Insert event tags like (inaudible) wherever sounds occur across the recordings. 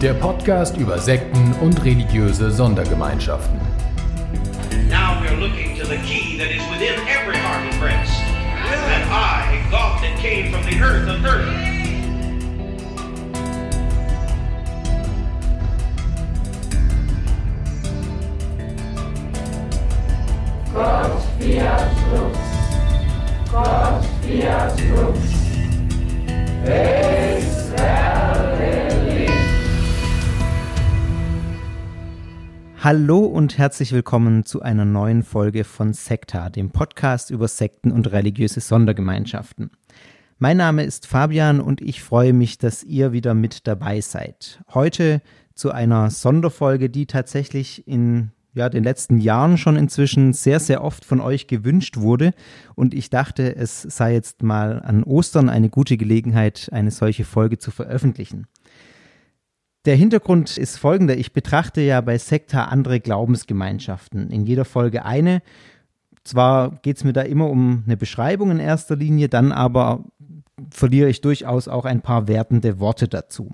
Der Podcast über Sekten und religiöse Sondergemeinschaften. Now we're looking to the key that is within every heart and breast. That I, God that came from the earth of earth. Hallo und herzlich willkommen zu einer neuen Folge von Sekta, dem Podcast über Sekten und religiöse Sondergemeinschaften. Mein Name ist Fabian und ich freue mich, dass ihr wieder mit dabei seid. Heute zu einer Sonderfolge, die tatsächlich in ja, den letzten Jahren schon inzwischen sehr, sehr oft von euch gewünscht wurde. Und ich dachte, es sei jetzt mal an Ostern eine gute Gelegenheit, eine solche Folge zu veröffentlichen. Der Hintergrund ist folgender. Ich betrachte ja bei Sekta andere Glaubensgemeinschaften. In jeder Folge eine. Zwar geht es mir da immer um eine Beschreibung in erster Linie, dann aber verliere ich durchaus auch ein paar wertende Worte dazu.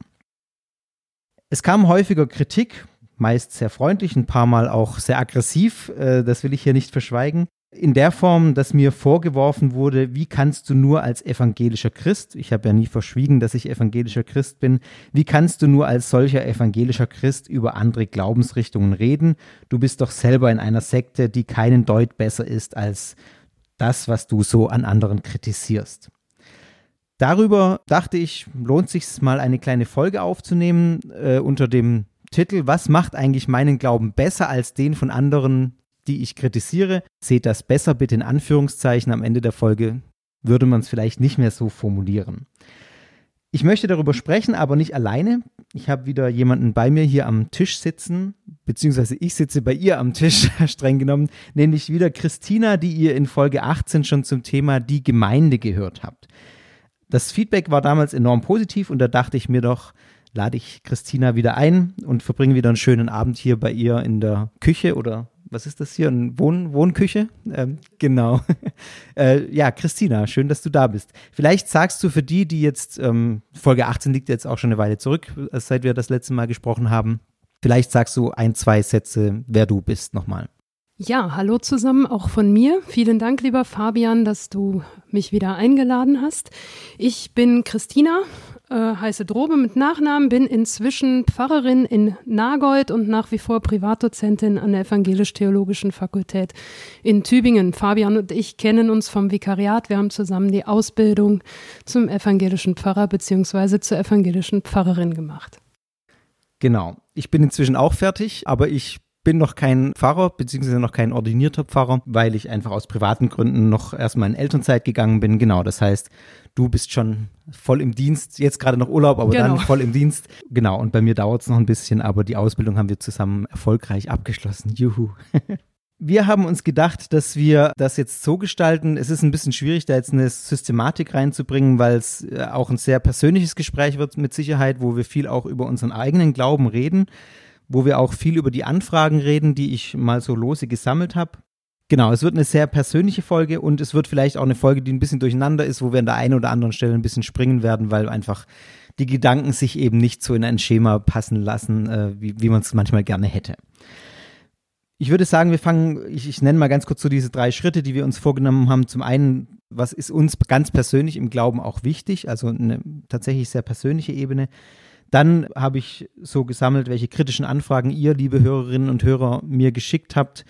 Es kam häufiger Kritik, meist sehr freundlich, ein paar Mal auch sehr aggressiv, äh, das will ich hier nicht verschweigen, in der Form, dass mir vorgeworfen wurde, wie kannst du nur als evangelischer Christ, ich habe ja nie verschwiegen, dass ich evangelischer Christ bin, wie kannst du nur als solcher evangelischer Christ über andere Glaubensrichtungen reden? Du bist doch selber in einer Sekte, die keinen Deut besser ist als das, was du so an anderen kritisierst. Darüber dachte ich, lohnt sich mal eine kleine Folge aufzunehmen äh, unter dem Titel Was macht eigentlich meinen Glauben besser als den von anderen die ich kritisiere. Seht das besser bitte in Anführungszeichen. Am Ende der Folge würde man es vielleicht nicht mehr so formulieren. Ich möchte darüber sprechen, aber nicht alleine. Ich habe wieder jemanden bei mir hier am Tisch sitzen, beziehungsweise ich sitze bei ihr am Tisch, (laughs) streng genommen, nämlich wieder Christina, die ihr in Folge 18 schon zum Thema die Gemeinde gehört habt. Das Feedback war damals enorm positiv und da dachte ich mir doch, lade ich Christina wieder ein und verbringe wieder einen schönen Abend hier bei ihr in der Küche oder was ist das hier? Eine Wohn Wohnküche? Ähm, genau. (laughs) äh, ja, Christina, schön, dass du da bist. Vielleicht sagst du für die, die jetzt, ähm, Folge 18 liegt jetzt auch schon eine Weile zurück, äh, seit wir das letzte Mal gesprochen haben. Vielleicht sagst du ein, zwei Sätze, wer du bist nochmal. Ja, hallo zusammen, auch von mir. Vielen Dank, lieber Fabian, dass du mich wieder eingeladen hast. Ich bin Christina, äh, heiße Drobe mit Nachnamen, bin inzwischen Pfarrerin in Nagold und nach wie vor Privatdozentin an der Evangelisch-Theologischen Fakultät in Tübingen. Fabian und ich kennen uns vom Vikariat. Wir haben zusammen die Ausbildung zum evangelischen Pfarrer bzw. zur evangelischen Pfarrerin gemacht. Genau. Ich bin inzwischen auch fertig, aber ich bin noch kein Pfarrer, beziehungsweise noch kein ordinierter Pfarrer, weil ich einfach aus privaten Gründen noch erstmal in Elternzeit gegangen bin. Genau, das heißt, du bist schon voll im Dienst, jetzt gerade noch Urlaub, aber genau. dann voll im Dienst. Genau, und bei mir dauert es noch ein bisschen, aber die Ausbildung haben wir zusammen erfolgreich abgeschlossen. Juhu. (laughs) Wir haben uns gedacht, dass wir das jetzt so gestalten. Es ist ein bisschen schwierig, da jetzt eine Systematik reinzubringen, weil es äh, auch ein sehr persönliches Gespräch wird mit Sicherheit, wo wir viel auch über unseren eigenen Glauben reden wo wir auch viel über die Anfragen reden, die ich mal so lose gesammelt habe. Genau, es wird eine sehr persönliche Folge und es wird vielleicht auch eine Folge, die ein bisschen durcheinander ist, wo wir an der einen oder anderen Stelle ein bisschen springen werden, weil einfach die Gedanken sich eben nicht so in ein Schema passen lassen, äh, wie, wie man es manchmal gerne hätte. Ich würde sagen, wir fangen, ich, ich nenne mal ganz kurz so diese drei Schritte, die wir uns vorgenommen haben. Zum einen, was ist uns ganz persönlich im Glauben auch wichtig, also eine tatsächlich sehr persönliche Ebene. Dann habe ich so gesammelt, welche kritischen Anfragen ihr, liebe Hörerinnen und Hörer, mir geschickt habt,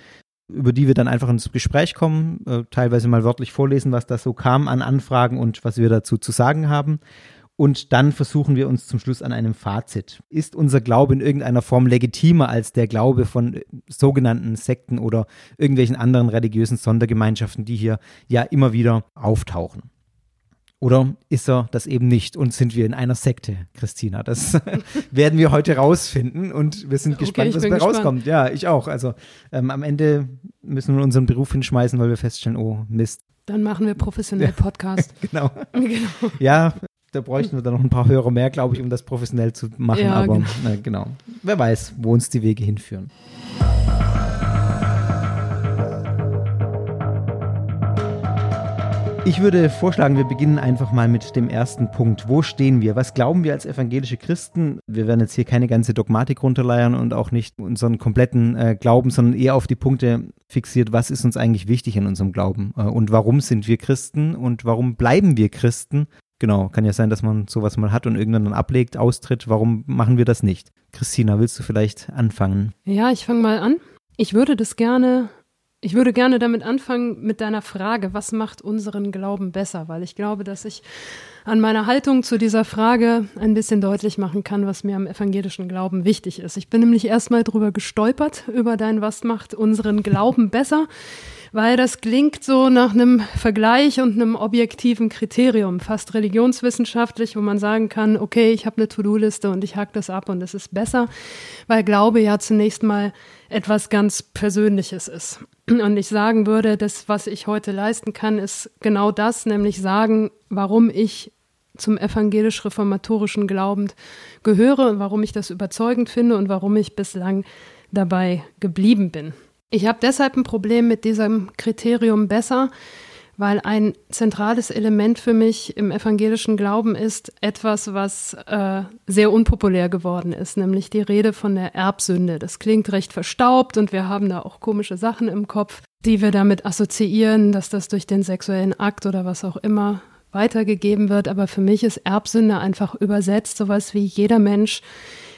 über die wir dann einfach ins Gespräch kommen, äh, teilweise mal wörtlich vorlesen, was da so kam an Anfragen und was wir dazu zu sagen haben. Und dann versuchen wir uns zum Schluss an einem Fazit. Ist unser Glaube in irgendeiner Form legitimer als der Glaube von äh, sogenannten Sekten oder irgendwelchen anderen religiösen Sondergemeinschaften, die hier ja immer wieder auftauchen? Oder ist er das eben nicht und sind wir in einer Sekte, Christina? Das (laughs) werden wir heute rausfinden und wir sind gespannt, ich was dabei rauskommt. Ja, ich auch. Also ähm, am Ende müssen wir unseren Beruf hinschmeißen, weil wir feststellen, oh Mist, Dann machen wir professionell (laughs) Podcast. genau. (laughs) genau. Ja, da bräuchten wir dann noch ein paar Hörer mehr, glaube ich, um das professionell zu machen. Ja, aber genau. äh, genau. Wer weiß, wo uns die Wege hinführen. Ich würde vorschlagen, wir beginnen einfach mal mit dem ersten Punkt. Wo stehen wir? Was glauben wir als evangelische Christen? Wir werden jetzt hier keine ganze Dogmatik runterleiern und auch nicht unseren kompletten äh, Glauben, sondern eher auf die Punkte fixiert, was ist uns eigentlich wichtig in unserem Glauben äh, und warum sind wir Christen und warum bleiben wir Christen? Genau, kann ja sein, dass man sowas mal hat und irgendwann dann ablegt, austritt. Warum machen wir das nicht? Christina, willst du vielleicht anfangen? Ja, ich fange mal an. Ich würde das gerne, ich würde gerne damit anfangen mit deiner Frage, was macht unseren Glauben besser? Weil ich glaube, dass ich an meiner Haltung zu dieser Frage ein bisschen deutlich machen kann, was mir am evangelischen Glauben wichtig ist. Ich bin nämlich erstmal drüber gestolpert, über dein Was macht unseren Glauben besser, weil das klingt so nach einem Vergleich und einem objektiven Kriterium, fast religionswissenschaftlich, wo man sagen kann, okay, ich habe eine To-Do-Liste und ich hack das ab und es ist besser, weil Glaube ja zunächst mal etwas ganz Persönliches ist. Und ich sagen würde, das, was ich heute leisten kann, ist genau das, nämlich sagen, warum ich zum evangelisch-reformatorischen Glauben gehöre und warum ich das überzeugend finde und warum ich bislang dabei geblieben bin. Ich habe deshalb ein Problem mit diesem Kriterium besser, weil ein zentrales Element für mich im evangelischen Glauben ist etwas, was äh, sehr unpopulär geworden ist, nämlich die Rede von der Erbsünde. Das klingt recht verstaubt und wir haben da auch komische Sachen im Kopf, die wir damit assoziieren, dass das durch den sexuellen Akt oder was auch immer weitergegeben wird. Aber für mich ist Erbsünde einfach übersetzt sowas wie jeder Mensch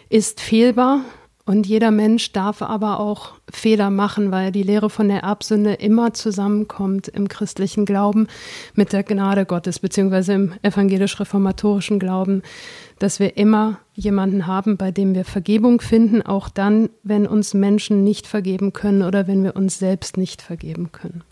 ist fehlbar und jeder Mensch darf aber auch Fehler machen, weil die Lehre von der Erbsünde immer zusammenkommt im christlichen Glauben mit der Gnade Gottes, beziehungsweise im evangelisch-reformatorischen Glauben, dass wir immer jemanden haben, bei dem wir Vergebung finden, auch dann, wenn uns Menschen nicht vergeben können oder wenn wir uns selbst nicht vergeben können.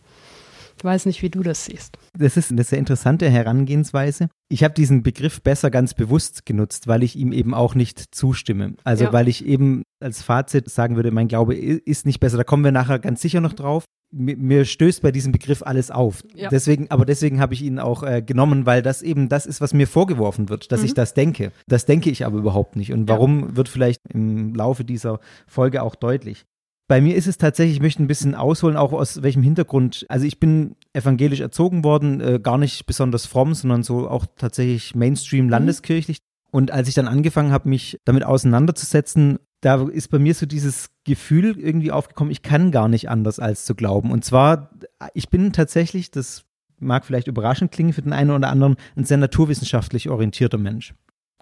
Ich weiß nicht, wie du das siehst. Das ist eine sehr interessante Herangehensweise. Ich habe diesen Begriff besser ganz bewusst genutzt, weil ich ihm eben auch nicht zustimme. Also Ja. weil ich eben als Fazit sagen würde, mein Glaube ist nicht besser. Da kommen wir nachher ganz sicher noch drauf. Mir, mir stößt bei diesem Begriff alles auf. Ja. Deswegen, aber deswegen habe ich ihn auch äh, genommen, weil das eben das ist, was mir vorgeworfen wird, dass ich das denke. Das denke ich aber überhaupt nicht. Und Mhm. Ja. warum wird vielleicht im Laufe dieser Folge auch deutlich. Bei mir ist es tatsächlich, ich möchte ein bisschen ausholen, auch aus welchem Hintergrund. Also ich bin evangelisch erzogen worden, äh, gar nicht besonders fromm, sondern so auch tatsächlich Mainstream landeskirchlich. Und als ich dann angefangen habe, mich damit auseinanderzusetzen, da ist bei mir so dieses Gefühl irgendwie aufgekommen, ich kann gar nicht anders als zu glauben. Und zwar, ich bin tatsächlich, das mag vielleicht überraschend klingen für den einen oder anderen, ein sehr naturwissenschaftlich orientierter Mensch.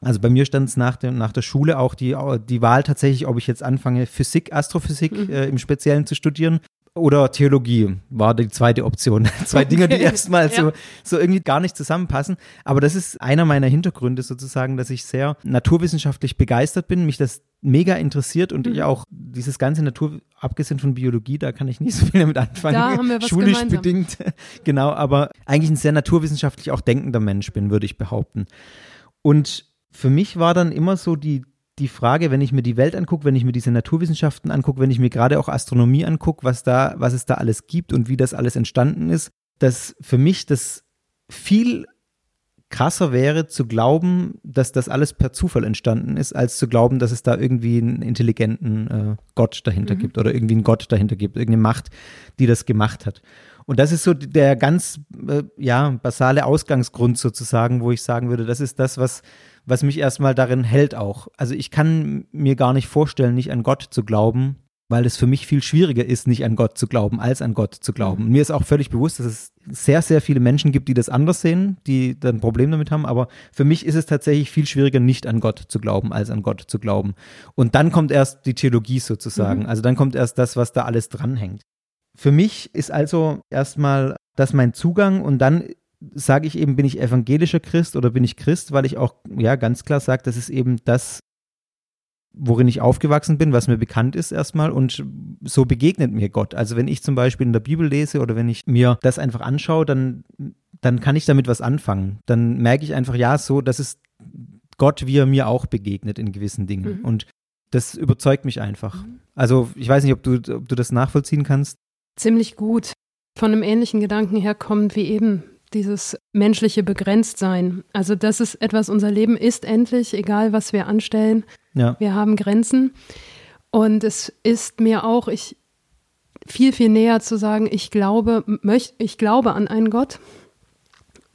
Also bei mir stand es nach, der- nach der Schule auch die, die Wahl tatsächlich, ob ich jetzt anfange, Physik, Astrophysik äh, im Speziellen zu studieren oder Theologie war die zweite Option. (laughs) Zwei Dinge, die erstmal so, Ja. so irgendwie gar nicht zusammenpassen. Aber das ist einer meiner Hintergründe sozusagen, dass ich sehr naturwissenschaftlich begeistert bin, mich das mega interessiert und Mhm. ich auch dieses ganze Natur, abgesehen von Biologie, da kann ich nicht so viel damit anfangen. Da haben wir was Schulisch gemeinsam. bedingt. Genau, aber eigentlich ein sehr naturwissenschaftlich auch denkender Mensch bin, würde ich behaupten. Und für mich war dann immer so die, die Frage, wenn ich mir die Welt angucke, wenn ich mir diese Naturwissenschaften angucke, wenn ich mir gerade auch Astronomie angucke, was da, was es da alles gibt und wie das alles entstanden ist, dass für mich das viel krasser wäre zu glauben, dass das alles per Zufall entstanden ist, als zu glauben, dass es da irgendwie einen intelligenten äh, Gott dahinter gibt oder irgendwie einen Gott dahinter gibt, irgendeine Macht, die das gemacht hat. Und das ist so der ganz äh, ja basale Ausgangsgrund sozusagen, wo ich sagen würde, das ist das, was was mich erstmal darin hält auch. Also ich kann mir gar nicht vorstellen, nicht an Gott zu glauben, weil es für mich viel schwieriger ist, nicht an Gott zu glauben, als an Gott zu glauben. Mir ist auch völlig bewusst, dass es sehr, sehr viele Menschen gibt, die das anders sehen, die dann ein Problem damit haben, aber für mich ist es tatsächlich viel schwieriger, nicht an Gott zu glauben, als an Gott zu glauben. Und dann kommt erst die Theologie sozusagen. Also dann kommt erst das, was da alles dranhängt. Für mich ist also erstmal das mein Zugang und dann sage ich eben, bin ich evangelischer Christ oder bin ich Christ, weil ich auch ja ganz klar sage, das ist eben das, worin ich aufgewachsen bin, was mir bekannt ist erstmal und so begegnet mir Gott. Also wenn ich zum Beispiel in der Bibel lese oder wenn ich mir das einfach anschaue, dann dann kann ich damit was anfangen. Dann merke ich einfach, ja, so, das ist Gott, wie er mir auch begegnet in gewissen Dingen. Mhm. Und das überzeugt mich einfach. Also ich weiß nicht, ob du, ob du das nachvollziehen kannst. Ziemlich gut. Von einem ähnlichen Gedanken herkommt wie eben dieses menschliche Begrenztsein. Also das ist etwas, unser Leben ist endlich, egal was wir anstellen. Ja. Wir haben Grenzen. Und es ist mir auch ich, viel, viel näher zu sagen, ich glaube, möcht, ich glaube an einen Gott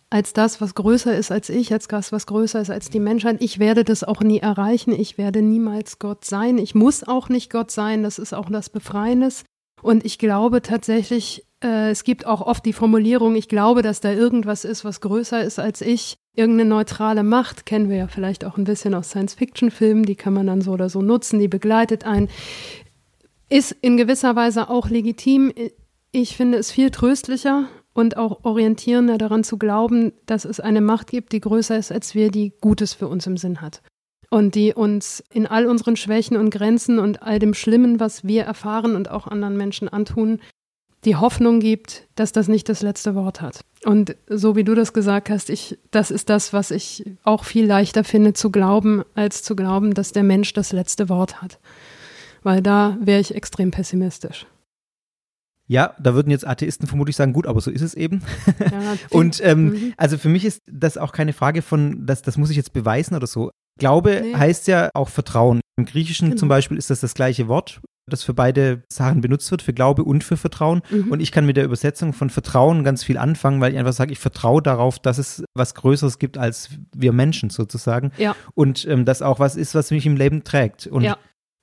als das, was größer ist als ich, als das, was größer ist als die Menschheit. Ich werde das auch nie erreichen. Ich werde niemals Gott sein. Ich muss auch nicht Gott sein. Das ist auch das Befreiendes. Und ich glaube tatsächlich, äh, es gibt auch oft die Formulierung, ich glaube, dass da irgendwas ist, was größer ist als ich. Irgendeine neutrale Macht, kennen wir ja vielleicht auch ein bisschen aus Science-Fiction-Filmen, die kann man dann so oder so nutzen, die begleitet einen. Ist in gewisser Weise auch legitim. Ich finde es viel tröstlicher und auch orientierender daran zu glauben, dass es eine Macht gibt, die größer ist als wir, die Gutes für uns im Sinn hat. Und die uns in all unseren Schwächen und Grenzen und all dem Schlimmen, was wir erfahren und auch anderen Menschen antun, die Hoffnung gibt, dass das nicht das letzte Wort hat. Und so wie du das gesagt hast, ich, das ist das, was ich auch viel leichter finde zu glauben, als zu glauben, dass der Mensch das letzte Wort hat. Weil da wäre ich extrem pessimistisch. Ja, da würden jetzt Atheisten vermutlich sagen, gut, aber so ist es eben. Ja, (laughs) Und ähm, Mhm. also für mich ist das auch keine Frage von, das, das muss ich jetzt beweisen oder so. Glaube Nee. heißt ja auch Vertrauen. Im Griechischen Genau. zum Beispiel ist das das gleiche Wort, das für beide Sachen benutzt wird, für Glaube und für Vertrauen. Mhm. Und ich kann mit der Übersetzung von Vertrauen ganz viel anfangen, weil ich einfach sage, ich vertraue darauf, dass es was Größeres gibt als wir Menschen sozusagen. Ja. Und ähm, das auch was ist, was mich im Leben trägt. Und Ja.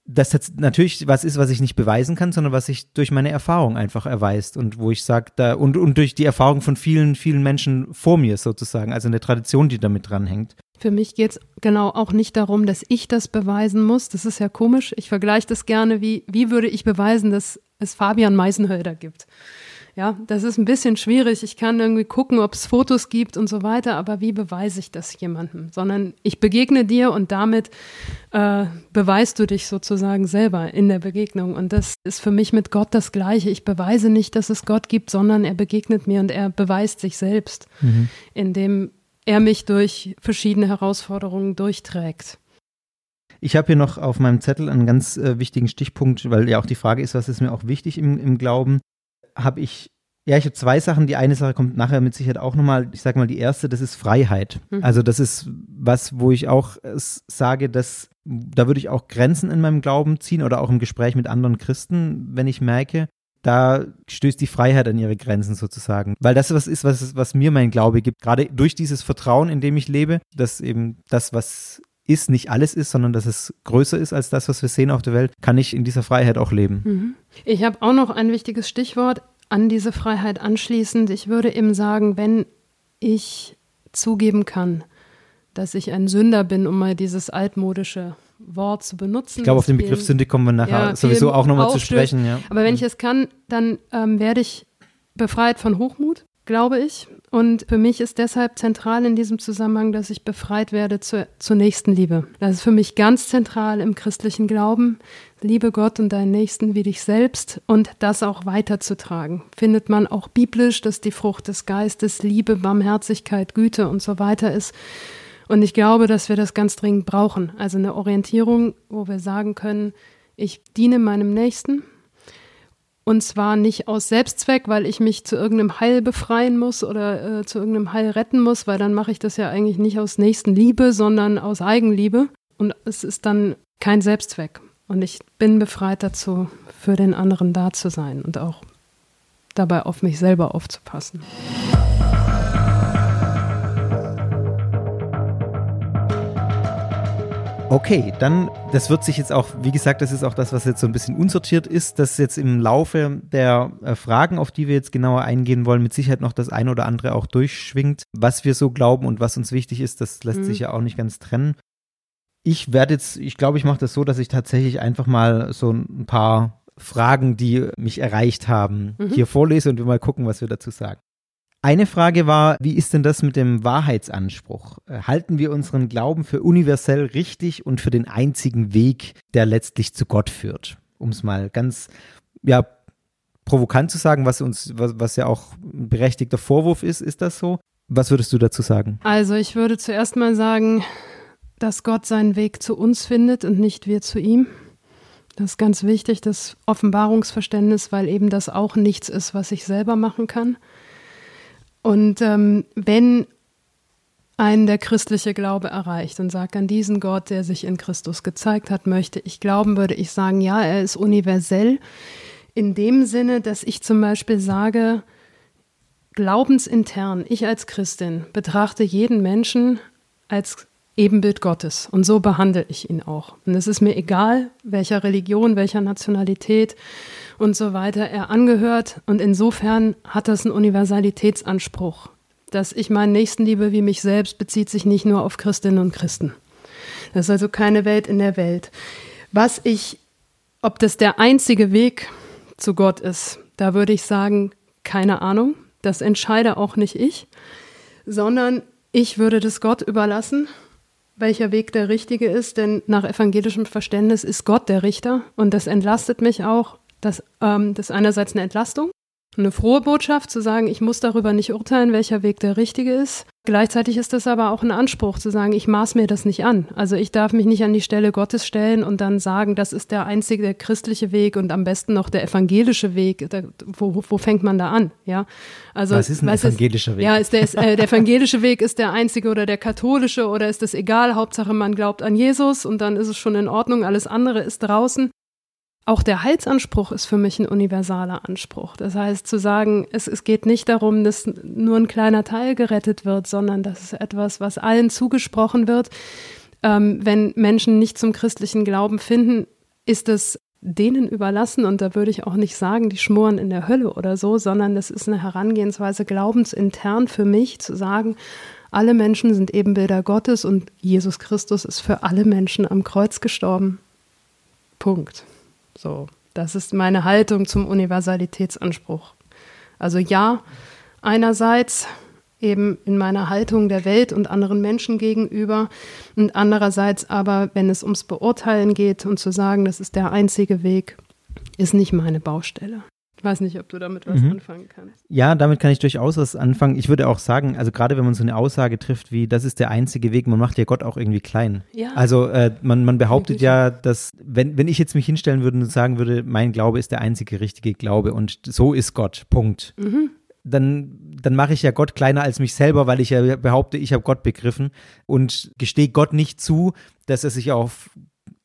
das jetzt natürlich was ist, was ich nicht beweisen kann, sondern was sich durch meine Erfahrung einfach erweist und wo ich sage, da und, und durch die Erfahrung von vielen, vielen Menschen vor mir sozusagen, also eine Tradition, die damit dranhängt. Für mich geht es genau auch nicht darum, dass ich das beweisen muss. Das ist ja komisch. Ich vergleiche das gerne, wie, wie würde ich beweisen, dass es Fabian Meisenhölder gibt. Ja, das ist ein bisschen schwierig. Ich kann irgendwie gucken, ob es Fotos gibt und so weiter, aber wie beweise ich das jemandem? Sondern ich begegne dir und damit äh, beweist du dich sozusagen selber in der Begegnung. Und das ist für mich mit Gott das Gleiche. Ich beweise nicht, dass es Gott gibt, sondern er begegnet mir und er beweist sich selbst, indem er mich durch verschiedene Herausforderungen durchträgt. Ich habe hier noch auf meinem Zettel einen ganz äh, wichtigen Stichpunkt, weil ja auch die Frage ist, was ist mir auch wichtig im, im Glauben, habe ich, ja, ich habe zwei Sachen. Die eine Sache kommt nachher mit Sicherheit auch nochmal. Ich sage mal, die erste, das ist Freiheit. Mhm. Also das ist was, wo ich auch äh, sage, dass da würde ich auch Grenzen in meinem Glauben ziehen oder auch im Gespräch mit anderen Christen, wenn ich merke, da stößt die Freiheit an ihre Grenzen sozusagen. Weil das was ist, was, was mir mein Glaube gibt. Gerade durch dieses Vertrauen, in dem ich lebe, dass eben das, was ist, nicht alles ist, sondern dass es größer ist als das, was wir sehen auf der Welt, kann ich in dieser Freiheit auch leben. Mhm. Ich habe auch noch ein wichtiges Stichwort an diese Freiheit anschließend. Ich würde eben sagen, wenn ich zugeben kann, dass ich ein Sünder bin, um mal dieses altmodische Wort zu benutzen. Ich glaube, auf den Begriff Sünde kommen wir nachher Ja, sowieso auch nochmal zu sprechen. Ja. Aber wenn ich es kann, dann ähm, werde ich befreit von Hochmut, glaube ich. Und für mich ist deshalb zentral in diesem Zusammenhang, dass ich befreit werde zur, zur nächsten Liebe. Das ist für mich ganz zentral im christlichen Glauben. Liebe Gott und deinen Nächsten wie dich selbst und das auch weiterzutragen. Findet man auch biblisch, dass die Frucht des Geistes Liebe, Barmherzigkeit, Güte und so weiter ist. Und ich glaube, dass wir das ganz dringend brauchen. Also eine Orientierung, wo wir sagen können, ich diene meinem Nächsten. Und zwar nicht aus Selbstzweck, weil ich mich zu irgendeinem Heil befreien muss oder äh, zu irgendeinem Heil retten muss, weil dann mache ich das ja eigentlich nicht aus Nächstenliebe, sondern aus Eigenliebe. Und es ist dann kein Selbstzweck. Und ich bin befreit dazu, für den anderen da zu sein und auch dabei auf mich selber aufzupassen. Okay, dann, das wird sich jetzt auch, wie gesagt, das ist auch das, was jetzt so ein bisschen unsortiert ist, dass jetzt im Laufe der äh, Fragen, auf die wir jetzt genauer eingehen wollen, mit Sicherheit noch das eine oder andere auch durchschwingt, was wir so glauben und was uns wichtig ist, das lässt Mhm. sich ja auch nicht ganz trennen. Ich werde jetzt, ich glaube, ich mache das so, dass ich tatsächlich einfach mal so ein paar Fragen, die mich erreicht haben, Mhm. hier vorlese und wir mal gucken, was wir dazu sagen. Eine Frage war, wie ist denn das mit dem Wahrheitsanspruch? Äh, Halten wir unseren Glauben für universell richtig und für den einzigen Weg, der letztlich zu Gott führt? Um es mal ganz, ja, provokant zu sagen, was uns, was, was ja auch ein berechtigter Vorwurf ist, ist das so? Was würdest du dazu sagen? Also ich würde zuerst mal sagen, dass Gott seinen Weg zu uns findet und nicht wir zu ihm. Das ist ganz wichtig, das Offenbarungsverständnis, weil eben das auch nichts ist, was ich selber machen kann. Und ähm, wenn einen der christliche Glaube erreicht und sagt, an diesen Gott, der sich in Christus gezeigt hat, möchte ich glauben, würde ich sagen, ja, er ist universell. In dem Sinne, dass ich zum Beispiel sage, glaubensintern, ich als Christin betrachte jeden Menschen als Ebenbild Gottes und so behandle ich ihn auch. Und es ist mir egal, welcher Religion, welcher Nationalität und so weiter er angehört. Und insofern hat das einen Universalitätsanspruch. Dass ich meinen Nächsten liebe wie mich selbst, bezieht sich nicht nur auf Christinnen und Christen. Das ist also keine Welt in der Welt. Was ich, ob das der einzige Weg zu Gott ist, da würde ich sagen, keine Ahnung. Das entscheide auch nicht ich, sondern ich würde das Gott überlassen, welcher Weg der richtige ist, denn nach evangelischem Verständnis ist Gott der Richter und das entlastet mich auch. Das, ähm, das ist einerseits eine Entlastung, eine frohe Botschaft zu sagen, ich muss darüber nicht urteilen, welcher Weg der richtige ist. Gleichzeitig ist das aber auch ein Anspruch zu sagen, ich maß mir das nicht an. Also ich darf mich nicht an die Stelle Gottes stellen und dann sagen, das ist der einzige der christliche Weg und am besten noch der evangelische Weg. Da, wo, wo fängt man da an? Ja, also was ist ein evangelischer ist, Weg? Ja, ist der, äh, der evangelische Weg ist der einzige oder der katholische oder ist das egal? Hauptsache man glaubt an Jesus und dann ist es schon in Ordnung. Alles andere ist draußen. Auch der Heilsanspruch ist für mich ein universaler Anspruch. Das heißt, zu sagen, es, es geht nicht darum, dass nur ein kleiner Teil gerettet wird, sondern das ist etwas, was allen zugesprochen wird. Ähm, wenn Menschen nicht zum christlichen Glauben finden, ist es denen überlassen und da würde ich auch nicht sagen, die schmoren in der Hölle oder so, sondern das ist eine Herangehensweise glaubensintern für mich zu sagen, alle Menschen sind Ebenbilder Gottes und Jesus Christus ist für alle Menschen am Kreuz gestorben. Punkt. So, das ist meine Haltung zum Universalitätsanspruch. Also ja, einerseits eben in meiner Haltung der Welt und anderen Menschen gegenüber und andererseits aber, wenn es ums Beurteilen geht und zu sagen, das ist der einzige Weg, ist nicht meine Baustelle. Ich weiß nicht, ob du damit was mhm. anfangen kannst. Ja, damit kann ich durchaus was anfangen. Ich würde auch sagen, also gerade wenn man so eine Aussage trifft wie, das ist der einzige Weg, man macht ja Gott auch irgendwie klein. Ja. Also äh, man, man behauptet ja, dass, wenn, wenn ich jetzt mich hinstellen würde und sagen würde, mein Glaube ist der einzige richtige Glaube und so ist Gott, Punkt. Mhm. Dann, dann mache ich ja Gott kleiner als mich selber, weil ich ja behaupte, ich habe Gott begriffen und gestehe Gott nicht zu, dass er sich auf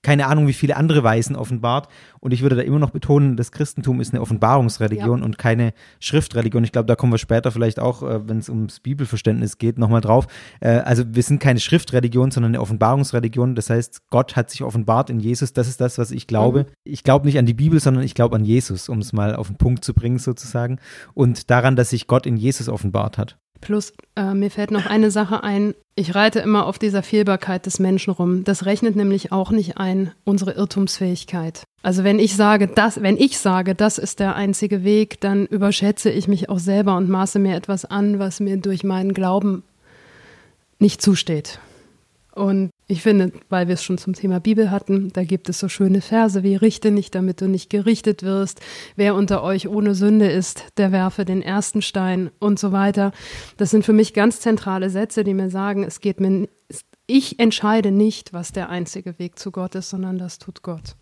keine Ahnung, wie viele andere Weisen offenbart. Und ich würde da immer noch betonen, das Christentum ist eine Offenbarungsreligion ja. und keine Schriftreligion. Ich glaube, da kommen wir später vielleicht auch, äh, wenn es ums Bibelverständnis geht, nochmal drauf. Äh, also wir sind keine Schriftreligion, sondern eine Offenbarungsreligion. Das heißt, Gott hat sich offenbart in Jesus. Das ist das, was ich glaube. Mhm. Ich glaube nicht an die Bibel, sondern ich glaube an Jesus, um es mal auf den Punkt zu bringen sozusagen. Und daran, dass sich Gott in Jesus offenbart hat. Plus, äh, mir fällt noch eine Sache ein. Ich reite immer auf dieser Fehlbarkeit des Menschen rum. Das rechnet nämlich auch nicht ein, unsere Irrtumsfähigkeit. Also wenn ich sage, das, wenn ich sage, das ist der einzige Weg, dann überschätze ich mich auch selber und maße mir etwas an, was mir durch meinen Glauben nicht zusteht. Und ich finde, weil wir es schon zum Thema Bibel hatten, da gibt es so schöne Verse wie Richte nicht, damit du nicht gerichtet wirst. Wer unter euch ohne Sünde ist, der werfe den ersten Stein und so weiter. Das sind für mich ganz zentrale Sätze, die mir sagen, es geht mir, ich entscheide nicht, was der einzige Weg zu Gott ist, sondern das tut Gott.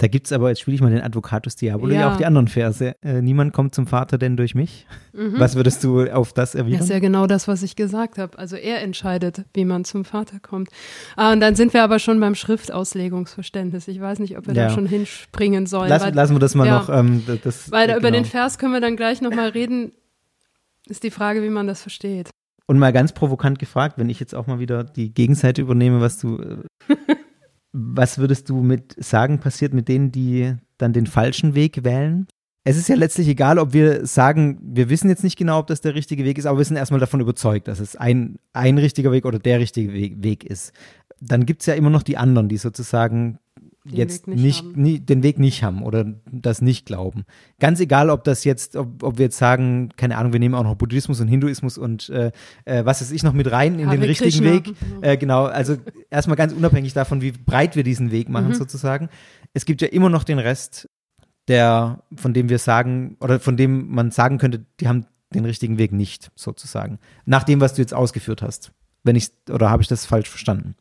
Da gibt es aber, jetzt spiele ich mal den Advocatus Diabolo, ja. ja auch die anderen Verse. Äh, niemand kommt zum Vater denn durch mich. Mhm. Was würdest du auf das erwidern? Das ist ja genau das, was ich gesagt habe. Also er entscheidet, wie man zum Vater kommt. Ah, und dann sind wir aber schon beim Schriftauslegungsverständnis. Ich weiß nicht, ob wir ja. da schon hinspringen sollen. Lass, weil, lassen wir das mal ja, noch. Ähm, das, weil genau. über den Vers können wir dann gleich nochmal reden. Ist die Frage, wie man das versteht. Und mal ganz provokant gefragt, wenn ich jetzt auch mal wieder die Gegenseite übernehme, was du äh, (laughs) Was würdest du mit sagen, passiert mit denen, die dann den falschen Weg wählen? Es ist ja letztlich egal, ob wir sagen, wir wissen jetzt nicht genau, ob das der richtige Weg ist, aber wir sind erstmal davon überzeugt, dass es ein, ein richtiger Weg oder der richtige Weg, Weg ist. Dann gibt es ja immer noch die anderen, die sozusagen den jetzt Weg nicht, nicht nie, den Weg nicht haben oder das nicht glauben. Ganz egal, ob das jetzt, ob, ob wir jetzt sagen, keine Ahnung, wir nehmen auch noch Buddhismus und Hinduismus und äh, äh was weiß ich noch mit rein in Hare den richtigen Krishna. Weg. Äh, genau, also erstmal ganz unabhängig davon, wie breit wir diesen Weg machen mhm. sozusagen. Es gibt ja immer noch den Rest, der, von dem wir sagen, oder von dem man sagen könnte, die haben den richtigen Weg nicht, sozusagen. Nach dem, was du jetzt ausgeführt hast. Wenn ich, oder habe ich das falsch verstanden?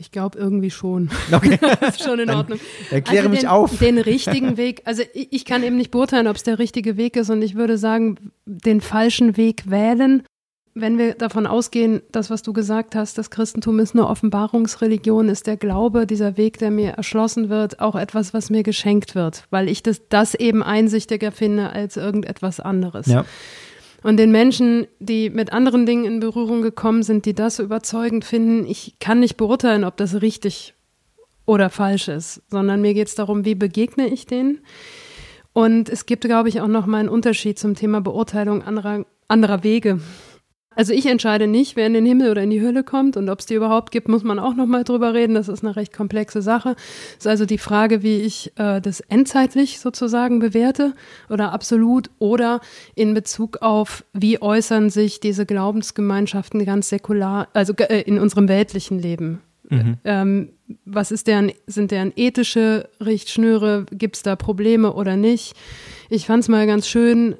Ich glaube irgendwie schon. (laughs) Okay. (laughs) das ist schon in Ordnung. Erkläre also mich den, auf. Den richtigen Weg, also ich, ich kann eben nicht beurteilen, ob es der richtige Weg ist und ich würde sagen, den falschen Weg wählen. Wenn wir davon ausgehen, das, was du gesagt hast, das Christentum ist eine Offenbarungsreligion, ist der Glaube, dieser Weg, der mir erschlossen wird, auch etwas, was mir geschenkt wird, weil ich das, das eben einsichtiger finde als irgendetwas anderes. Ja. Und den Menschen, die mit anderen Dingen in Berührung gekommen sind, die das so überzeugend finden, ich kann nicht beurteilen, ob das richtig oder falsch ist, sondern mir geht es darum, wie begegne ich denen. Und es gibt, glaube ich, auch noch mal einen Unterschied zum Thema Beurteilung anderer, anderer Wege. Also ich entscheide nicht, wer in den Himmel oder in die Hölle kommt und ob es die überhaupt gibt, muss man auch noch mal drüber reden. Das ist eine recht komplexe Sache. Das ist also die Frage, wie ich äh, das endzeitlich sozusagen bewerte oder absolut oder in Bezug auf, wie äußern sich diese Glaubensgemeinschaften ganz säkular, also äh, in unserem weltlichen Leben. Mhm. Ähm, was ist deren, sind deren ethische Richtschnüre? Gibt es da Probleme oder nicht? Ich fand es mal ganz schön,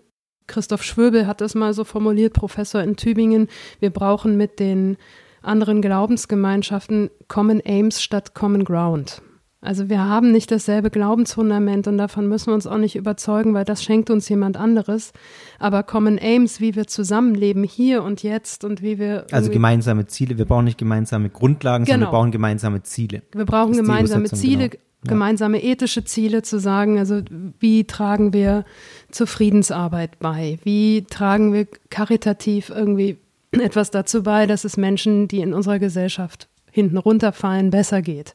Christoph Schwöbel hat das mal so formuliert, Professor in Tübingen, wir brauchen mit den anderen Glaubensgemeinschaften Common Aims statt Common Ground. Also wir haben nicht dasselbe Glaubensfundament und davon müssen wir uns auch nicht überzeugen, weil das schenkt uns jemand anderes. Aber Common Aims, wie wir zusammenleben hier und jetzt und wie wir. Also gemeinsame Ziele. Wir brauchen nicht gemeinsame Grundlagen, sondern Genau. wir brauchen gemeinsame Ziele. Wir brauchen gemeinsame Ziele, genau. Gemeinsame ethische Ziele zu sagen, also wie tragen wir zur Friedensarbeit bei? Wie tragen wir karitativ irgendwie etwas dazu bei, dass es Menschen, die in unserer Gesellschaft hinten runterfallen, besser geht?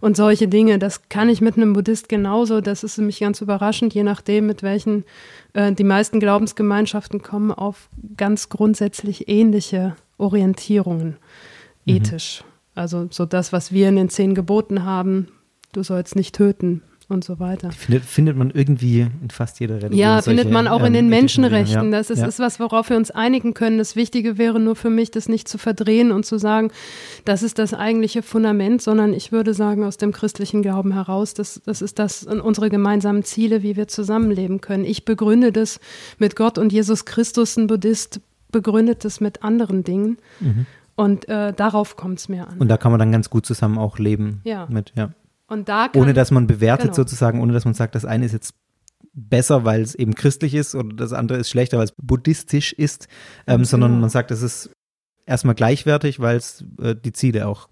Und solche Dinge, das kann ich mit einem Buddhist genauso. Das ist für mich ganz überraschend, je nachdem, mit welchen äh, die meisten Glaubensgemeinschaften kommen auf ganz grundsätzlich ähnliche Orientierungen Mhm. ethisch. Also so das, was wir in den zehn Geboten haben, du sollst nicht töten und so weiter. Findet, findet man irgendwie in fast jeder Religion. Ja, solche, findet man auch in ähm, den ethischen Dinge, Menschenrechten. ja. Das ist, ja. ist was, worauf wir uns einigen können. Das Wichtige wäre nur für mich, das nicht zu verdrehen und zu sagen, das ist das eigentliche Fundament, sondern ich würde sagen, aus dem christlichen Glauben heraus, das, das ist das unsere gemeinsamen Ziele, wie wir zusammenleben können. Ich begründe das mit Gott und Jesus Christus, ein Buddhist begründet das mit anderen Dingen. Und äh, darauf kommt es mir an. Mhm. Und da kann man dann ganz gut zusammen auch leben. Ja. Mit, ja. Und da kann, Ohne dass man bewertet genau. sozusagen, ohne dass man sagt, das eine ist jetzt besser, weil es eben christlich ist oder das andere ist schlechter, weil es buddhistisch ist, ähm, sondern Genau. man sagt, es ist erstmal gleichwertig, weil es äh, die Ziele auch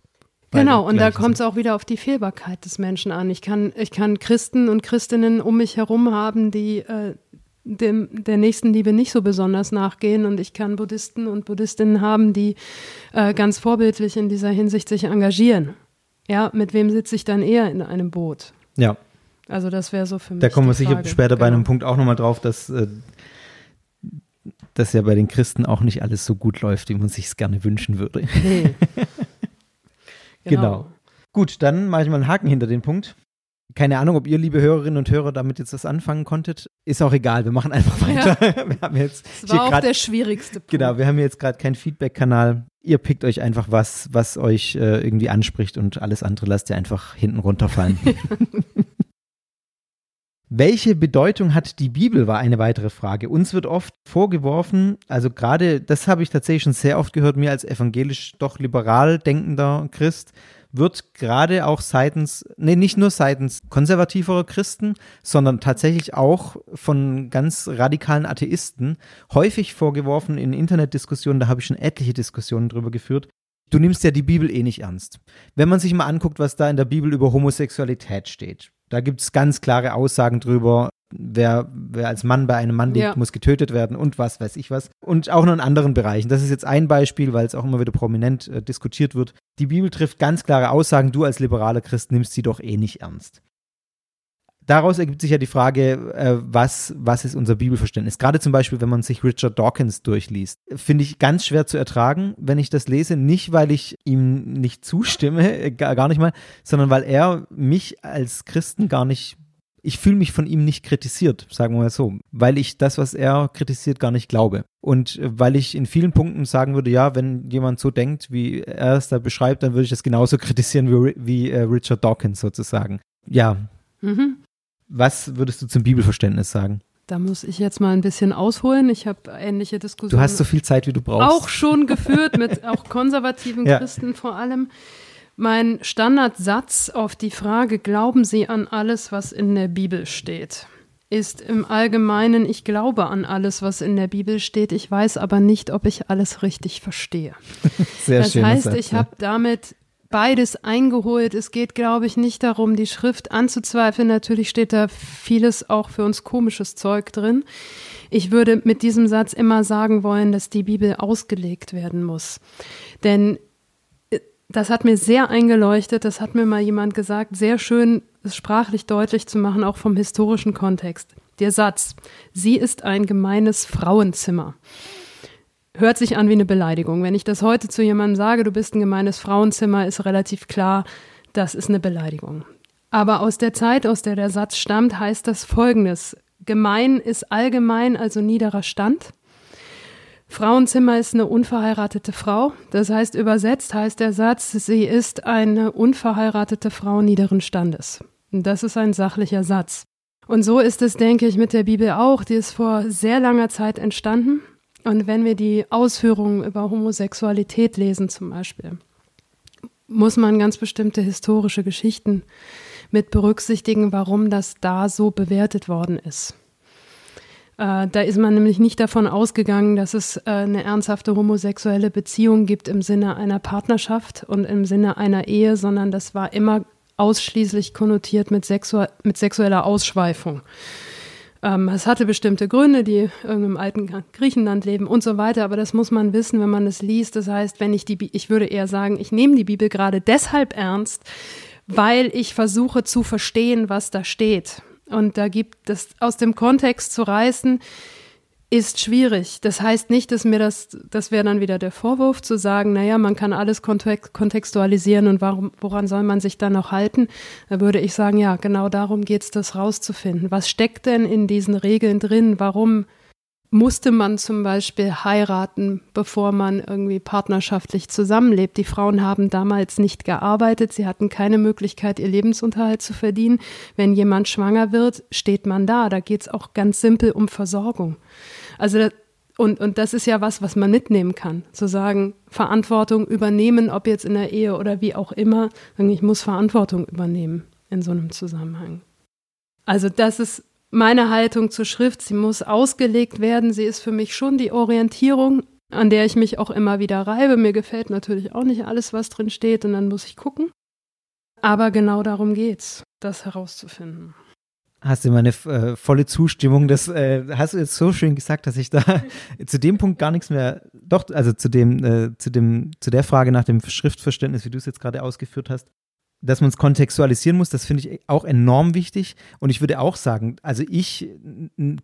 Genau, und da kommt es auch wieder auf die Fehlbarkeit des Menschen an. Ich kann, ich kann Christen und Christinnen um mich herum haben, die äh, dem, der Nächstenliebe nicht so besonders nachgehen. Und ich kann Buddhisten und Buddhistinnen haben, die äh, ganz vorbildlich in dieser Hinsicht sich engagieren. Ja, mit wem sitze ich dann eher in einem Boot? Ja, Also das wäre so für mich. da kommen wir sicher Frage. später bei Genau. einem Punkt auch nochmal drauf, dass äh, dass ja bei den Christen auch nicht alles so gut läuft, wie man sich es gerne wünschen würde. Nee. (laughs) Genau. Gut, dann mache ich mal einen Haken hinter den Punkt. Keine Ahnung, ob ihr, liebe Hörerinnen und Hörer, damit jetzt was anfangen konntet. Ist auch egal, wir machen einfach weiter. (laughs) Wir haben jetzt Das war auch grad- der schwierigste Punkt. Genau, wir haben jetzt gerade keinen Feedback-Kanal. Ihr pickt euch einfach was, was euch äh, irgendwie anspricht und alles andere lasst ihr einfach hinten runterfallen. (laughs) Welche Bedeutung hat die Bibel, war eine weitere Frage. Uns wird oft vorgeworfen, also gerade, das habe ich tatsächlich schon sehr oft gehört, mir als evangelisch doch liberal denkender Christ, wird gerade auch seitens, nee, nicht nur seitens konservativerer Christen, sondern tatsächlich auch von ganz radikalen Atheisten häufig vorgeworfen in Internetdiskussionen, da habe ich schon etliche Diskussionen drüber geführt. Du nimmst ja die Bibel eh nicht ernst. Wenn man sich mal anguckt, was da in der Bibel über Homosexualität steht, da gibt es ganz klare Aussagen drüber, wer, wer als Mann bei einem Mann liegt, Ja. muss getötet werden und was weiß ich was. Und auch noch in anderen Bereichen. Das ist jetzt ein Beispiel, weil es auch immer wieder prominent äh, diskutiert wird. Die Bibel trifft ganz klare Aussagen, du als liberaler Christ nimmst sie doch eh nicht ernst. Daraus ergibt sich ja die Frage, äh, was, was ist unser Bibelverständnis? Gerade zum Beispiel, wenn man sich Richard Dawkins durchliest, finde ich ganz schwer zu ertragen, wenn ich das lese. Nicht, weil ich ihm nicht zustimme, (laughs) gar, gar nicht mal, sondern weil er mich als Christen gar nicht, ich fühle mich von ihm nicht kritisiert, sagen wir mal so, weil ich das, was er kritisiert, gar nicht glaube. Und äh, weil ich in vielen Punkten sagen würde, ja, wenn jemand so denkt, wie er es da beschreibt, dann würde ich das genauso (laughs) kritisieren wie, wie äh, Richard Dawkins sozusagen. Ja, Mhm. was würdest du zum Bibelverständnis sagen? Da muss ich jetzt mal ein bisschen ausholen. Ich habe ähnliche Diskussionen. Du hast so viel Zeit, wie du brauchst. Auch schon geführt mit (laughs) auch konservativen ja. Christen vor allem. Mein Standardsatz auf die Frage, glauben Sie an alles, was in der Bibel steht, ist im Allgemeinen, ich glaube an alles, was in der Bibel steht. Ich weiß aber nicht, ob ich alles richtig verstehe. (laughs) Sehr das heißt, Satz, ich habe damit beides eingeholt. Es geht, glaube ich, nicht darum, die Schrift anzuzweifeln. Natürlich steht da vieles auch für uns komisches Zeug drin. Ich würde mit diesem Satz immer sagen wollen, dass die Bibel ausgelegt werden muss. Denn das hat mir sehr eingeleuchtet, das hat mir mal jemand gesagt, sehr schön es sprachlich deutlich zu machen, auch vom historischen Kontext. Der Satz, sie ist ein gemeines Frauenzimmer hört sich an wie eine Beleidigung. Wenn ich das heute zu jemandem sage, du bist ein gemeines Frauenzimmer, ist relativ klar, das ist eine Beleidigung. Aber aus der Zeit, aus der der Satz stammt, heißt das folgendes. Gemein ist allgemein, also niederer Stand. Frauenzimmer ist eine unverheiratete Frau. Das heißt, übersetzt heißt der Satz, sie ist eine unverheiratete Frau niederen Standes. Das ist ein sachlicher Satz. Und so ist es, denke ich, mit der Bibel auch. Die ist vor sehr langer Zeit entstanden. Und wenn wir die Ausführungen über Homosexualität lesen zum Beispiel, muss man ganz bestimmte historische Geschichten mit berücksichtigen, warum das da so bewertet worden ist. Äh, da ist man nämlich nicht davon ausgegangen, dass es äh, eine ernsthafte homosexuelle Beziehung gibt im Sinne einer Partnerschaft und im Sinne einer Ehe, sondern das war immer ausschließlich konnotiert mit, sexu mit sexueller Ausschweifung. Ähm, es hatte bestimmte Gründe, die im alten Griechenland leben und so weiter, aber das muss man wissen, wenn man es liest. Das heißt, wenn ich die, ich würde eher sagen, ich nehme die Bibel gerade deshalb ernst, weil ich versuche zu verstehen, was da steht. Und da gibt es aus dem Kontext zu reißen, ist schwierig. Das heißt nicht, dass mir das, das wäre dann wieder der Vorwurf zu sagen, naja, man kann alles kontextualisieren und warum, woran soll man sich dann noch halten? Da würde ich sagen, ja, genau darum geht es, das rauszufinden. Was steckt denn in diesen Regeln drin? Warum musste man zum Beispiel heiraten, bevor man irgendwie partnerschaftlich zusammenlebt. Die Frauen haben damals nicht gearbeitet, sie hatten keine Möglichkeit, ihr Lebensunterhalt zu verdienen. Wenn jemand schwanger wird, steht man da. Da geht es auch ganz simpel um Versorgung. Also und, und das ist ja was, was man mitnehmen kann. Zu sagen, Verantwortung übernehmen, ob jetzt in der Ehe oder wie auch immer. Ich muss Verantwortung übernehmen in so einem Zusammenhang. Also das ist meine Haltung zur Schrift. Sie muss ausgelegt werden. Sie ist für mich schon die Orientierung, an der ich mich auch immer wieder reibe. Mir gefällt natürlich auch nicht alles, was drin steht, und dann muss ich gucken. Aber genau darum geht's, das herauszufinden. Hast du meine äh, volle Zustimmung? Das äh, hast du jetzt so schön gesagt, dass ich da (laughs) zu dem Punkt gar nichts mehr, doch, also zu dem, äh, zu dem, zu der Frage nach dem Schriftverständnis, wie du es jetzt gerade ausgeführt hast, dass man es kontextualisieren muss, das finde ich auch enorm wichtig. Und ich würde auch sagen, also ich,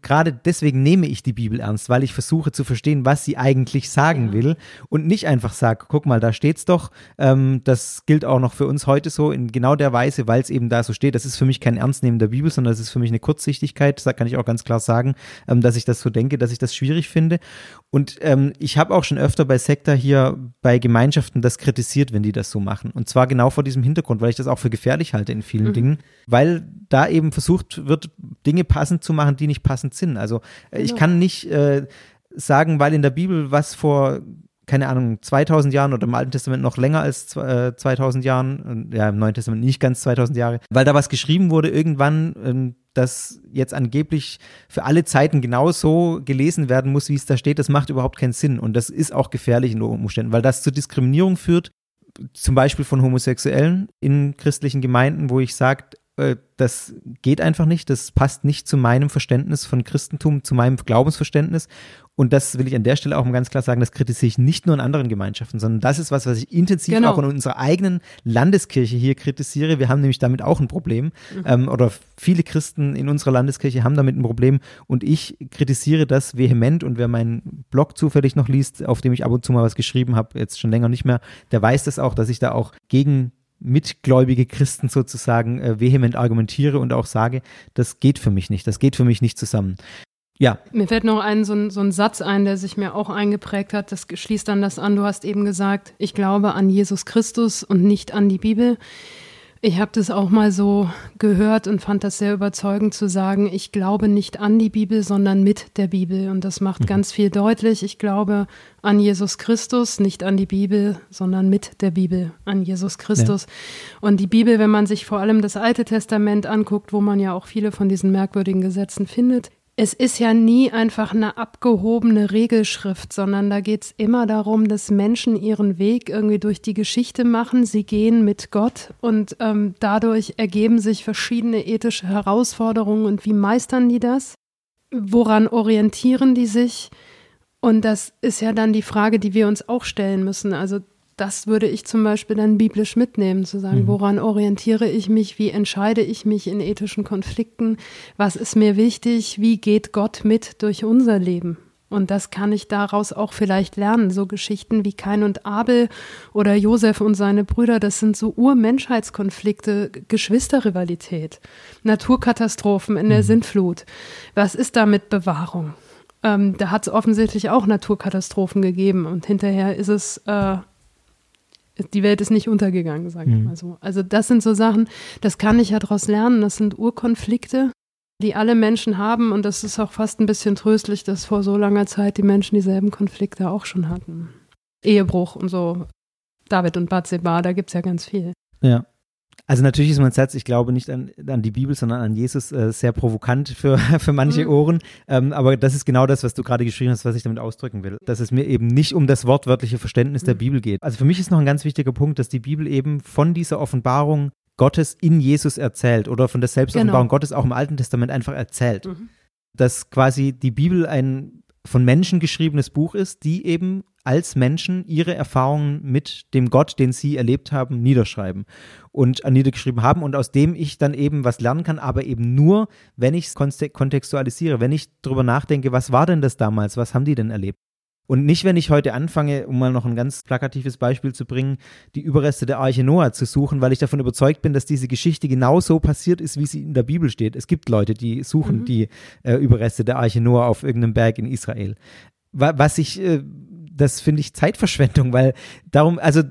gerade deswegen nehme ich die Bibel ernst, weil ich versuche zu verstehen, was sie eigentlich sagen ja. will und nicht einfach sage, guck mal, da steht's doch. Ähm, das gilt auch noch für uns heute so in genau der Weise, weil es eben da so steht. Das ist für mich kein Ernstnehmen der Bibel, sondern das ist für mich eine Kurzsichtigkeit. Da kann ich auch ganz klar sagen, ähm, dass ich das so denke, dass ich das schwierig finde. Und ähm, ich habe auch schon öfter bei Sekta hier bei Gemeinschaften das kritisiert, wenn die das so machen. Und zwar genau vor diesem Hintergrund, weil ich das auch für gefährlich halte in vielen mhm. Dingen, weil da eben versucht wird, Dinge passend zu machen, die nicht passend sind. Also äh, ich genau. kann nicht äh, sagen, weil in der Bibel was vor keine Ahnung, 2000 Jahren oder im Alten Testament noch länger als äh, 2000 Jahren, ja, im Neuen Testament nicht ganz 2000 Jahre, weil da was geschrieben wurde irgendwann, ähm, das jetzt angeblich für alle Zeiten genauso gelesen werden muss, wie es da steht, das macht überhaupt keinen Sinn und das ist auch gefährlich in Umständen, weil das zur Diskriminierung führt zum Beispiel von Homosexuellen in christlichen Gemeinden, wo ich sage, äh, das geht einfach nicht, das passt nicht zu meinem Verständnis von Christentum, zu meinem Glaubensverständnis. Und das will ich an der Stelle auch mal ganz klar sagen, das kritisiere ich nicht nur in anderen Gemeinschaften, sondern das ist was, was ich intensiv genau. auch in unserer eigenen Landeskirche hier kritisiere. Wir haben nämlich damit auch ein Problem. Mhm. Ähm, oder viele Christen in unserer Landeskirche haben damit ein Problem. Und ich kritisiere das vehement. Und wer meinen Blog zufällig noch liest, auf dem ich ab und zu mal was geschrieben habe, jetzt schon länger nicht mehr, der weiß das auch, dass ich da auch gegen mitgläubige Christen sozusagen äh, vehement argumentiere und auch sage, das geht für mich nicht, das geht für mich nicht zusammen. Ja. Mir fällt noch ein, so, ein, so ein Satz ein, der sich mir auch eingeprägt hat. Das schließt dann das an. Du hast eben gesagt, ich glaube an Jesus Christus und nicht an die Bibel. Ich habe das auch mal so gehört und fand das sehr überzeugend zu sagen, ich glaube nicht an die Bibel, sondern mit der Bibel. Und das macht mhm. ganz viel deutlich. Ich glaube an Jesus Christus, nicht an die Bibel, sondern mit der Bibel an Jesus Christus. Ja. Und die Bibel, wenn man sich vor allem das Alte Testament anguckt, wo man ja auch viele von diesen merkwürdigen Gesetzen findet, es ist ja nie einfach eine abgehobene Regelschrift, sondern da geht es immer darum, dass Menschen ihren Weg irgendwie durch die Geschichte machen. Sie gehen mit Gott und ähm, dadurch ergeben sich verschiedene ethische Herausforderungen. Und wie meistern die das? Woran orientieren die sich? Und das ist ja dann die Frage, die wir uns auch stellen müssen. Also das würde ich zum Beispiel dann biblisch mitnehmen, zu sagen, mhm. woran orientiere ich mich, wie entscheide ich mich in ethischen Konflikten, was ist mir wichtig, wie geht Gott mit durch unser Leben. Und das kann ich daraus auch vielleicht lernen. So Geschichten wie Kain und Abel oder Josef und seine Brüder, das sind so Urmenschheitskonflikte, Geschwisterrivalität, Naturkatastrophen in der mhm. Sintflut. Was ist da mit Bewahrung? Ähm, da hat es offensichtlich auch Naturkatastrophen gegeben und hinterher ist es äh, die Welt ist nicht untergegangen, sage ich mhm. mal so. Also das sind so Sachen, das kann ich ja daraus lernen. Das sind Urkonflikte, die alle Menschen haben und das ist auch fast ein bisschen tröstlich, dass vor so langer Zeit die Menschen dieselben Konflikte auch schon hatten. Ehebruch und so. David und Bathseba, da gibt es ja ganz viel. Ja. Also natürlich ist mein Satz, ich glaube nicht an, an die Bibel, sondern an Jesus, äh, sehr provokant für, (laughs) für manche mhm. Ohren. Ähm, aber das ist genau das, was du gerade geschrieben hast, was ich damit ausdrücken will. Dass es mir eben nicht um das wortwörtliche Verständnis mhm. der Bibel geht. Also für mich ist noch ein ganz wichtiger Punkt, dass die Bibel eben von dieser Offenbarung Gottes in Jesus erzählt oder von der Selbstoffenbarung genau. Gottes auch im Alten Testament einfach erzählt. Mhm. Dass quasi die Bibel ein von Menschen geschriebenes Buch ist, die eben als Menschen ihre Erfahrungen mit dem Gott, den sie erlebt haben, niederschreiben und niedergeschrieben haben und aus dem ich dann eben was lernen kann, aber eben nur, wenn ich es kontextualisiere, wenn ich darüber nachdenke, was war denn das damals, was haben die denn erlebt? Und nicht, wenn ich heute anfange, um mal noch ein ganz plakatives Beispiel zu bringen, die Überreste der Arche Noah zu suchen, weil ich davon überzeugt bin, dass diese Geschichte genauso passiert ist, wie sie in der Bibel steht. Es gibt Leute, die suchen mhm. die äh, Überreste der Arche Noah auf irgendeinem Berg in Israel. Was ich, äh, das finde ich Zeitverschwendung, weil darum, also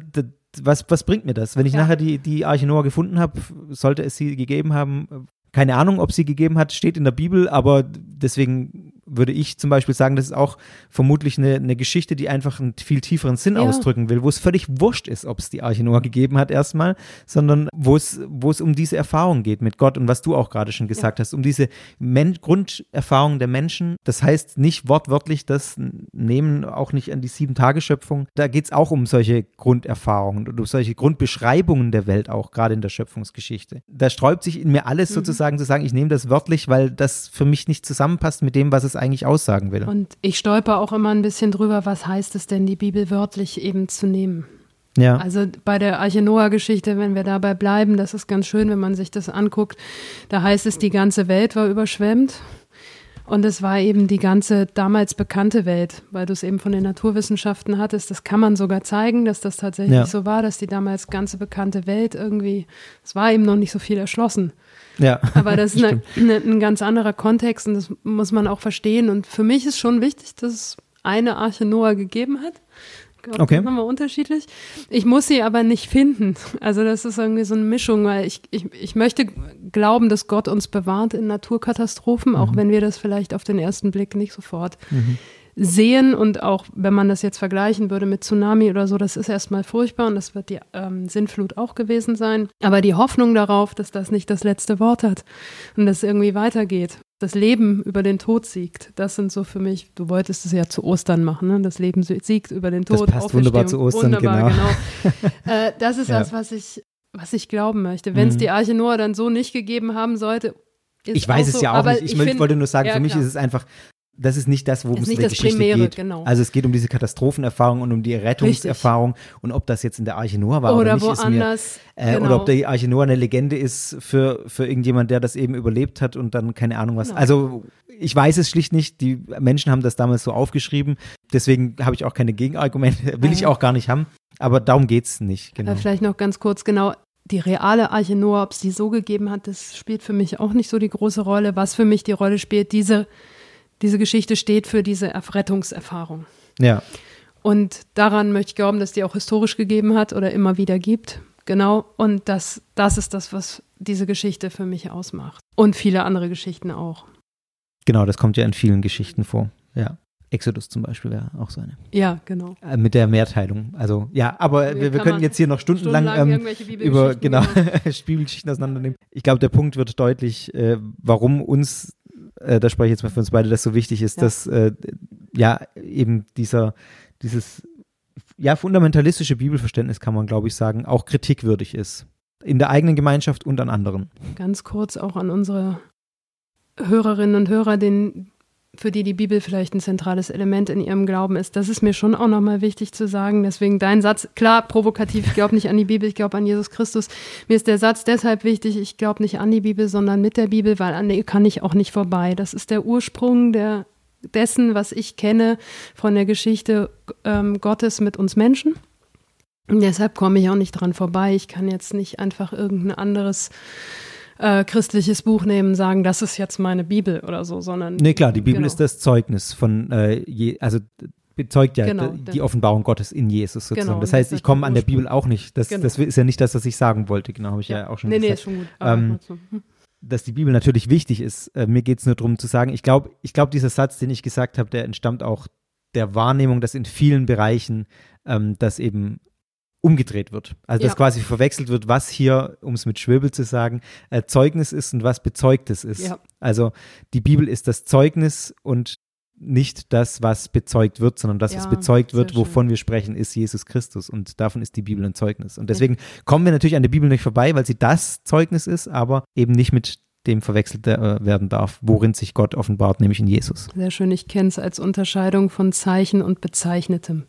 was, was bringt mir das? Wenn ich ja. nachher die, die Arche Noah gefunden habe, sollte es sie gegeben haben, keine Ahnung, ob sie gegeben hat, steht in der Bibel, aber deswegen würde ich zum Beispiel sagen, das ist auch vermutlich eine, eine Geschichte, die einfach einen viel tieferen Sinn ja. ausdrücken will, wo es völlig wurscht ist, ob es die Arche Noah gegeben hat erstmal, sondern wo es, wo es um diese Erfahrung geht mit Gott und was du auch gerade schon gesagt ja. hast, um diese Men Grunderfahrung der Menschen. Das heißt nicht wortwörtlich das Nehmen, auch nicht an die Sieben-Tage-Schöpfung. Da geht es auch um solche Grunderfahrungen und um solche Grundbeschreibungen der Welt auch, gerade in der Schöpfungsgeschichte. Da sträubt sich in mir alles mhm. sozusagen zu sagen, ich nehme das wörtlich, weil das für mich nicht zusammenpasst mit dem, was es eigentlich aussagen will. Und ich stolper auch immer ein bisschen drüber, was heißt es denn, die Bibel wörtlich eben zu nehmen. Ja. Also bei der Arche Noah-Geschichte, wenn wir dabei bleiben, das ist ganz schön, wenn man sich das anguckt. Da heißt es, die ganze Welt war überschwemmt. Und es war eben die ganze damals bekannte Welt, weil du es eben von den Naturwissenschaften hattest. Das kann man sogar zeigen, dass das tatsächlich ja. so war, dass die damals ganze bekannte Welt irgendwie, es war eben noch nicht so viel erschlossen. Ja. Aber das ist eine, eine, ein ganz anderer Kontext und das muss man auch verstehen. Und für mich ist schon wichtig, dass es eine Arche Noah gegeben hat. Glaub, okay. Das ist nochmal unterschiedlich. Ich muss sie aber nicht finden. Also das ist irgendwie so eine Mischung, weil ich, ich, ich möchte glauben, dass Gott uns bewahrt in Naturkatastrophen, mhm. auch wenn wir das vielleicht auf den ersten Blick nicht sofort mhm sehen und auch wenn man das jetzt vergleichen würde mit Tsunami oder so, das ist erstmal furchtbar und das wird die ähm, Sintflut auch gewesen sein. Aber die Hoffnung darauf, dass das nicht das letzte Wort hat und dass es irgendwie weitergeht, das Leben über den Tod siegt, das sind so für mich, du wolltest es ja zu Ostern machen, ne? das Leben siegt über den Tod. Das passt wunderbar zu Ostern, wunderbar, genau. genau. (laughs) äh, das ist ja. das, was ich, was ich glauben möchte. Wenn es mhm. die Arche Noah dann so nicht gegeben haben sollte, ich weiß es so, ja auch nicht. Ich, ich find, wollte nur sagen, ja, für mich klar. ist es einfach das ist nicht das, worum es in der Geschichte Primäre, geht. Genau. Also es geht um diese Katastrophenerfahrung und um die Rettungserfahrung Richtig. und ob das jetzt in der Arche Noah war oder, oder nicht, woanders, ist mir, äh, genau. oder ob die Arche Noah eine Legende ist für, für irgendjemand, der das eben überlebt hat und dann keine Ahnung was. Genau. Also ich weiß es schlicht nicht. Die Menschen haben das damals so aufgeschrieben. Deswegen habe ich auch keine Gegenargumente. (laughs) Will ich auch gar nicht haben. Aber darum geht es nicht. Genau. Vielleicht noch ganz kurz, genau die reale Arche Noah, ob es die so gegeben hat, das spielt für mich auch nicht so die große Rolle. Was für mich die Rolle spielt, diese diese Geschichte steht für diese Rettungserfahrung. Ja. Und daran möchte ich glauben, dass die auch historisch gegeben hat oder immer wieder gibt. genau. Und das, das ist das, was diese Geschichte für mich ausmacht. Und viele andere Geschichten auch. Genau, das kommt ja in vielen Geschichten vor. Ja. Exodus zum Beispiel wäre auch so eine. Ja, genau. Äh, mit der Mehrteilung. Also ja, aber wir, wir können jetzt hier noch stundenlang, stundenlang ähm, über genau Bibelgeschichten (laughs) auseinandernehmen. Ich glaube, der Punkt wird deutlich, äh, warum uns, äh, da spreche ich jetzt mal für uns beide, das so wichtig ist, Ja. dass äh, ja eben dieser dieses ja fundamentalistische Bibelverständnis kann man glaube ich sagen auch kritikwürdig ist in der eigenen Gemeinschaft und an anderen. Ganz kurz auch an unsere Hörerinnen und Hörer, den, für die die Bibel vielleicht ein zentrales Element in ihrem Glauben ist. Das ist mir schon auch nochmal wichtig zu sagen. Deswegen dein Satz, klar, provokativ, ich glaube nicht an die Bibel, ich glaube an Jesus Christus. Mir ist der Satz deshalb wichtig, ich glaube nicht an die Bibel, sondern mit der Bibel, weil an der kann ich auch nicht vorbei. Das ist der Ursprung der, dessen, was ich kenne von der Geschichte ähm, Gottes mit uns Menschen. Und deshalb komme ich auch nicht dran vorbei. Ich kann jetzt nicht einfach irgendein anderes äh, christliches Buch nehmen sagen, das ist jetzt meine Bibel oder so, sondern. Nee, klar, die Bibel Genau. ist das Zeugnis von, äh, je, also bezeugt ja Genau, die denn- Offenbarung Gottes in Jesus sozusagen. Genau, das heißt, das ich komme an der. Bibel auch nicht. Das, Genau. das ist ja nicht das, was ich sagen wollte, genau, habe ich ja, auch schon Nee, nee, gesagt. ist schon gut. Ähm. Hm. dass die Bibel natürlich wichtig ist. Äh, mir geht es nur darum zu sagen, ich glaube, ich glaube, dieser Satz, den ich gesagt habe, der entstammt auch der Wahrnehmung, dass in vielen Bereichen ähm, das eben umgedreht wird. Also dass Ja. quasi verwechselt wird, was hier, um es mit Schwirbel zu sagen, äh, Zeugnis ist und was Bezeugtes ist. Ja. Also die Bibel ist das Zeugnis und nicht das, was bezeugt wird, sondern das, was Ja, bezeugt wird, schön. wovon wir sprechen, ist Jesus Christus. Und davon ist die Bibel ein Zeugnis. Und deswegen kommen wir natürlich an der Bibel nicht vorbei, weil sie das Zeugnis ist, aber eben nicht mit dem verwechselt äh, werden darf, worin sich Gott offenbart, nämlich in Jesus. Sehr schön. Ich kenne es als Unterscheidung von Zeichen und Bezeichnetem.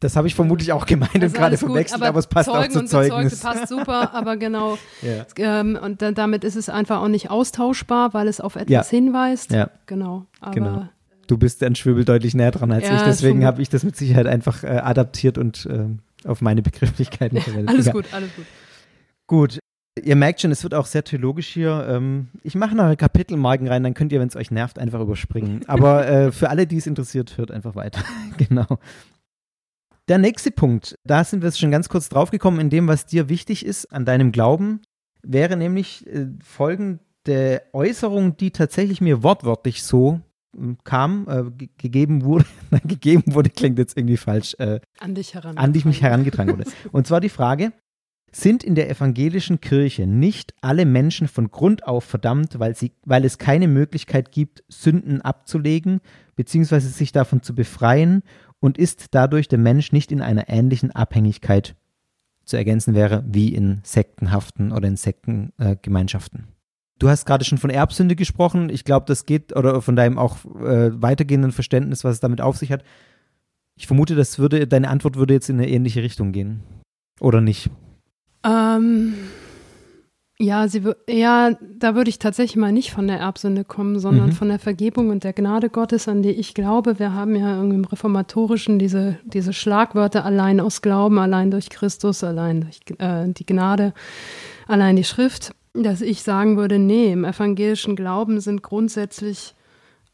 Das habe ich vermutlich auch gemeint und Also gerade gut, verwechselt, aber, es passt Zeugen auch zu und Bezeugte Zeugnis. passt super, aber genau. (laughs) Ja. Ähm, und da, damit ist es einfach auch nicht austauschbar, weil es auf etwas Ja. hinweist. Ja. Genau. Aber Genau. Du bist an Schwirbel deutlich näher dran als Ja, ich, deswegen habe ich das mit Sicherheit einfach äh, adaptiert und ähm, auf meine Begrifflichkeiten verwendet. alles Ja. gut, alles gut. Gut. Ihr merkt schon, es wird auch sehr theologisch hier. Ähm, ich mache noch Kapitelmarken rein, dann könnt ihr, wenn es euch nervt, einfach überspringen. Aber äh, für alle, die es interessiert, hört einfach weiter. (laughs) genau. Der nächste Punkt, da sind wir schon ganz kurz draufgekommen, in dem, was dir wichtig ist an deinem Glauben, wäre nämlich äh, folgende Äußerung, die tatsächlich mir wortwörtlich so ähm, kam, äh, ge gegeben wurde, (laughs) nein, gegeben wurde, klingt jetzt irgendwie falsch, äh, An dich heran. an die ich mich herangetragen wurde. (laughs) Und zwar die Frage, sind in der evangelischen Kirche nicht alle Menschen von Grund auf verdammt, weil, sie, weil es keine Möglichkeit gibt, Sünden abzulegen, beziehungsweise sich davon zu befreien und ist dadurch der Mensch nicht in einer ähnlichen Abhängigkeit zu ergänzen wäre, wie in sektenhaften oder in Sektengemeinschaften? Du hast gerade schon von Erbsünde gesprochen. Ich glaube, das geht, oder von deinem auch äh, weitergehenden Verständnis, was es damit auf sich hat. Ich vermute, das würde, deine Antwort würde jetzt in eine ähnliche Richtung gehen. Oder nicht? Ähm, ja, sie, ja, da würde ich tatsächlich mal nicht von der Erbsünde kommen, sondern Mhm. von der Vergebung und der Gnade Gottes, an die ich glaube. Wir haben ja irgendwie im Reformatorischen diese, diese Schlagwörter allein aus Glauben, allein durch Christus, allein durch äh, die Gnade, allein die Schrift, dass ich sagen würde, nee, im evangelischen Glauben sind grundsätzlich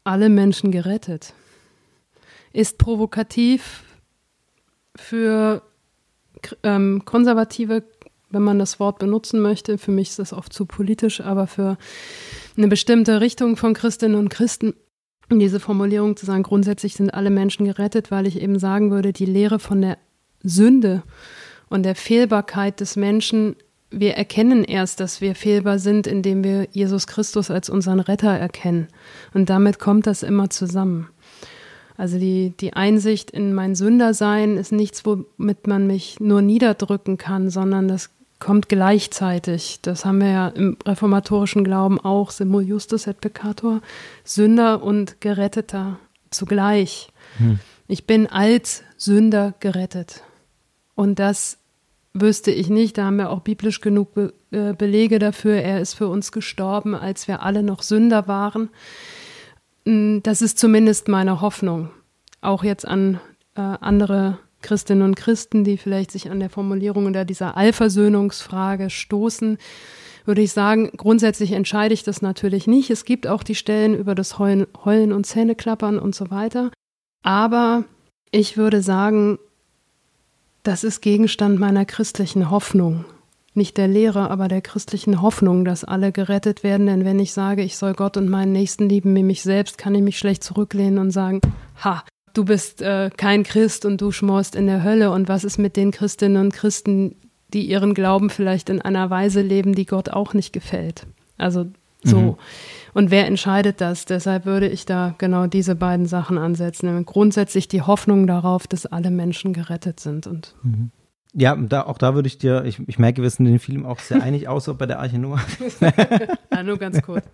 alle Menschen gerettet. Ist provokativ für ähm, konservative, wenn man das Wort benutzen möchte. Für mich ist das oft zu politisch, aber für eine bestimmte Richtung von Christinnen und Christen, diese Formulierung zu sagen, grundsätzlich sind alle Menschen gerettet, weil ich eben sagen würde, die Lehre von der Sünde und der Fehlbarkeit des Menschen, wir erkennen erst, dass wir fehlbar sind, indem wir Jesus Christus als unseren Retter erkennen. Und damit kommt das immer zusammen. Also die, die Einsicht in mein Sündersein ist nichts, womit man mich nur niederdrücken kann, sondern das kommt gleichzeitig. Das haben wir ja im reformatorischen Glauben auch, simul justus et peccator, Sünder und Geretteter zugleich. Ich bin als Sünder gerettet. Und das wüsste ich nicht, da haben wir auch biblisch genug Be äh, Belege dafür. Er ist für uns gestorben, als wir alle noch Sünder waren. Mm, Das ist zumindest meine Hoffnung. Auch jetzt an äh, andere Christinnen und Christen, die vielleicht sich an der Formulierung oder dieser Allversöhnungsfrage stoßen, würde ich sagen, grundsätzlich entscheide ich das natürlich nicht. Es gibt auch die Stellen über das Heulen, Heulen und Zähneklappern und so weiter. Aber ich würde sagen, das ist Gegenstand meiner christlichen Hoffnung. Nicht der Lehre, aber der christlichen Hoffnung, dass alle gerettet werden. Denn wenn ich sage, ich soll Gott und meinen Nächsten lieben wie mich selbst, kann ich mich schlecht zurücklehnen und sagen, ha, du bist äh, kein Christ und du schmorst in der Hölle. Und was ist mit den Christinnen und Christen, die ihren Glauben vielleicht in einer Weise leben, die Gott auch nicht gefällt? Also so. Mhm. Und wer entscheidet das? Deshalb würde ich da genau diese beiden Sachen ansetzen. Grundsätzlich die Hoffnung darauf, dass alle Menschen gerettet sind. Und mhm. Ja, da, auch da würde ich dir, ich, ich merke, wir sind in dem Film auch sehr einig, (laughs) außer bei der Arche Noah. ja, nur ganz kurz.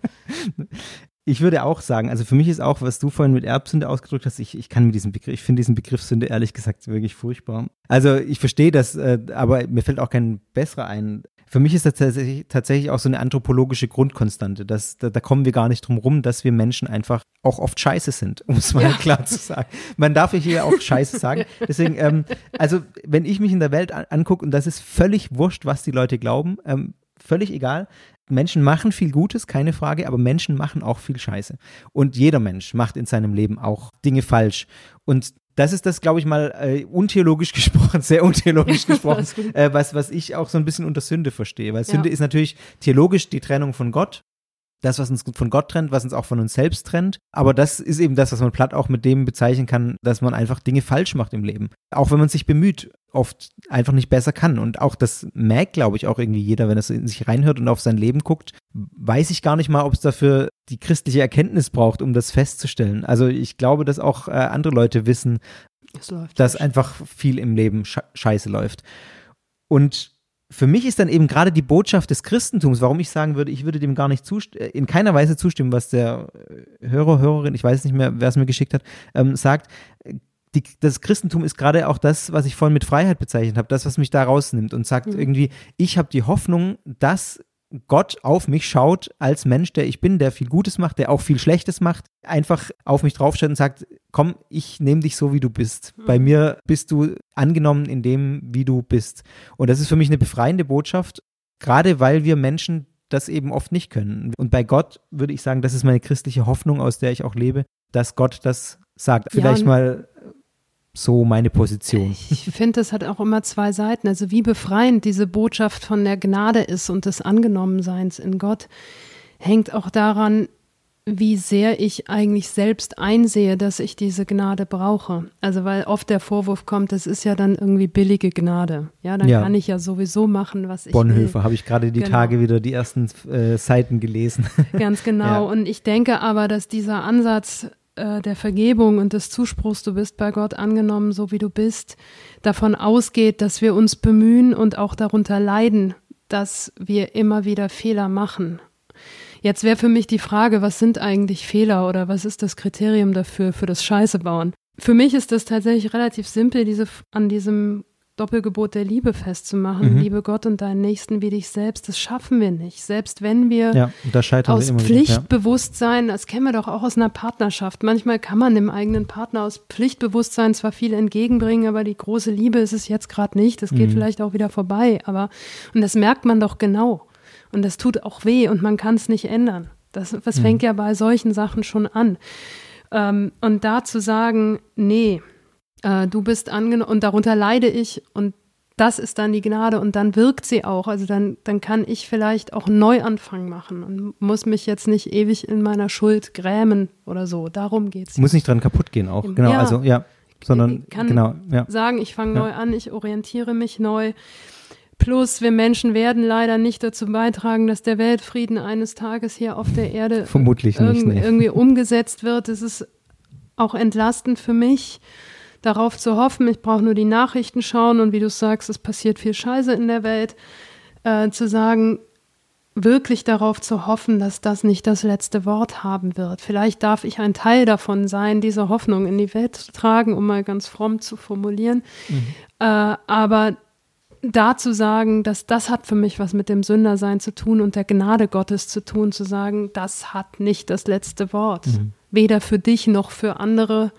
(laughs) Ich würde auch sagen, also für mich ist auch, was du vorhin mit Erbsünde ausgedrückt hast, ich, ich kann mit diesem Begriff, ich finde diesen Begriff Sünde ehrlich gesagt wirklich furchtbar. Also ich verstehe das, äh, aber mir fällt auch kein besserer ein. Für mich ist das tatsächlich, tatsächlich auch so eine anthropologische Grundkonstante. Dass, da, da, kommen wir gar nicht drum rum, dass wir Menschen einfach auch oft scheiße sind, um es mal ja. (laughs) klar zu sagen. Man darf hier auch scheiße sagen. (laughs) Deswegen, ähm, also wenn ich mich in der Welt an, angucke, und das ist völlig wurscht, was die Leute glauben, ähm, völlig egal. Menschen machen viel Gutes, keine Frage, aber Menschen machen auch viel Scheiße. Und jeder Mensch macht in seinem Leben auch Dinge falsch. Und das ist das, glaube ich mal, äh, untheologisch (laughs) gesprochen, sehr untheologisch (laughs) gesprochen, äh, was, was ich auch so ein bisschen unter Sünde verstehe. Weil Sünde ja. ist natürlich theologisch die Trennung von Gott. Das, was uns von Gott trennt, was uns auch von uns selbst trennt. Aber das ist eben das, was man platt auch mit dem bezeichnen kann, dass man einfach Dinge falsch macht im Leben. Auch wenn man sich bemüht, oft einfach nicht besser kann. Und auch das merkt, glaube ich, auch irgendwie jeder, wenn er in sich reinhört und auf sein Leben guckt, weiß ich gar nicht mal, ob es dafür die christliche Erkenntnis braucht, um das festzustellen. Also ich glaube, dass auch äh, andere Leute wissen, dass einfach viel im Leben scheiße läuft. Und für mich ist dann eben gerade die Botschaft des Christentums, warum ich sagen würde, ich würde dem gar nicht äh, in keiner Weise zustimmen, was der äh, Hörer, Hörerin, ich weiß nicht mehr, wer es mir geschickt hat, ähm, sagt. Die, das Christentum ist gerade auch das, was ich vorhin mit Freiheit bezeichnet habe, das, was mich da rausnimmt und sagt mhm. irgendwie, ich habe die Hoffnung, dass Gott auf mich schaut als Mensch, der ich bin, der viel Gutes macht, der auch viel Schlechtes macht, einfach auf mich draufschaut und sagt, komm, ich nehme dich so, wie du bist. Bei mhm. mir bist du angenommen in dem, wie du bist. Und das ist für mich eine befreiende Botschaft, gerade weil wir Menschen das eben oft nicht können. Und bei Gott würde ich sagen, das ist meine christliche Hoffnung, aus der ich auch lebe, dass Gott das sagt. Vielleicht ja, mal so meine Position. Ich finde, das hat auch immer zwei Seiten. Also wie befreiend diese Botschaft von der Gnade ist und des Angenommenseins in Gott, hängt auch daran, wie sehr ich eigentlich selbst einsehe, dass ich diese Gnade brauche. Also weil oft der Vorwurf kommt, das ist ja dann irgendwie billige Gnade. Ja, dann ja. kann ich ja sowieso machen, was ich Bonhoeffer habe ich gerade die genau. Tage wieder die ersten äh, Seiten gelesen. (laughs) Ganz genau. Ja. Und ich denke aber, dass dieser Ansatz äh, der Vergebung und des Zuspruchs, du bist bei Gott angenommen, so wie du bist, davon ausgeht, dass wir uns bemühen und auch darunter leiden, dass wir immer wieder Fehler machen. Jetzt wäre für mich die Frage, was sind eigentlich Fehler oder was ist das Kriterium dafür, für das Scheiße bauen? Für mich ist das tatsächlich relativ simpel, diese, an diesem Doppelgebot der Liebe festzumachen. Mhm. Liebe Gott und deinen Nächsten wie dich selbst. Das schaffen wir nicht. Selbst wenn wir ja, aus wir Pflichtbewusstsein, das kennen wir doch auch aus einer Partnerschaft. Manchmal kann man dem eigenen Partner aus Pflichtbewusstsein zwar viel entgegenbringen, aber die große Liebe ist es jetzt gerade nicht. Das geht mhm. vielleicht auch wieder vorbei. Aber, und das merkt man doch genau. Und das tut auch weh und man kann es nicht ändern. Das, das mhm. fängt ja bei solchen Sachen schon an. Ähm, und da zu sagen, nee, äh, du bist angenommen und darunter leide ich und das ist dann die Gnade und dann wirkt sie auch. Also dann, dann kann ich vielleicht auch einen Neuanfang machen und muss mich jetzt nicht ewig in meiner Schuld grämen oder so. Darum geht es. Muss nicht dran kaputt gehen auch. Genau, ja, also ja. Sondern ich kann genau, ja. sagen, ich fange ja. neu an, ich orientiere mich neu. Plus, wir Menschen werden leider nicht dazu beitragen, dass der Weltfrieden eines Tages hier auf der Erde Vermutlich nicht, nee. irgendwie umgesetzt wird. Es ist auch entlastend für mich darauf zu hoffen, ich brauche nur die Nachrichten schauen und wie du sagst, es passiert viel Scheiße in der Welt, äh, zu sagen, wirklich darauf zu hoffen, dass das nicht das letzte Wort haben wird. Vielleicht darf ich ein Teil davon sein, diese Hoffnung in die Welt zu tragen, um mal ganz fromm zu formulieren. Mhm. Äh, aber da zu sagen, dass das hat für mich was mit dem Sündersein zu tun und der Gnade Gottes zu tun, zu sagen, das hat nicht das letzte Wort. Mhm. Weder für dich noch für andere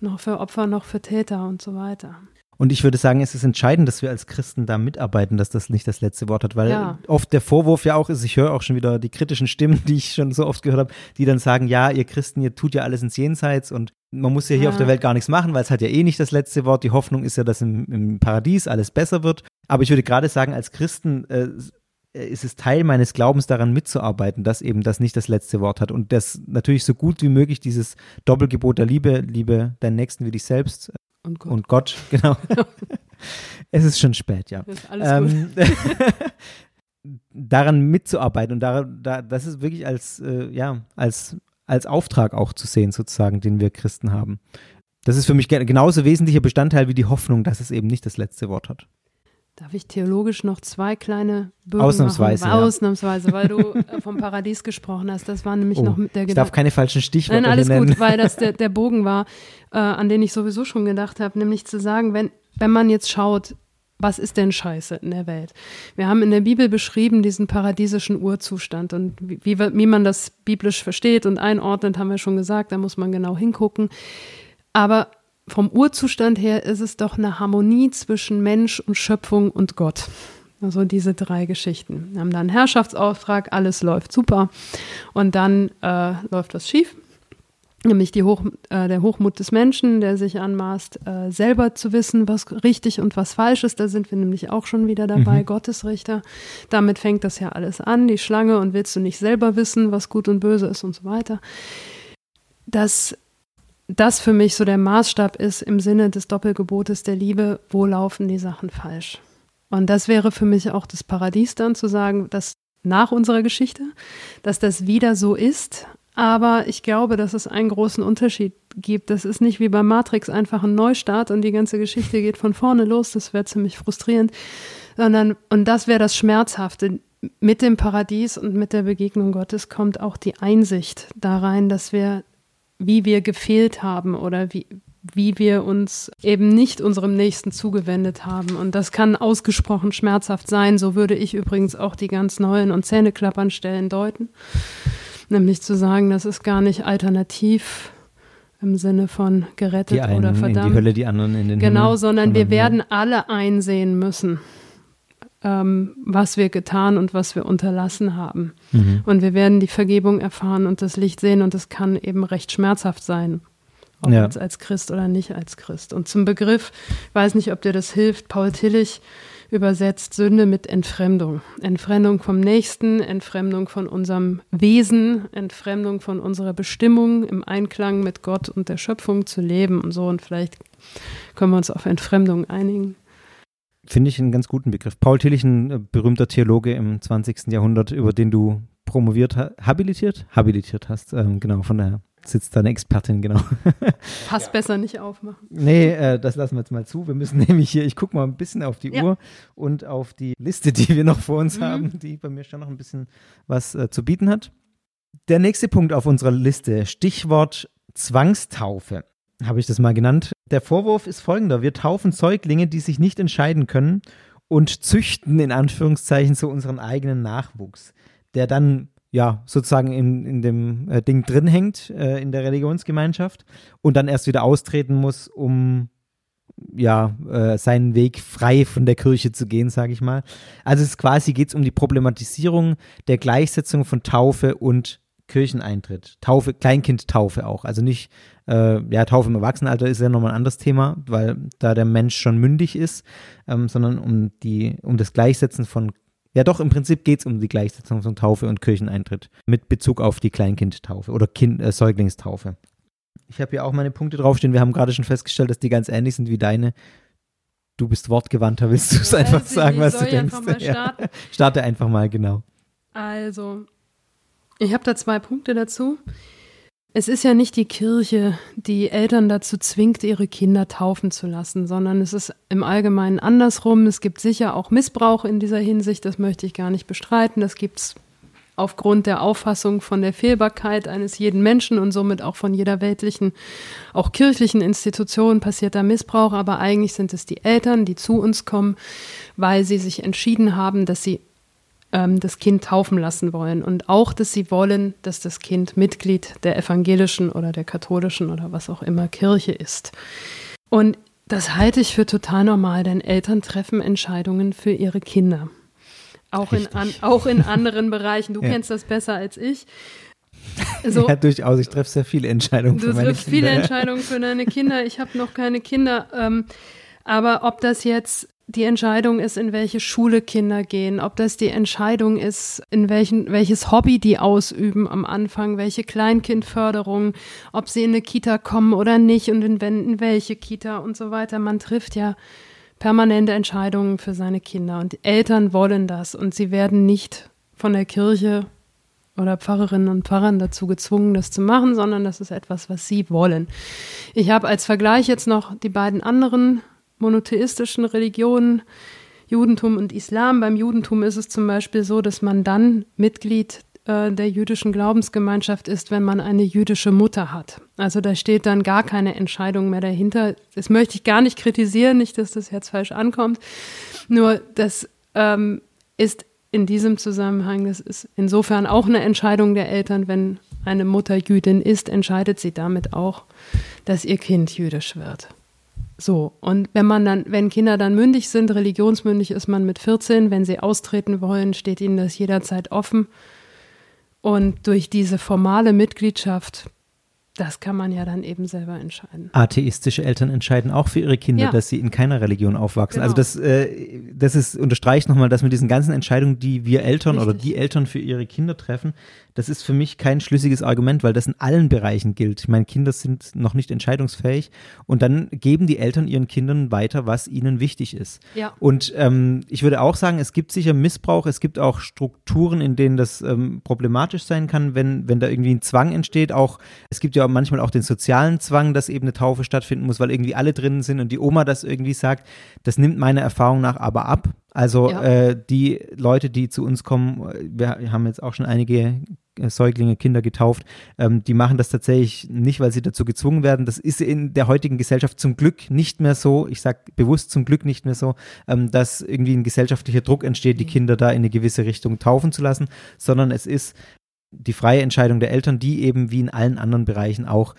noch für Opfer, noch für Täter und so weiter. Und ich würde sagen, es ist entscheidend, dass wir als Christen da mitarbeiten, dass das nicht das letzte Wort hat, weil Ja. oft der Vorwurf ja auch ist, ich höre auch schon wieder die kritischen Stimmen, die ich schon so oft gehört habe, die dann sagen, ja, ihr Christen, ihr tut ja alles ins Jenseits und man muss ja hier Ja. auf der Welt gar nichts machen, weil es hat ja eh nicht das letzte Wort. Die Hoffnung ist ja, dass im, im Paradies alles besser wird. Aber ich würde gerade sagen, als Christen äh, ist es Teil meines Glaubens daran mitzuarbeiten, dass eben das nicht das letzte Wort hat und das natürlich so gut wie möglich dieses Doppelgebot der Liebe, liebe deinen Nächsten wie dich selbst Und Gott. und Gott, (laughs) genau. (laughs) es ist schon spät, ja. ist alles. Ähm, (laughs) daran mitzuarbeiten und da, da, das ist wirklich als, äh, ja, als, als Auftrag auch zu sehen, sozusagen, den wir Christen haben. Das ist für mich ge- genauso wesentlicher Bestandteil wie die Hoffnung, dass es eben nicht das letzte Wort hat. Darf ich theologisch noch zwei kleine Bögen Ausnahmsweise, machen? ja. Ausnahmsweise, weil du äh, vom Paradies gesprochen hast. Das war nämlich Oh, noch mit der ich darf Gedanke. keine falschen Stichworte Nein, alles nennen. gut, weil das der, (laughs) der Bogen war, äh, an den ich sowieso schon gedacht habe, nämlich zu sagen, wenn, wenn man jetzt schaut, was ist denn Scheiße in der Welt? Wir haben in der Bibel beschrieben diesen paradiesischen Urzustand und wie, wie, wie man das biblisch versteht und einordnet, haben wir schon gesagt, da muss man genau hingucken. Aber vom Urzustand her ist es doch eine Harmonie zwischen Mensch und Schöpfung und Gott. Also diese drei Geschichten. Wir haben da einen Herrschaftsauftrag, alles läuft super. Und dann äh, läuft was schief. Nämlich die Hoch, äh, der Hochmut des Menschen, der sich anmaßt, äh, selber zu wissen, was richtig und was falsch ist. Da sind wir nämlich auch schon wieder dabei, Gottesrichter. Damit fängt das ja alles an, die Schlange. Und willst du nicht selber wissen, was gut und böse ist und so weiter. Dass das für mich so der Maßstab ist im Sinne des Doppelgebotes der Liebe, wo laufen die Sachen falsch. Und das wäre für mich auch das Paradies dann zu sagen, dass nach unserer Geschichte, dass das wieder so ist. Aber ich glaube, dass es einen großen Unterschied gibt. Das ist nicht wie bei Matrix einfach ein Neustart und die ganze Geschichte geht von vorne los. Das wäre ziemlich frustrierend. Sondern, und das wäre das Schmerzhafte. Mit dem Paradies und mit der Begegnung Gottes kommt auch die Einsicht da rein, dass wir wie wir gefehlt haben oder wie, wie wir uns eben nicht unserem Nächsten zugewendet haben. Und das kann ausgesprochen schmerzhaft sein. So würde ich übrigens auch die ganz neuen und Zähneklappern Stellen deuten. Nämlich zu sagen, das ist gar nicht alternativ im Sinne von gerettet Die einen oder in verdammt. die Hölle, die anderen in den Genau, Himmel. sondern wir werden alle einsehen müssen, ähm, was wir getan und was wir unterlassen haben. Mhm. Und wir werden die Vergebung erfahren und das Licht sehen und es kann eben recht schmerzhaft sein. Ob Ja. jetzt als Christ oder nicht als Christ. Und zum Begriff, ich weiß nicht, ob dir das hilft, Paul Tillich übersetzt Sünde mit Entfremdung. Entfremdung vom Nächsten, Entfremdung von unserem Wesen, Entfremdung von unserer Bestimmung, im Einklang mit Gott und der Schöpfung zu leben und so. Und vielleicht können wir uns auf Entfremdung einigen. Finde ich einen ganz guten Begriff. Paul Tillich, ein äh, berühmter Theologe im 20. Jahrhundert, über den du promoviert, ha- habilitiert? Habilitiert hast, ähm, genau, von daher sitzt da eine Expertin, genau. (laughs) Passt besser nicht aufmachen. Nee, äh, das lassen wir jetzt mal zu. Wir müssen (laughs) nämlich hier, ich gucke mal ein bisschen auf die Ja. Uhr und auf die Liste, die wir noch vor uns Mhm. haben, die bei mir schon noch ein bisschen was äh, zu bieten hat. Der nächste Punkt auf unserer Liste, Stichwort Zwangstaufe, habe ich das mal genannt. Der Vorwurf ist folgender. Wir taufen Säuglinge, die sich nicht entscheiden können und züchten in Anführungszeichen so unseren eigenen Nachwuchs, der dann ja sozusagen in, in dem äh, Ding drin hängt, äh, in der Religionsgemeinschaft und dann erst wieder austreten muss, um ja, äh, seinen Weg frei von der Kirche zu gehen, sage ich mal. Also es quasi geht es um die Problematisierung der Gleichsetzung von Taufe und Kircheneintritt. Taufe, Kleinkindtaufe auch. Also nicht, äh, ja, Taufe im Erwachsenenalter ist ja nochmal ein anderes Thema, weil da der Mensch schon mündig ist, ähm, sondern um die, um das Gleichsetzen von, ja doch, im Prinzip geht es um die Gleichsetzung von Taufe und Kircheneintritt mit Bezug auf die Kleinkindtaufe oder kind, äh, Säuglingstaufe. Ich habe hier auch meine Punkte draufstehen. Wir haben gerade schon festgestellt, dass die ganz ähnlich sind wie deine. Du bist wortgewandter. Willst du es einfach sagen, was du denkst? (laughs) Ja. Starte einfach mal, genau. Also, ich habe da zwei Punkte dazu. Es ist ja nicht die Kirche, die Eltern dazu zwingt, ihre Kinder taufen zu lassen, sondern es ist im Allgemeinen andersrum. Es gibt sicher auch Missbrauch in dieser Hinsicht, das möchte ich gar nicht bestreiten. Das gibt es aufgrund der Auffassung von der Fehlbarkeit eines jeden Menschen und somit auch von jeder weltlichen, auch kirchlichen Institution passiert da Missbrauch, aber eigentlich sind es die Eltern, die zu uns kommen, weil sie sich entschieden haben, dass sie ähm, das Kind taufen lassen wollen und auch, dass sie wollen, dass das Kind Mitglied der evangelischen oder der katholischen oder was auch immer Kirche ist. Und Das halte ich für total normal, denn Eltern treffen Entscheidungen für ihre Kinder. Auch, in, an, auch in anderen Bereichen. Du ja. kennst das besser als ich. (laughs) So, ja, durchaus. Ich treffe sehr viele Entscheidungen für meine Kinder. Du triffst viele Entscheidungen für deine Kinder. Ich habe noch keine Kinder. Ähm, aber ob das jetzt die Entscheidung ist, in welche Schule Kinder gehen, ob das die Entscheidung ist, in welchen, welches Hobby die ausüben am Anfang, welche Kleinkindförderung, ob sie in eine Kita kommen oder nicht und in, in welche Kita und so weiter. Man trifft ja permanente Entscheidungen für seine Kinder und Eltern wollen das und sie werden nicht von der Kirche oder Pfarrerinnen und Pfarrern dazu gezwungen, das zu machen, sondern das ist etwas, was sie wollen. Ich habe als Vergleich jetzt noch die beiden anderen monotheistischen Religionen, Judentum und Islam. Beim Judentum ist es zum Beispiel so, dass man dann Mitglied äh, der jüdischen Glaubensgemeinschaft ist, wenn man eine jüdische Mutter hat. Also da steht dann gar keine Entscheidung mehr dahinter. Das möchte ich gar nicht kritisieren, nicht, dass das jetzt falsch ankommt. Nur das ähm, ist in diesem Zusammenhang, das ist insofern auch eine Entscheidung der Eltern, wenn eine Mutter Jüdin ist, entscheidet sie damit auch, dass ihr Kind jüdisch wird. So, und wenn man dann, wenn Kinder dann mündig sind, religionsmündig ist man mit 14, wenn sie austreten wollen, steht ihnen das jederzeit offen. Und durch diese formale Mitgliedschaft das kann man ja dann eben selber entscheiden. Atheistische Eltern entscheiden auch für ihre Kinder, ja. dass sie in keiner Religion aufwachsen. Also genau. Also das, äh, das ist, unterstreicht nochmal, dass mit diesen ganzen Entscheidungen, die wir Eltern Richtig. oder die Eltern für ihre Kinder treffen, das ist für mich kein schlüssiges Argument, weil das in allen Bereichen gilt. Ich meine, Kinder sind noch nicht entscheidungsfähig und dann geben die Eltern ihren Kindern weiter, was ihnen wichtig ist. Ja. Und ähm, ich würde auch sagen, es gibt sicher Missbrauch, es gibt auch Strukturen, in denen das ähm, problematisch sein kann, wenn, wenn da irgendwie ein Zwang entsteht. Auch es gibt ja manchmal auch den sozialen Zwang, dass eben eine Taufe stattfinden muss, weil irgendwie alle drinnen sind und die Oma das irgendwie sagt. Das nimmt meiner Erfahrung nach aber ab. Also ja. äh, die Leute, die zu uns kommen, wir haben jetzt auch schon einige äh, Säuglinge, Kinder getauft, ähm, die machen das tatsächlich nicht, weil sie dazu gezwungen werden. Das ist in der heutigen Gesellschaft zum Glück nicht mehr so, ich sage bewusst zum Glück nicht mehr so, ähm, dass irgendwie ein gesellschaftlicher Druck entsteht, die mhm. Kinder da in eine gewisse Richtung taufen zu lassen, sondern es ist die freie Entscheidung der Eltern, die eben wie in allen anderen Bereichen auch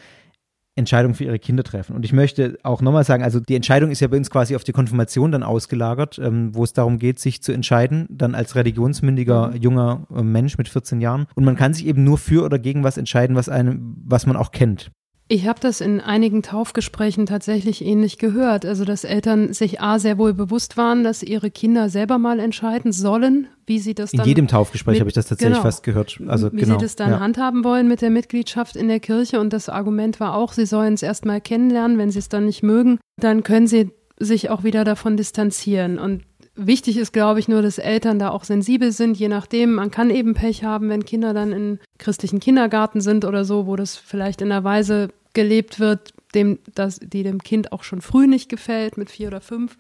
Entscheidungen für ihre Kinder treffen. Und ich möchte auch nochmal sagen, also die Entscheidung ist ja bei uns quasi auf die Konfirmation dann ausgelagert, ähm, wo es darum geht, sich zu entscheiden, dann als religionsmündiger mhm. junger äh, Mensch mit 14 Jahren. Und man kann sich eben nur für oder gegen was entscheiden, was einem, was man auch kennt. Ich habe das in einigen Taufgesprächen tatsächlich ähnlich gehört. Also, dass Eltern sich A sehr wohl bewusst waren, dass ihre Kinder selber mal entscheiden sollen, wie sie das dann. In jedem Taufgespräch habe ich das tatsächlich genau, fast gehört. Also, wie genau, sie das dann ja. handhaben wollen mit der Mitgliedschaft in der Kirche. Und das Argument war auch, sie sollen es erst mal kennenlernen. Wenn sie es dann nicht mögen, dann können sie sich auch wieder davon distanzieren. Und Wichtig ist, glaube ich, nur, dass Eltern da auch sensibel sind, je nachdem. Man kann eben Pech haben, wenn Kinder dann in christlichen Kindergarten sind oder so, wo das vielleicht in einer Weise gelebt wird, dem, das, die dem Kind auch schon früh nicht gefällt, mit vier oder fünf.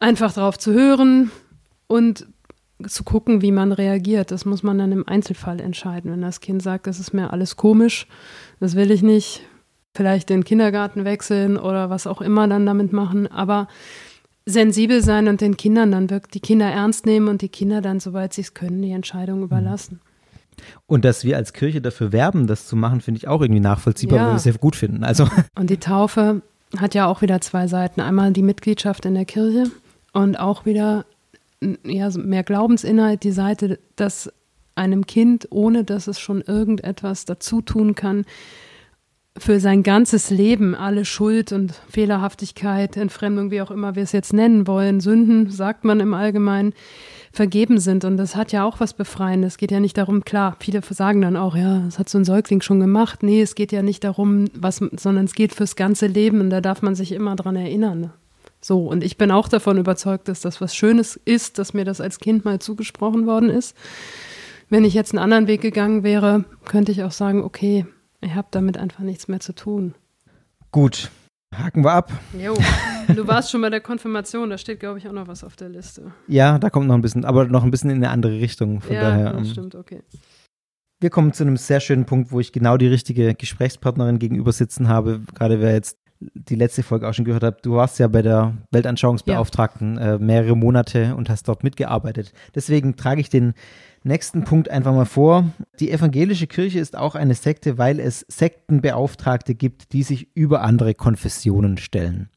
Einfach darauf zu hören und zu gucken, wie man reagiert. Das muss man dann im Einzelfall entscheiden. Wenn das Kind sagt, das ist mir alles komisch, das will ich nicht, vielleicht den Kindergarten wechseln oder was auch immer dann damit machen. Aber sensibel sein und den Kindern dann wirklich die Kinder ernst nehmen und die Kinder dann, soweit sie es können, die Entscheidung mhm. überlassen. Und dass wir als Kirche dafür werben, das zu machen, finde ich auch irgendwie nachvollziehbar, ja. weil wir es sehr gut finden. Also. (laughs) Und die Taufe hat ja auch wieder zwei Seiten. Einmal die Mitgliedschaft in der Kirche und auch wieder ja, mehr Glaubensinhalt, die Seite, dass einem Kind, ohne dass es schon irgendetwas dazu tun kann, für sein ganzes Leben alle Schuld und Fehlerhaftigkeit, Entfremdung, wie auch immer wir es jetzt nennen wollen, Sünden, sagt man im Allgemeinen, vergeben sind. Und das hat ja auch was Befreiendes. Es geht ja nicht darum, klar, viele sagen dann auch, ja, das hat so ein Säugling schon gemacht. Nee, es geht ja nicht darum, was, sondern es geht fürs ganze Leben und da darf man sich immer dran erinnern. So, und ich bin auch davon überzeugt, dass das was Schönes ist, dass mir das als Kind mal zugesprochen worden ist. Wenn ich jetzt einen anderen Weg gegangen wäre, könnte ich auch sagen, okay, ich habe damit einfach nichts mehr zu tun. Gut, haken wir ab. Jo, du warst schon bei der Konfirmation, da steht, glaube ich, auch noch was auf der Liste. Ja, da kommt noch ein bisschen, aber noch ein bisschen in eine andere Richtung. Von ja, daher, das ähm, stimmt, okay. Wir kommen zu einem sehr schönen Punkt, wo ich genau die richtige Gesprächspartnerin gegenüber sitzen habe. Gerade wer jetzt die letzte Folge auch schon gehört hat, du warst ja bei der Weltanschauungsbeauftragten ja. äh, mehrere Monate und hast dort mitgearbeitet. Deswegen trage ich den nächsten Punkt einfach mal vor. Die evangelische Kirche ist auch eine Sekte, weil es Sektenbeauftragte gibt, die sich über andere Konfessionen stellen.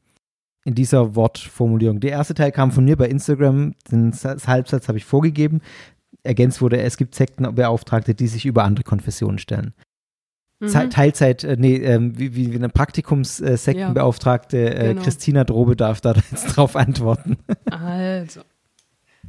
in dieser Wortformulierung. Der erste Teil kam von mir bei Instagram, den Halbsatz habe ich vorgegeben. Ergänzt wurde, es gibt Sektenbeauftragte, die sich über andere Konfessionen stellen. Mhm. Teilzeit, äh, nee, ähm, wie, wie, eine Praktikumssektenbeauftragte äh, ja, genau. Christina Drobe darf da (laughs) jetzt drauf antworten. Also,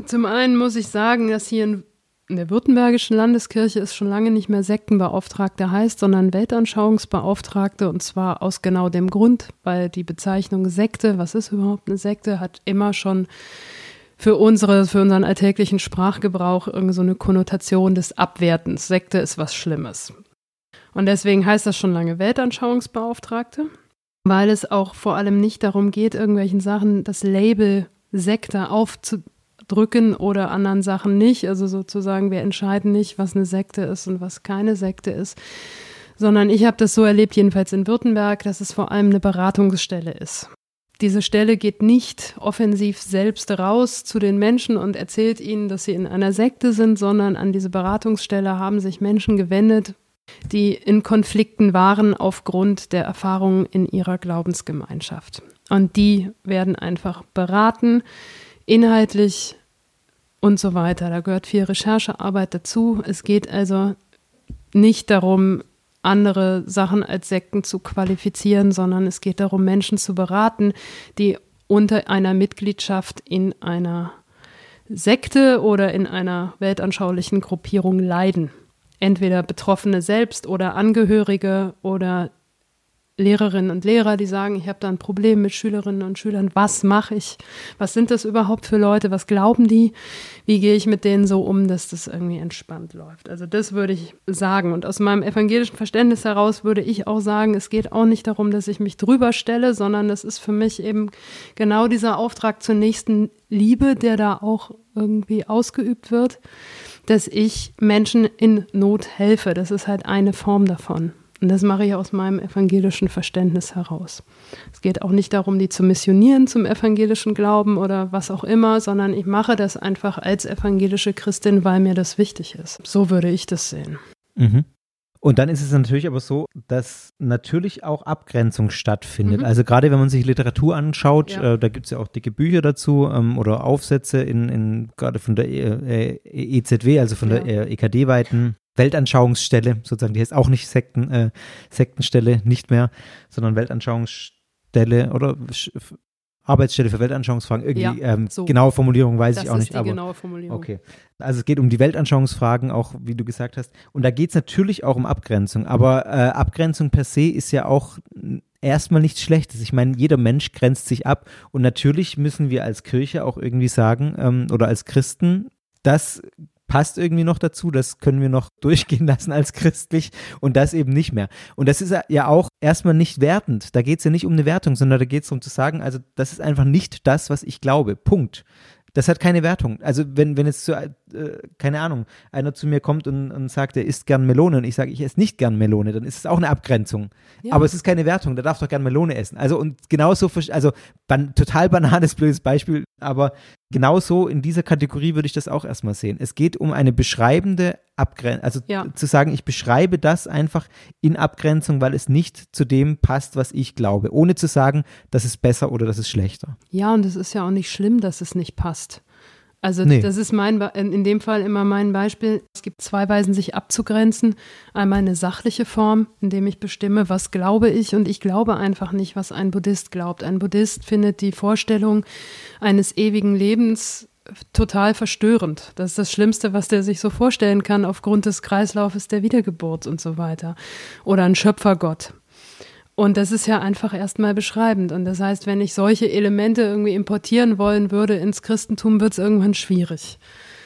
zum einen muss ich sagen, dass hier in, in der Württembergischen Landeskirche es schon lange nicht mehr Sektenbeauftragte heißt, sondern Weltanschauungsbeauftragte und zwar aus genau dem Grund, weil die Bezeichnung Sekte, was ist überhaupt eine Sekte, hat immer schon für unsere, für unseren alltäglichen Sprachgebrauch irgendwie so eine Konnotation des Abwertens. Sekte ist was Schlimmes. Und deswegen heißt das schon lange Weltanschauungsbeauftragte, weil es auch vor allem nicht darum geht, irgendwelchen Sachen das Label Sekte aufzudrücken oder anderen Sachen nicht. Also sozusagen, wir entscheiden nicht, was eine Sekte ist und was keine Sekte ist, sondern ich habe das so erlebt, jedenfalls in Württemberg, dass es vor allem eine Beratungsstelle ist. Diese Stelle geht nicht offensiv selbst raus zu den Menschen und erzählt ihnen, dass sie in einer Sekte sind, sondern an diese Beratungsstelle haben sich Menschen gewendet, die in Konflikten waren aufgrund der Erfahrungen in ihrer Glaubensgemeinschaft. Und die werden einfach beraten, inhaltlich und so weiter. Da gehört viel Recherchearbeit dazu. Es geht also nicht darum, andere Sachen als Sekten zu qualifizieren, sondern es geht darum, Menschen zu beraten, die unter einer Mitgliedschaft in einer Sekte oder in einer weltanschaulichen Gruppierung leiden entweder Betroffene selbst oder Angehörige oder Lehrerinnen und Lehrer, die sagen, ich habe da ein Problem mit Schülerinnen und Schülern, was mache ich? Was sind das überhaupt für Leute? Was glauben die? Wie gehe ich mit denen so um, dass das irgendwie entspannt läuft? Also das würde ich sagen. Und aus meinem evangelischen Verständnis heraus würde ich auch sagen, es geht auch nicht darum, dass ich mich drüber stelle, sondern es ist für mich eben genau dieser Auftrag zur nächsten Liebe, der da auch irgendwie ausgeübt wird dass ich Menschen in Not helfe. Das ist halt eine Form davon. Und das mache ich aus meinem evangelischen Verständnis heraus. Es geht auch nicht darum, die zu missionieren zum evangelischen Glauben oder was auch immer, sondern ich mache das einfach als evangelische Christin, weil mir das wichtig ist. So würde ich das sehen. Mhm. Und dann ist es natürlich aber so, dass natürlich auch Abgrenzung stattfindet. Mhm. Also gerade wenn man sich Literatur anschaut, ja. äh, da gibt es ja auch dicke Bücher dazu ähm, oder Aufsätze in, in gerade von der äh, EZW, also von ja. der EKD-weiten Weltanschauungsstelle, sozusagen, die heißt auch nicht Sekten, äh, Sektenstelle, nicht mehr, sondern Weltanschauungsstelle oder Arbeitsstelle für Weltanschauungsfragen. Irgendwie ja, ähm, so. genaue Formulierung weiß das ich auch nicht. Ist die genaue Formulierung. Okay. Also es geht um die Weltanschauungsfragen, auch wie du gesagt hast. Und da geht es natürlich auch um Abgrenzung. Aber äh, Abgrenzung per se ist ja auch erstmal nichts Schlechtes. Ich meine, jeder Mensch grenzt sich ab. Und natürlich müssen wir als Kirche auch irgendwie sagen, ähm, oder als Christen, dass passt irgendwie noch dazu, das können wir noch (laughs) durchgehen lassen als christlich und das eben nicht mehr. Und das ist ja auch erstmal nicht wertend. Da geht es ja nicht um eine Wertung, sondern da geht es darum zu sagen, also das ist einfach nicht das, was ich glaube. Punkt. Das hat keine Wertung. Also wenn, wenn jetzt, zu, äh, keine Ahnung, einer zu mir kommt und, und sagt, er isst gern Melone und ich sage, ich esse nicht gern Melone, dann ist es auch eine Abgrenzung. Ja. Aber es ist keine Wertung, der darf doch gern Melone essen. Also und genauso, also ban total banales, blödes Beispiel, aber genauso in dieser Kategorie würde ich das auch erstmal sehen. Es geht um eine beschreibende Abgrenzung, also ja. zu sagen, ich beschreibe das einfach in Abgrenzung, weil es nicht zu dem passt, was ich glaube, ohne zu sagen, das ist besser oder das ist schlechter. Ja, und es ist ja auch nicht schlimm, dass es nicht passt. Also nee. das ist mein, in dem Fall immer mein Beispiel. Es gibt zwei Weisen, sich abzugrenzen. Einmal eine sachliche Form, indem ich bestimme, was glaube ich und ich glaube einfach nicht, was ein Buddhist glaubt. Ein Buddhist findet die Vorstellung eines ewigen Lebens total verstörend. Das ist das Schlimmste, was der sich so vorstellen kann aufgrund des Kreislaufes der Wiedergeburt und so weiter. Oder ein Schöpfergott. Und das ist ja einfach erstmal beschreibend. Und das heißt, wenn ich solche Elemente irgendwie importieren wollen würde ins Christentum, wird es irgendwann schwierig.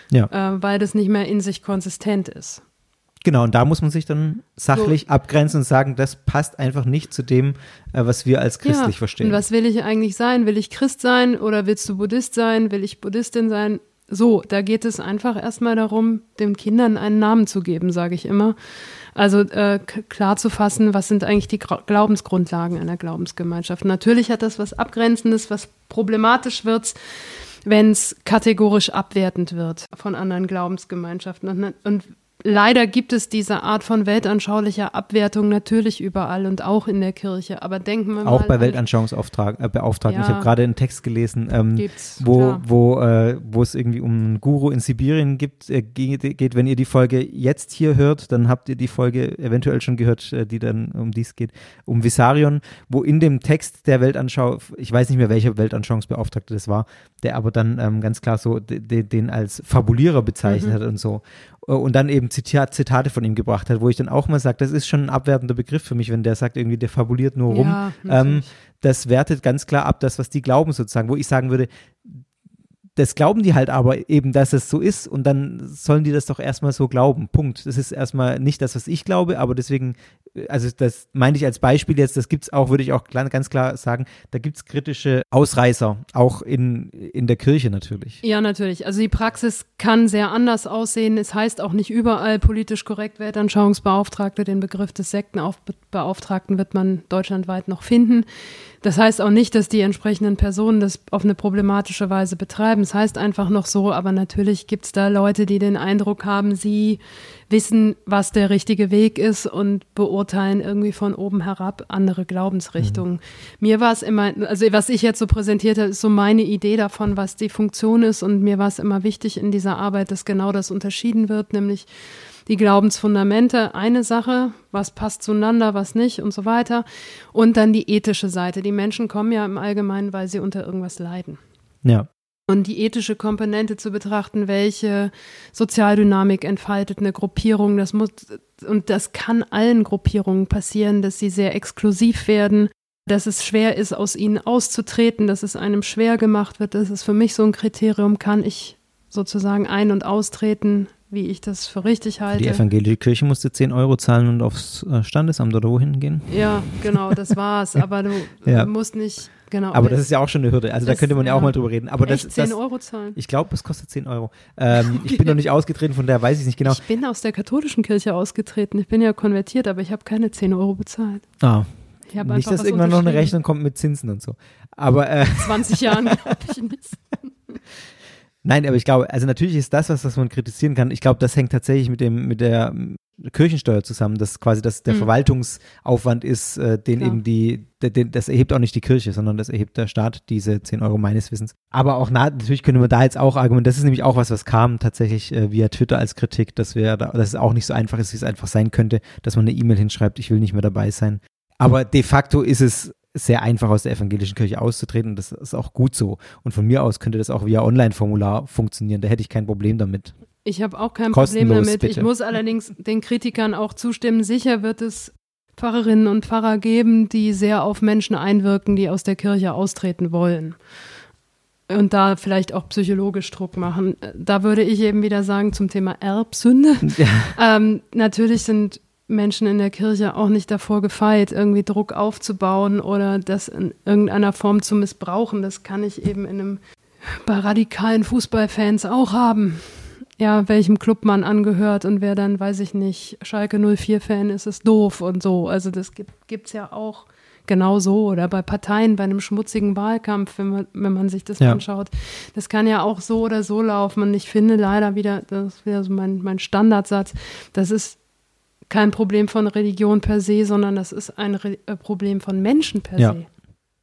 Ja. Äh, weil das nicht mehr in sich konsistent ist. Genau, und da muss man sich dann sachlich so. abgrenzen und sagen, das passt einfach nicht zu dem, äh, was wir als christlich ja. verstehen. Und was will ich eigentlich sein? Will ich Christ sein oder willst du Buddhist sein? Will ich Buddhistin sein? So, da geht es einfach erstmal darum, den Kindern einen Namen zu geben, sage ich immer. Also äh, klar zu fassen, was sind eigentlich die Glaubensgrundlagen einer Glaubensgemeinschaft. Natürlich hat das was Abgrenzendes, was problematisch wird, wenn es kategorisch abwertend wird von anderen Glaubensgemeinschaften. Und, und leider gibt es diese Art von weltanschaulicher Abwertung natürlich überall und auch in der Kirche. Aber denken wir mal. Auch bei an- Weltanschauungsbeauftragten. Äh, Beauftragten. Ich Ja. habe gerade einen Text gelesen, ähm, wo, klar. wo, äh, wo es irgendwie um einen Guru in Sibirien gibt, äh, geht. Wenn ihr die Folge jetzt hier hört, dann habt ihr die Folge eventuell schon gehört, äh, die dann um dies geht, um Visarion, wo in dem Text der Weltanschau, ich weiß nicht mehr, welcher Weltanschauungsbeauftragte das war, der aber dann ähm, ganz klar so de, de, den als Fabulierer bezeichnet Mhm. hat und so. Äh, Und dann eben Zitat, Zitate von ihm gebracht hat, wo ich dann auch mal sage, das ist schon ein abwertender Begriff für mich, wenn der sagt, irgendwie, der fabuliert nur rum. Ja, ähm, das wertet ganz klar ab, das, was die glauben sozusagen, wo ich sagen würde, das glauben die halt aber eben, dass es so ist und dann sollen die das doch erstmal so glauben. Punkt. Das ist erstmal nicht das, was ich glaube, aber deswegen, also das meine ich als Beispiel jetzt, das gibt es auch, würde ich auch ganz klar sagen, da gibt es kritische Ausreißer, auch in, in der Kirche natürlich. Ja, natürlich. Also die Praxis kann sehr anders aussehen. Es heißt auch nicht überall politisch korrekt Weltanschauungsbeauftragte. Den Begriff des Sektenbeauftragten wird man deutschlandweit noch finden. Das heißt auch nicht, dass die entsprechenden Personen das auf eine problematische Weise betreiben. Es heißt einfach noch so, aber natürlich gibt es da Leute, die den Eindruck haben, sie wissen, was der richtige Weg ist und beurteilen irgendwie von oben herab andere Glaubensrichtungen. Mir war es immer, also was ich jetzt so präsentiert habe, ist so meine Idee davon, was die Funktion ist und mir war es immer wichtig in dieser Arbeit, dass genau das unterschieden wird, nämlich die Glaubensfundamente, eine Sache, was passt zueinander, was nicht und so weiter. Und dann die ethische Seite. Die Menschen kommen ja im Allgemeinen, weil sie unter irgendwas leiden. Ja. Und die ethische Komponente zu betrachten, welche Sozialdynamik entfaltet eine Gruppierung, das muss, und das kann allen Gruppierungen passieren, dass sie sehr exklusiv werden, dass es schwer ist, aus ihnen auszutreten, dass es einem schwer gemacht wird. Das ist für mich so ein Kriterium, kann ich sozusagen ein- und austreten, wie ich das für richtig halte. Die evangelische Kirche musste 10 Euro zahlen und aufs äh, Standesamt oder wohin gehen. Ja, genau, das war's. (laughs) Aber du Ja. musst nicht, genau. Aber das ist ja auch schon eine Hürde. Also da Das- könnte man ja auch mal drüber reden. Aber das, echt 10 das, Euro zahlen. Ich glaube, es kostet 10 Euro. Ähm, (laughs) Ich bin noch nicht ausgetreten, von daher weiß ich nicht genau. Ich bin aus der katholischen Kirche ausgetreten. Ich bin ja konvertiert, aber ich habe keine 10 Euro bezahlt. Ah, Ich habe nicht, dass irgendwann noch eine. Rechnung kommt mit Zinsen und so. Aber äh, 20 Jahren (laughs) glaube ich nicht. Nein, aber ich glaube, also natürlich ist das, was, was man kritisieren kann. Ich glaube, das hängt tatsächlich mit dem mit der Kirchensteuer zusammen, dass quasi das der Mhm. Verwaltungsaufwand ist, äh, den Klar. eben die, den, das erhebt auch nicht die Kirche, sondern das erhebt der Staat, diese 10 Euro meines Wissens. Aber auch na, natürlich können wir da jetzt auch argumentieren, das ist nämlich auch was, was kam tatsächlich äh, via Twitter als Kritik, dass wir da, dass es auch nicht so einfach ist, wie es einfach sein könnte, dass man eine E-Mail hinschreibt, ich will nicht mehr dabei sein. Aber de facto ist es sehr einfach aus der evangelischen Kirche auszutreten und das ist auch gut so. Und von mir aus könnte das auch via Online-Formular funktionieren, da hätte ich kein Problem damit. Ich habe auch kein Kostenlos, Problem damit. bitte. Ich muss allerdings den Kritikern auch zustimmen. Sicher wird es Pfarrerinnen und Pfarrer geben, die sehr auf Menschen einwirken, die aus der Kirche austreten wollen. Und da vielleicht auch psychologisch Druck machen. Da würde ich eben wieder sagen zum Thema Erbsünde. Ähm, natürlich sind Menschen in der Kirche auch nicht davor gefeit, irgendwie Druck aufzubauen oder das in irgendeiner Form zu missbrauchen. Das kann ich eben in einem, bei radikalen Fußballfans auch haben. Ja, welchem Club man angehört und wer dann, weiß ich nicht, Schalke 04-Fan ist, ist doof und so. Also das gibt es ja auch genau so oder bei Parteien, bei einem schmutzigen Wahlkampf, wenn man, wenn man sich das Ja. anschaut. Das kann ja auch so oder so laufen. Und ich finde leider wieder, das ist wieder so mein, mein Standardsatz, das ist kein Problem von Religion per se, sondern das ist ein Re äh, Problem von Menschen per Ja. se.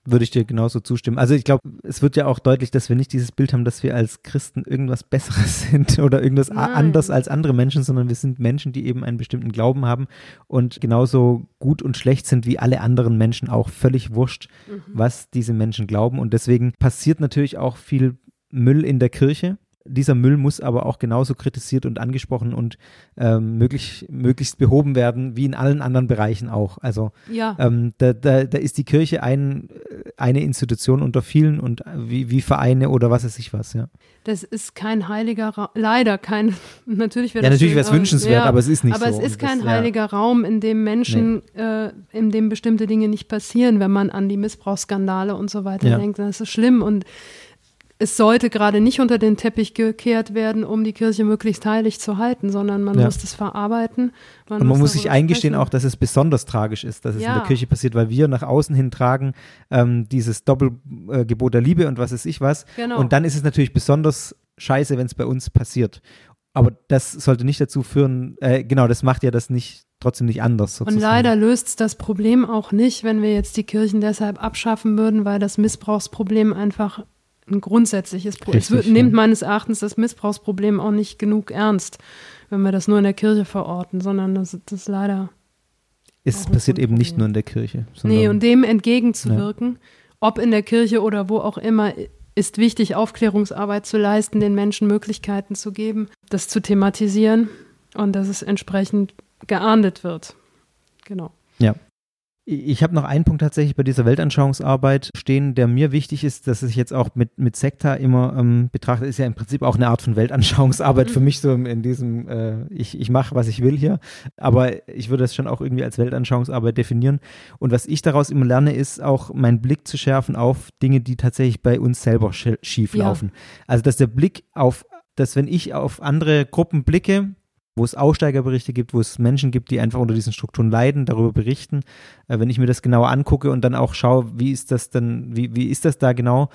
Würde ich dir genauso zustimmen. Also ich glaube, es wird ja auch deutlich, dass wir nicht dieses Bild haben, dass wir als Christen irgendwas Besseres (laughs) sind oder irgendwas Nein. anders als andere Menschen, sondern wir sind Menschen, die eben einen bestimmten Glauben haben und genauso gut und schlecht sind wie alle anderen Menschen auch völlig wurscht, was diese Menschen glauben. Und deswegen passiert natürlich auch viel Müll in der Kirche. Dieser Müll muss aber auch genauso kritisiert und angesprochen und ähm, möglich, möglichst behoben werden, wie in allen anderen Bereichen auch. Also Ja. ähm, da, da, da ist die Kirche ein, eine Institution unter vielen und wie, wie Vereine oder was weiß ich was, ja. Das ist kein heiliger Raum, leider kein, (laughs) natürlich wäre Ja, natürlich wäre es wünschenswert, aber es ist nicht aber so. es ist Und das- kein ja. heiliger Raum, in dem Menschen, äh, in dem bestimmte Dinge nicht passieren, wenn man an die Missbrauchsskandale und so weiter Ja. denkt, das ist schlimm und es sollte gerade nicht unter den Teppich gekehrt werden, um die Kirche möglichst heilig zu halten, sondern man Ja. muss das verarbeiten. Und man muss sich darüber eingestehen sprechen. auch, dass es besonders tragisch ist, dass es in Ja. der Kirche passiert, weil wir nach außen hin tragen ähm, dieses Doppelgebot der Liebe und was weiß ich was. Genau. Und dann ist es natürlich besonders scheiße, wenn es bei uns passiert. Aber das sollte nicht dazu führen, äh, genau, das macht ja das nicht trotzdem nicht anders. Sozusagen. Und leider löst es das Problem auch nicht, wenn wir jetzt die Kirchen deshalb abschaffen würden, weil das Missbrauchsproblem einfach ein grundsätzliches Problem. Es wird, nimmt meines Erachtens das Missbrauchsproblem auch nicht genug ernst, wenn wir das nur in der Kirche verorten, sondern das, das leider. Es passiert eben nicht nur in der Kirche. Nee, und dem entgegenzuwirken, ja. ob in der Kirche oder wo auch immer, ist wichtig, Aufklärungsarbeit zu leisten, den Menschen Möglichkeiten zu geben, das zu thematisieren und dass es entsprechend geahndet wird. Genau. Ja. Ich habe noch einen Punkt tatsächlich bei dieser Weltanschauungsarbeit stehen, der mir wichtig ist, dass ich jetzt auch mit, mit Sekta immer ähm, betrachte, ist ja im Prinzip auch eine Art von Weltanschauungsarbeit mhm. für mich so in diesem, äh, ich, ich mache, was ich will hier, aber ich würde das schon auch irgendwie als Weltanschauungsarbeit definieren. Und was ich daraus immer lerne, ist auch meinen Blick zu schärfen auf Dinge, die tatsächlich bei uns selber schief laufen. Ja. Also dass der Blick auf, dass wenn ich auf andere Gruppen blicke, wo es Aussteigerberichte gibt, wo es Menschen gibt, die einfach unter diesen Strukturen leiden, darüber berichten. Äh, wenn ich mir das genauer angucke und dann auch schaue, wie ist das denn, wie, wie ist das da genau,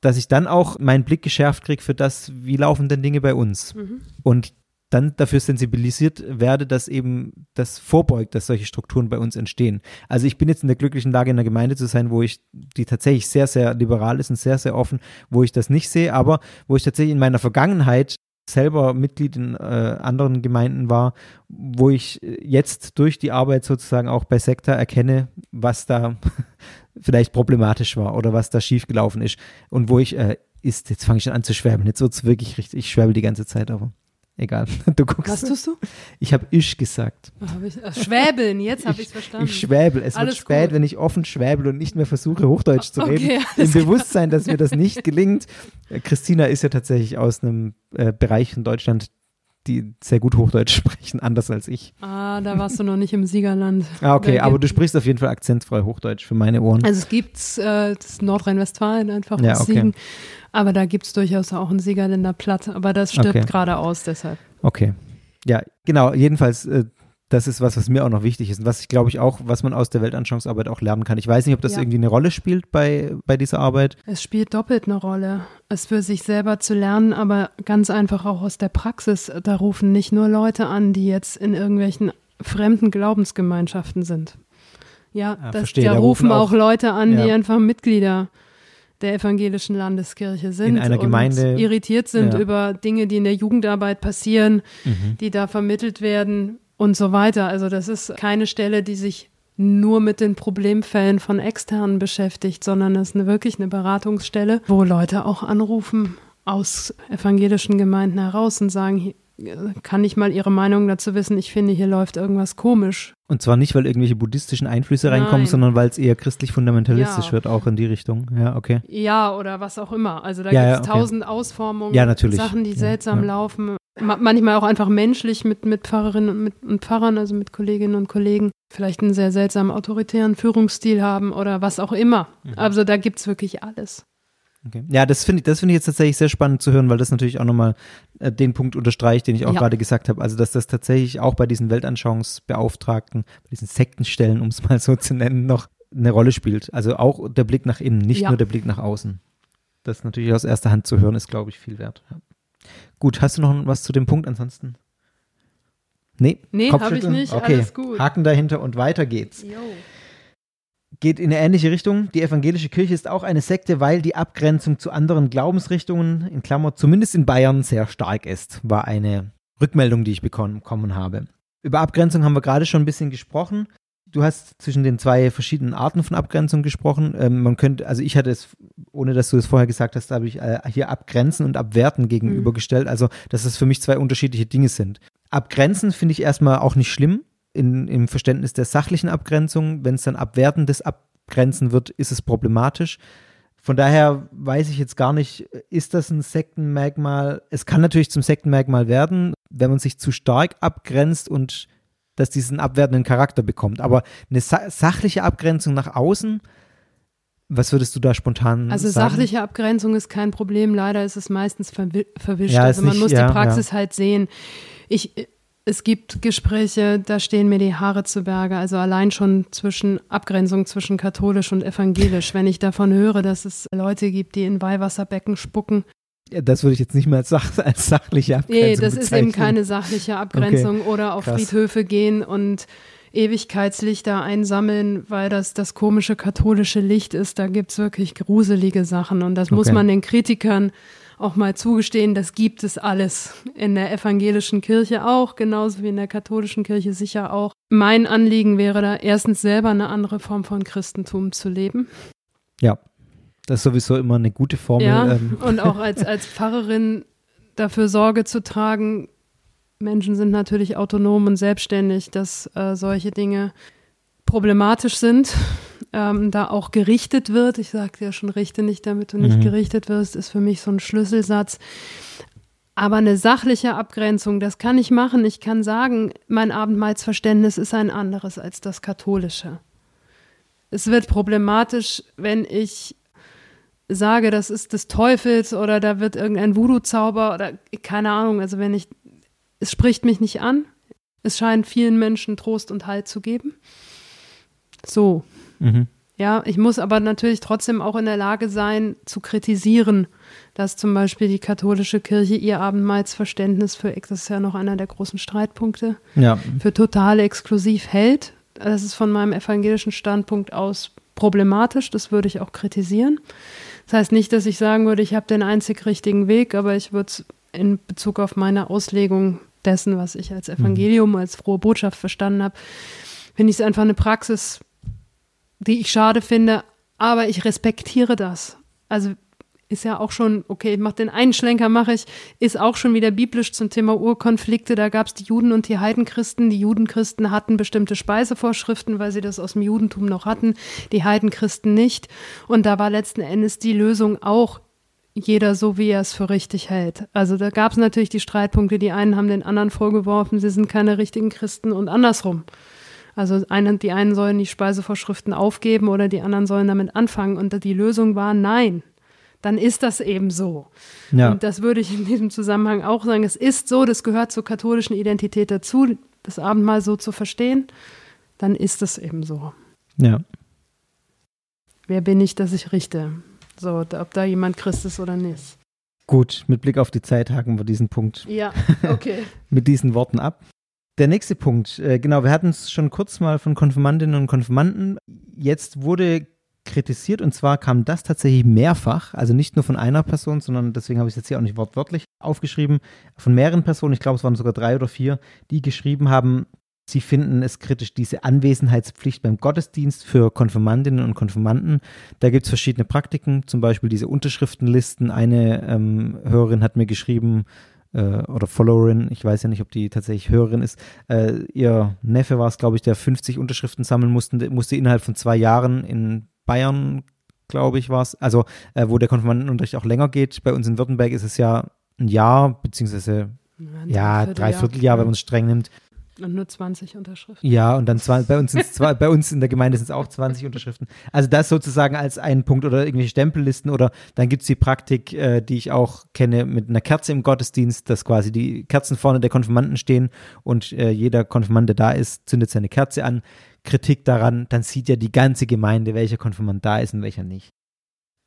dass ich dann auch meinen Blick geschärft kriege für das, wie laufen denn Dinge bei uns. Mhm. Und dann dafür sensibilisiert werde, dass eben das vorbeugt, dass solche Strukturen bei uns entstehen. Also ich bin jetzt in der glücklichen Lage, in einer Gemeinde zu sein, wo ich, die tatsächlich sehr, sehr liberal ist und sehr, sehr offen, wo ich das nicht sehe, aber wo ich tatsächlich in meiner Vergangenheit selber Mitglied in äh, anderen Gemeinden war, wo ich jetzt durch die Arbeit sozusagen auch bei Sekta erkenne, was da (laughs) vielleicht problematisch war oder was da schiefgelaufen ist. Und wo ich äh, ist, jetzt fange ich schon an zu schwärmen, jetzt wird es wirklich richtig, ich schwärme die ganze Zeit, aber egal. (laughs) Du guckst. Was tust du? Ich habe ich gesagt. Oh, ich, ach, schwäbeln, jetzt habe ich es verstanden. Ich schwäbel. Es Alles wird spät, gut. wenn ich offen schwäbel und nicht mehr versuche, Hochdeutsch zu reden. Okay, Im Bewusstsein, dass mir das nicht gelingt. Äh, Christina ist ja tatsächlich aus einem äh, Bereich in Deutschland, die sehr gut Hochdeutsch (laughs) sprechen, anders als ich. Ah, da warst du noch nicht im Siegerland. (laughs) ah, okay, aber du sprichst auf jeden Fall akzentfrei Hochdeutsch für meine Ohren. Also es gibt äh, Nordrhein-Westfalen einfach ja, okay. Siegen, aber da gibt es durchaus auch ein Siegerländer Platt, aber das stirbt okay. gerade aus deshalb. Okay. Ja, genau, jedenfalls äh, das ist was, was mir auch noch wichtig ist und was ich glaube ich auch, was man aus der Weltanschauungsarbeit auch lernen kann. Ich weiß nicht, ob das ja. irgendwie eine Rolle spielt bei, bei dieser Arbeit. Es spielt doppelt eine Rolle. Es für sich selber zu lernen, aber ganz einfach auch aus der Praxis. Da rufen nicht nur Leute an, die jetzt in irgendwelchen fremden Glaubensgemeinschaften sind. Ja, ja das, da, da rufen auch, auch, Leute an, ja. die einfach Mitglieder der evangelischen Landeskirche sind in einer Gemeinde, und irritiert sind ja. über Dinge, die in der Jugendarbeit passieren, mhm. die da vermittelt werden und so weiter. Also das ist keine Stelle, die sich nur mit den Problemfällen von Externen beschäftigt, sondern es ist eine, wirklich eine Beratungsstelle, wo Leute auch anrufen aus evangelischen Gemeinden heraus und sagen, kann ich mal Ihre Meinung dazu wissen? Ich finde, hier läuft irgendwas komisch. Und zwar nicht, weil irgendwelche buddhistischen Einflüsse Nein. reinkommen, sondern weil es eher christlich-fundamentalistisch ja. wird, auch in die Richtung. Ja, okay. Ja, oder was auch immer. Also da ja, gibt es ja, okay. tausend Ausformungen, ja, natürlich. Sachen, die seltsam laufen manchmal auch einfach menschlich mit, mit Pfarrerinnen und, mit, und Pfarrern, also mit Kolleginnen und Kollegen, vielleicht einen sehr seltsamen autoritären Führungsstil haben oder was auch immer. Mhm. Also da gibt es wirklich alles. Okay. Ja, das finde ich, das finde ich jetzt tatsächlich sehr spannend zu hören, weil das natürlich auch nochmal äh, den Punkt unterstreicht, den ich auch ja. gerade gesagt habe. Also, dass das tatsächlich auch bei diesen Weltanschauungsbeauftragten, bei diesen Sektenstellen, um es mal so zu nennen, noch eine Rolle spielt. Also auch der Blick nach innen, nicht ja. nur der Blick nach außen. Das natürlich aus erster Hand zu hören, ist, glaube ich, viel wert. Ja. Gut, hast du noch was zu dem Punkt ansonsten? Nee, nee habe ich nicht. Okay. Alles gut. Haken dahinter und weiter geht's. Yo. Geht in eine ähnliche Richtung. Die evangelische Kirche ist auch eine Sekte, weil die Abgrenzung zu anderen Glaubensrichtungen, in Klammer, zumindest in Bayern, sehr stark ist, war eine Rückmeldung, die ich bekommen habe. Über Abgrenzung haben wir gerade schon ein bisschen gesprochen du hast zwischen den zwei verschiedenen Arten von Abgrenzung gesprochen. Ähm, man könnte, also ich hatte es, ohne dass du es vorher gesagt hast, habe ich äh, hier abgrenzen und abwerten gegenübergestellt. Mhm. Also, dass es für mich zwei unterschiedliche Dinge sind. Abgrenzen finde ich erstmal auch nicht schlimm in, im Verständnis der sachlichen Abgrenzung. Wenn es dann abwertendes Abgrenzen wird, ist es problematisch. Von daher weiß ich jetzt gar nicht, ist das ein Sektenmerkmal? Es kann natürlich zum Sektenmerkmal werden, wenn man sich zu stark abgrenzt und das diesen abwertenden Charakter bekommt. Aber eine sa sachliche Abgrenzung nach außen, was würdest du da spontan also sagen? Also sachliche Abgrenzung ist kein Problem. Leider ist es meistens verwischt. Ja, also man nicht, muss ja, die Praxis ja. halt sehen. Ich, es gibt Gespräche, da stehen mir die Haare zu Berge. Also allein schon zwischen Abgrenzung zwischen katholisch und evangelisch. Wenn ich davon höre, dass es Leute gibt, die in Weihwasserbecken spucken Das würde ich jetzt nicht mehr als, sach (laughs) als sachliche Abgrenzung Nee, das bezeichnen. ist eben keine sachliche Abgrenzung. Okay, Oder auf krass. Friedhöfe gehen und Ewigkeitslichter einsammeln, weil das das komische katholische Licht ist. Da gibt es wirklich gruselige Sachen. Und das muss Okay. man den Kritikern auch mal zugestehen, das gibt es alles. In der evangelischen Kirche auch, genauso wie in der katholischen Kirche sicher auch. Mein Anliegen wäre da erstens selber eine andere Form von Christentum zu leben. Ja, das ist sowieso immer eine gute Formel. Ja, Ähm, und auch (laughs) als, als Pfarrerin dafür Sorge zu tragen, Menschen sind natürlich autonom und selbstständig, dass äh, solche Dinge problematisch sind, (laughs) ähm, da auch gerichtet wird. Ich sagte ja schon, richte nicht, damit du nicht Mhm. gerichtet wirst, ist für mich so ein Schlüsselsatz. Aber eine sachliche Abgrenzung, das kann ich machen. Ich kann sagen, mein Abendmahlsverständnis ist ein anderes als das katholische. Es wird problematisch, wenn ich sage, das ist des Teufels oder da wird irgendein Voodoo-Zauber oder keine Ahnung. Also wenn ich, es spricht mich nicht an. Es scheint vielen Menschen Trost und Halt zu geben. So, mhm. ja, ich muss aber natürlich trotzdem auch in der Lage sein, zu kritisieren, dass zum Beispiel die katholische Kirche ihr Abendmahlsverständnis für, das ist ja noch einer der großen Streitpunkte, Ja, für total exklusiv hält. Das ist von meinem evangelischen Standpunkt aus problematisch, das würde ich auch kritisieren. Das heißt nicht, dass ich sagen würde, ich habe den einzig richtigen Weg, aber ich würde es in Bezug auf meine Auslegung dessen, was ich als Evangelium, als frohe Botschaft verstanden habe, finde ich es einfach eine Praxis, die ich schade finde, aber ich respektiere das. Also ist ja auch schon, okay, ich mache den einen Schlenker, mache ich, ist auch schon wieder biblisch zum Thema Urkonflikte. Da gab es die Juden und die Heidenchristen. Die Judenchristen hatten bestimmte Speisevorschriften, weil sie das aus dem Judentum noch hatten, die Heidenchristen nicht. Und da war letzten Endes die Lösung auch jeder so, wie er es für richtig hält. Also da gab es natürlich die Streitpunkte. Die einen haben den anderen vorgeworfen, sie sind keine richtigen Christen und andersrum. Also eine, die einen sollen die Speisevorschriften aufgeben oder die anderen sollen damit anfangen. Und die Lösung war nein. Dann ist das eben so. ja. Und das würde ich in diesem Zusammenhang auch sagen. Es ist so, das gehört zur katholischen Identität dazu, das Abendmahl so zu verstehen. Dann ist es eben so. ja. Wer bin ich, dass ich richte? So, ob da jemand Christ ist oder nicht. Gut, mit Blick auf die Zeit haken wir diesen Punkt Ja, (laughs) okay. mit diesen Worten ab. Der nächste Punkt, äh, genau, wir hatten es schon kurz mal von Konfirmandinnen und Konfirmanden. Jetzt wurde kritisiert und zwar kam das tatsächlich mehrfach, also nicht nur von einer Person, sondern deswegen habe ich es jetzt hier auch nicht wortwörtlich aufgeschrieben, von mehreren Personen, ich glaube es waren sogar drei oder vier, die geschrieben haben, sie finden es kritisch, diese Anwesenheitspflicht beim Gottesdienst für Konfirmandinnen und Konfirmanden. Da gibt es verschiedene Praktiken, zum Beispiel diese Unterschriftenlisten. Eine ähm, Hörerin hat mir geschrieben, äh, oder Followerin, ich weiß ja nicht, ob die tatsächlich Hörerin ist, äh, ihr Neffe war es, glaube ich, der 50 Unterschriften sammeln musste, musste innerhalb von zwei Jahren in Bayern, glaube ich, war es, also äh, wo der Konfirmandenunterricht auch länger geht. Bei uns in Württemberg ist es ja ein Jahr, beziehungsweise ja, dreiviertel Vierteljahr, wenn man es streng nimmt. Und nur 20 Unterschriften. Ja, und dann zwei, bei uns zwei, bei uns in der Gemeinde sind es auch 20 Unterschriften. Also das sozusagen als einen Punkt oder irgendwelche Stempellisten oder dann gibt es die Praktik, äh, die ich auch kenne, mit einer Kerze im Gottesdienst, dass quasi die Kerzen vorne der Konfirmanden stehen und äh, jeder Konfirmand, der da ist, zündet seine Kerze an. Kritik daran, dann sieht ja die ganze Gemeinde, welcher Konfirmand da ist und welcher nicht.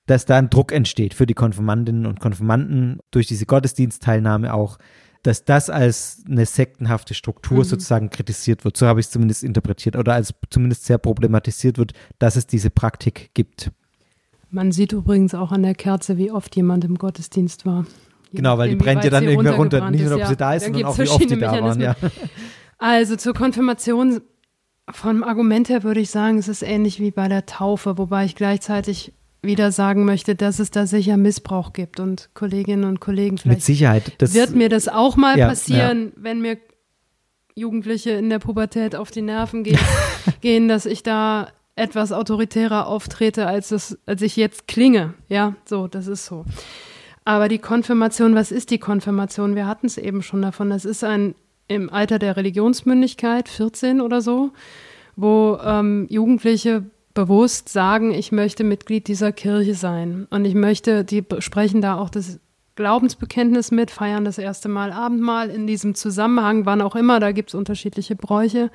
Dass da ein Druck entsteht für die Konfirmandinnen und Konfirmanden durch diese Gottesdienstteilnahme auch, dass das als eine sektenhafte Struktur Mhm. sozusagen kritisiert wird. So habe ich es zumindest interpretiert oder als zumindest sehr problematisiert wird, dass es diese Praktik gibt. Man sieht übrigens auch an der Kerze, wie oft jemand im Gottesdienst war. Je Genau, weil die brennt ja dann sie irgendwer runter. Nicht nur, ob sie da ist, sondern auch, wie oft die da waren. Ja. Also zur Konfirmation vom Argument her würde ich sagen, es ist ähnlich wie bei der Taufe, wobei ich gleichzeitig wieder sagen möchte, dass es da sicher Missbrauch gibt und Kolleginnen und Kollegen Mit vielleicht Sicherheit. Das, wird mir das auch mal Ja, passieren, wenn mir Jugendliche in der Pubertät auf die Nerven gehen, (laughs) gehen, dass ich da etwas autoritärer auftrete, als, es, als ich jetzt klinge. Ja, so, das ist so. Aber die Konfirmation, was ist die Konfirmation? Wir hatten es eben schon davon. Das ist ein im Alter der Religionsmündigkeit, 14 oder so, wo ähm, Jugendliche bewusst sagen, ich möchte Mitglied dieser Kirche sein. Und ich möchte, die sprechen da auch das Glaubensbekenntnis mit, feiern das erste Mal Abendmahl in diesem Zusammenhang, wann auch immer, da gibt es unterschiedliche Bräuche.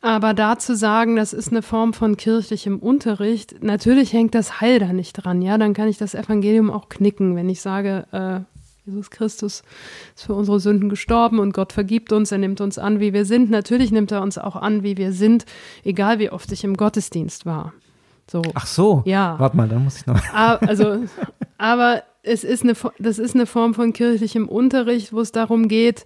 Aber da zu sagen, das ist eine Form von kirchlichem Unterricht, natürlich hängt das Heil da nicht dran. Ja, dann kann ich das Evangelium auch knicken, wenn ich sage, äh, Jesus Christus ist für unsere Sünden gestorben und Gott vergibt uns, er nimmt uns an, wie wir sind. Natürlich nimmt er uns auch an, wie wir sind, egal wie oft ich im Gottesdienst war. So. Ach so. Ja. Warte mal, dann muss ich noch. Aber, also, aber es ist eine, das ist eine Form von kirchlichem Unterricht, wo es darum geht,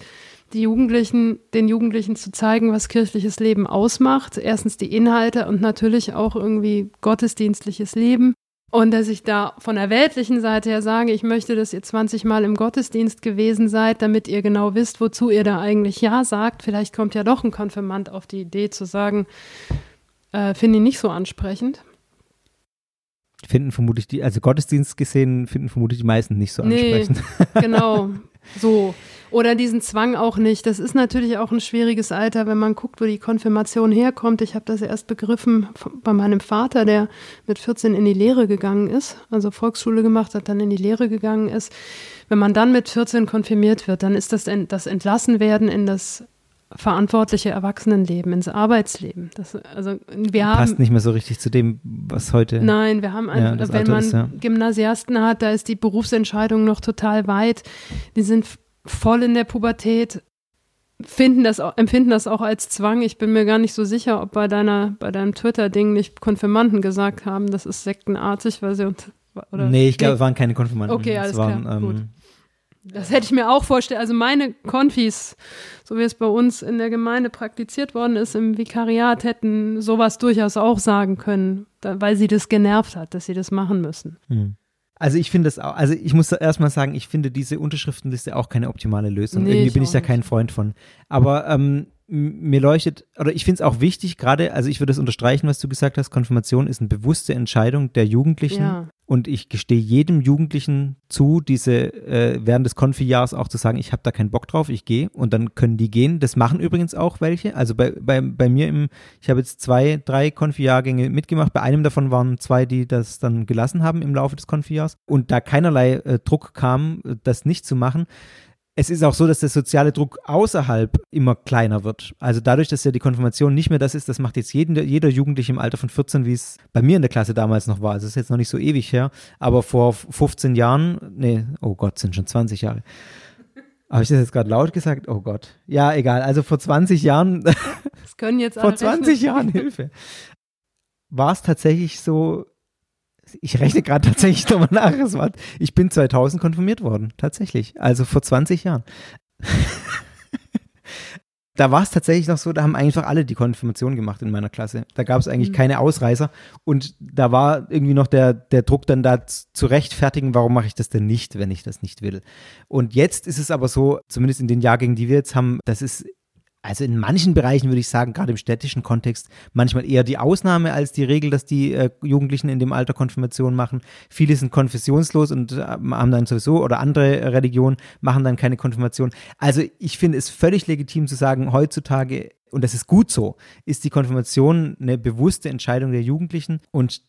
die Jugendlichen, den Jugendlichen zu zeigen, was kirchliches Leben ausmacht. Erstens die Inhalte und natürlich auch irgendwie gottesdienstliches Leben. Und dass ich da von der weltlichen Seite her sage, ich möchte, dass ihr 20 Mal im Gottesdienst gewesen seid, damit ihr genau wisst, wozu ihr da eigentlich Ja sagt. Vielleicht kommt ja doch ein Konfirmand auf die Idee zu sagen, äh, finde ich nicht so ansprechend. Finden vermutlich die, also Gottesdienst gesehen, finden vermutlich die meisten nicht so ansprechend. Nee, genau. (laughs) So. Oder diesen Zwang auch nicht. Das ist natürlich auch ein schwieriges Alter, wenn man guckt, wo die Konfirmation herkommt. Ich habe das erst begriffen bei meinem Vater, der mit 14 in die Lehre gegangen ist, also Volksschule gemacht hat, dann in die Lehre gegangen ist. Wenn man dann mit 14 konfirmiert wird, dann ist das das Entlassenwerden in das verantwortliche Erwachsenenleben, ins Arbeitsleben. Das, also wir Passt haben, nicht mehr so richtig zu dem, was heute. Nein, wir haben Ja, einfach, das wenn man ist, ja. Gymnasiasten hat, da ist die Berufsentscheidung noch total weit. Die sind voll in der Pubertät, finden das, empfinden das auch als Zwang. Ich bin mir gar nicht so sicher, ob bei deiner, bei deinem Twitter-Ding nicht Konfirmanden gesagt haben, das ist sektenartig, weil sie und, oder nee, ich glaube, es waren keine Konfirmanden. Okay, Es alles waren, klar, gut. Das hätte ich mir auch vorstellen. Also meine Konfis, so wie es bei uns in der Gemeinde praktiziert worden ist, im Vikariat, hätten sowas durchaus auch sagen können, da, weil sie das genervt hat, dass sie das machen müssen. hm. Also ich finde das auch, also ich muss erstmal sagen, ich finde diese Unterschriftenliste auch keine optimale Lösung. Nee, Irgendwie ich bin ich da kein Freund von. Aber ähm, mir leuchtet, oder ich finde es auch wichtig, gerade, also ich würde es unterstreichen, was du gesagt hast, Konfirmation ist eine bewusste Entscheidung der Jugendlichen. Ja. Und ich gestehe jedem Jugendlichen zu, diese äh, während des Konfijahrs auch zu sagen, ich habe da keinen Bock drauf, ich gehe und dann können die gehen. Das machen übrigens auch welche. Also bei, bei, bei mir im, ich habe jetzt zwei, drei Konfijahrgänge mitgemacht. Bei einem davon waren zwei, die das dann gelassen haben im Laufe des Konfijahrs und da keinerlei äh, Druck kam, das nicht zu machen. Es ist auch so, dass der soziale Druck außerhalb immer kleiner wird. Also dadurch, dass ja die Konfirmation nicht mehr das ist, das macht jetzt jeden, jeder Jugendliche im Alter von 14, wie es bei mir in der Klasse damals noch war. Also es ist jetzt noch nicht so ewig her, aber vor 15 Jahren, nee, oh Gott, sind schon 20 Jahre. Habe ich das jetzt gerade laut gesagt? Oh Gott. Ja, egal. Also vor 20 Jahren, Das können jetzt (laughs) alle vor 20 rechnen. Jahren, Hilfe, war es tatsächlich so, ich rechne gerade tatsächlich nochmal nach, es war, ich bin 2000 konfirmiert worden, tatsächlich, also vor 20 Jahren. (laughs) da war es tatsächlich noch so, da haben einfach alle die Konfirmation gemacht in meiner Klasse. Da gab es eigentlich Mhm. keine Ausreißer und da war irgendwie noch der, der Druck dann da zu rechtfertigen, warum mache ich das denn nicht, wenn ich das nicht will. Und jetzt ist es aber so, zumindest in den Jahrgängen, die wir jetzt haben, das ist also in manchen Bereichen würde ich sagen, gerade im städtischen Kontext, manchmal eher die Ausnahme als die Regel, dass die äh, Jugendlichen in dem Alter Konfirmation machen. Viele sind konfessionslos und äh, haben dann sowieso oder andere Religionen machen dann keine Konfirmation. Also ich finde es völlig legitim zu sagen, heutzutage, und das ist gut so, ist die Konfirmation eine bewusste Entscheidung der Jugendlichen und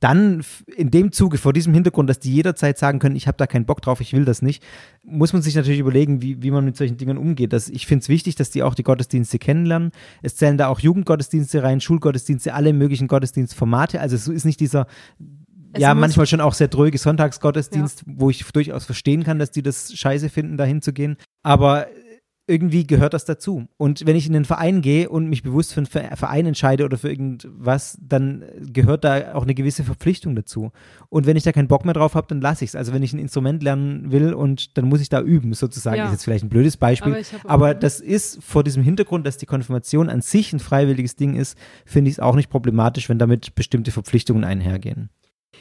dann in dem Zuge, vor diesem Hintergrund, dass die jederzeit sagen können, ich habe da keinen Bock drauf, ich will das nicht, muss man sich natürlich überlegen, wie, wie man mit solchen Dingen umgeht. Das, ich finde es wichtig, dass die auch die Gottesdienste kennenlernen. Es zählen da auch Jugendgottesdienste rein, Schulgottesdienste, alle möglichen Gottesdienstformate. Also es ist nicht dieser, Es ja, manchmal schon auch sehr dröge Sonntagsgottesdienst, wo ich durchaus verstehen kann, dass die das scheiße finden, da hinzugehen. Aber irgendwie gehört das dazu. Und wenn ich in den Verein gehe und mich bewusst für einen Ve- Verein entscheide oder für irgendwas, dann gehört da auch eine gewisse Verpflichtung dazu. Und wenn ich da keinen Bock mehr drauf habe, dann lasse ich es. Also wenn ich ein Instrument lernen will und dann muss ich da üben, sozusagen, Ja. ist jetzt vielleicht ein blödes Beispiel. Aber Aber das ist vor diesem Hintergrund, dass die Konfirmation an sich ein freiwilliges Ding ist, finde ich es auch nicht problematisch, wenn damit bestimmte Verpflichtungen einhergehen.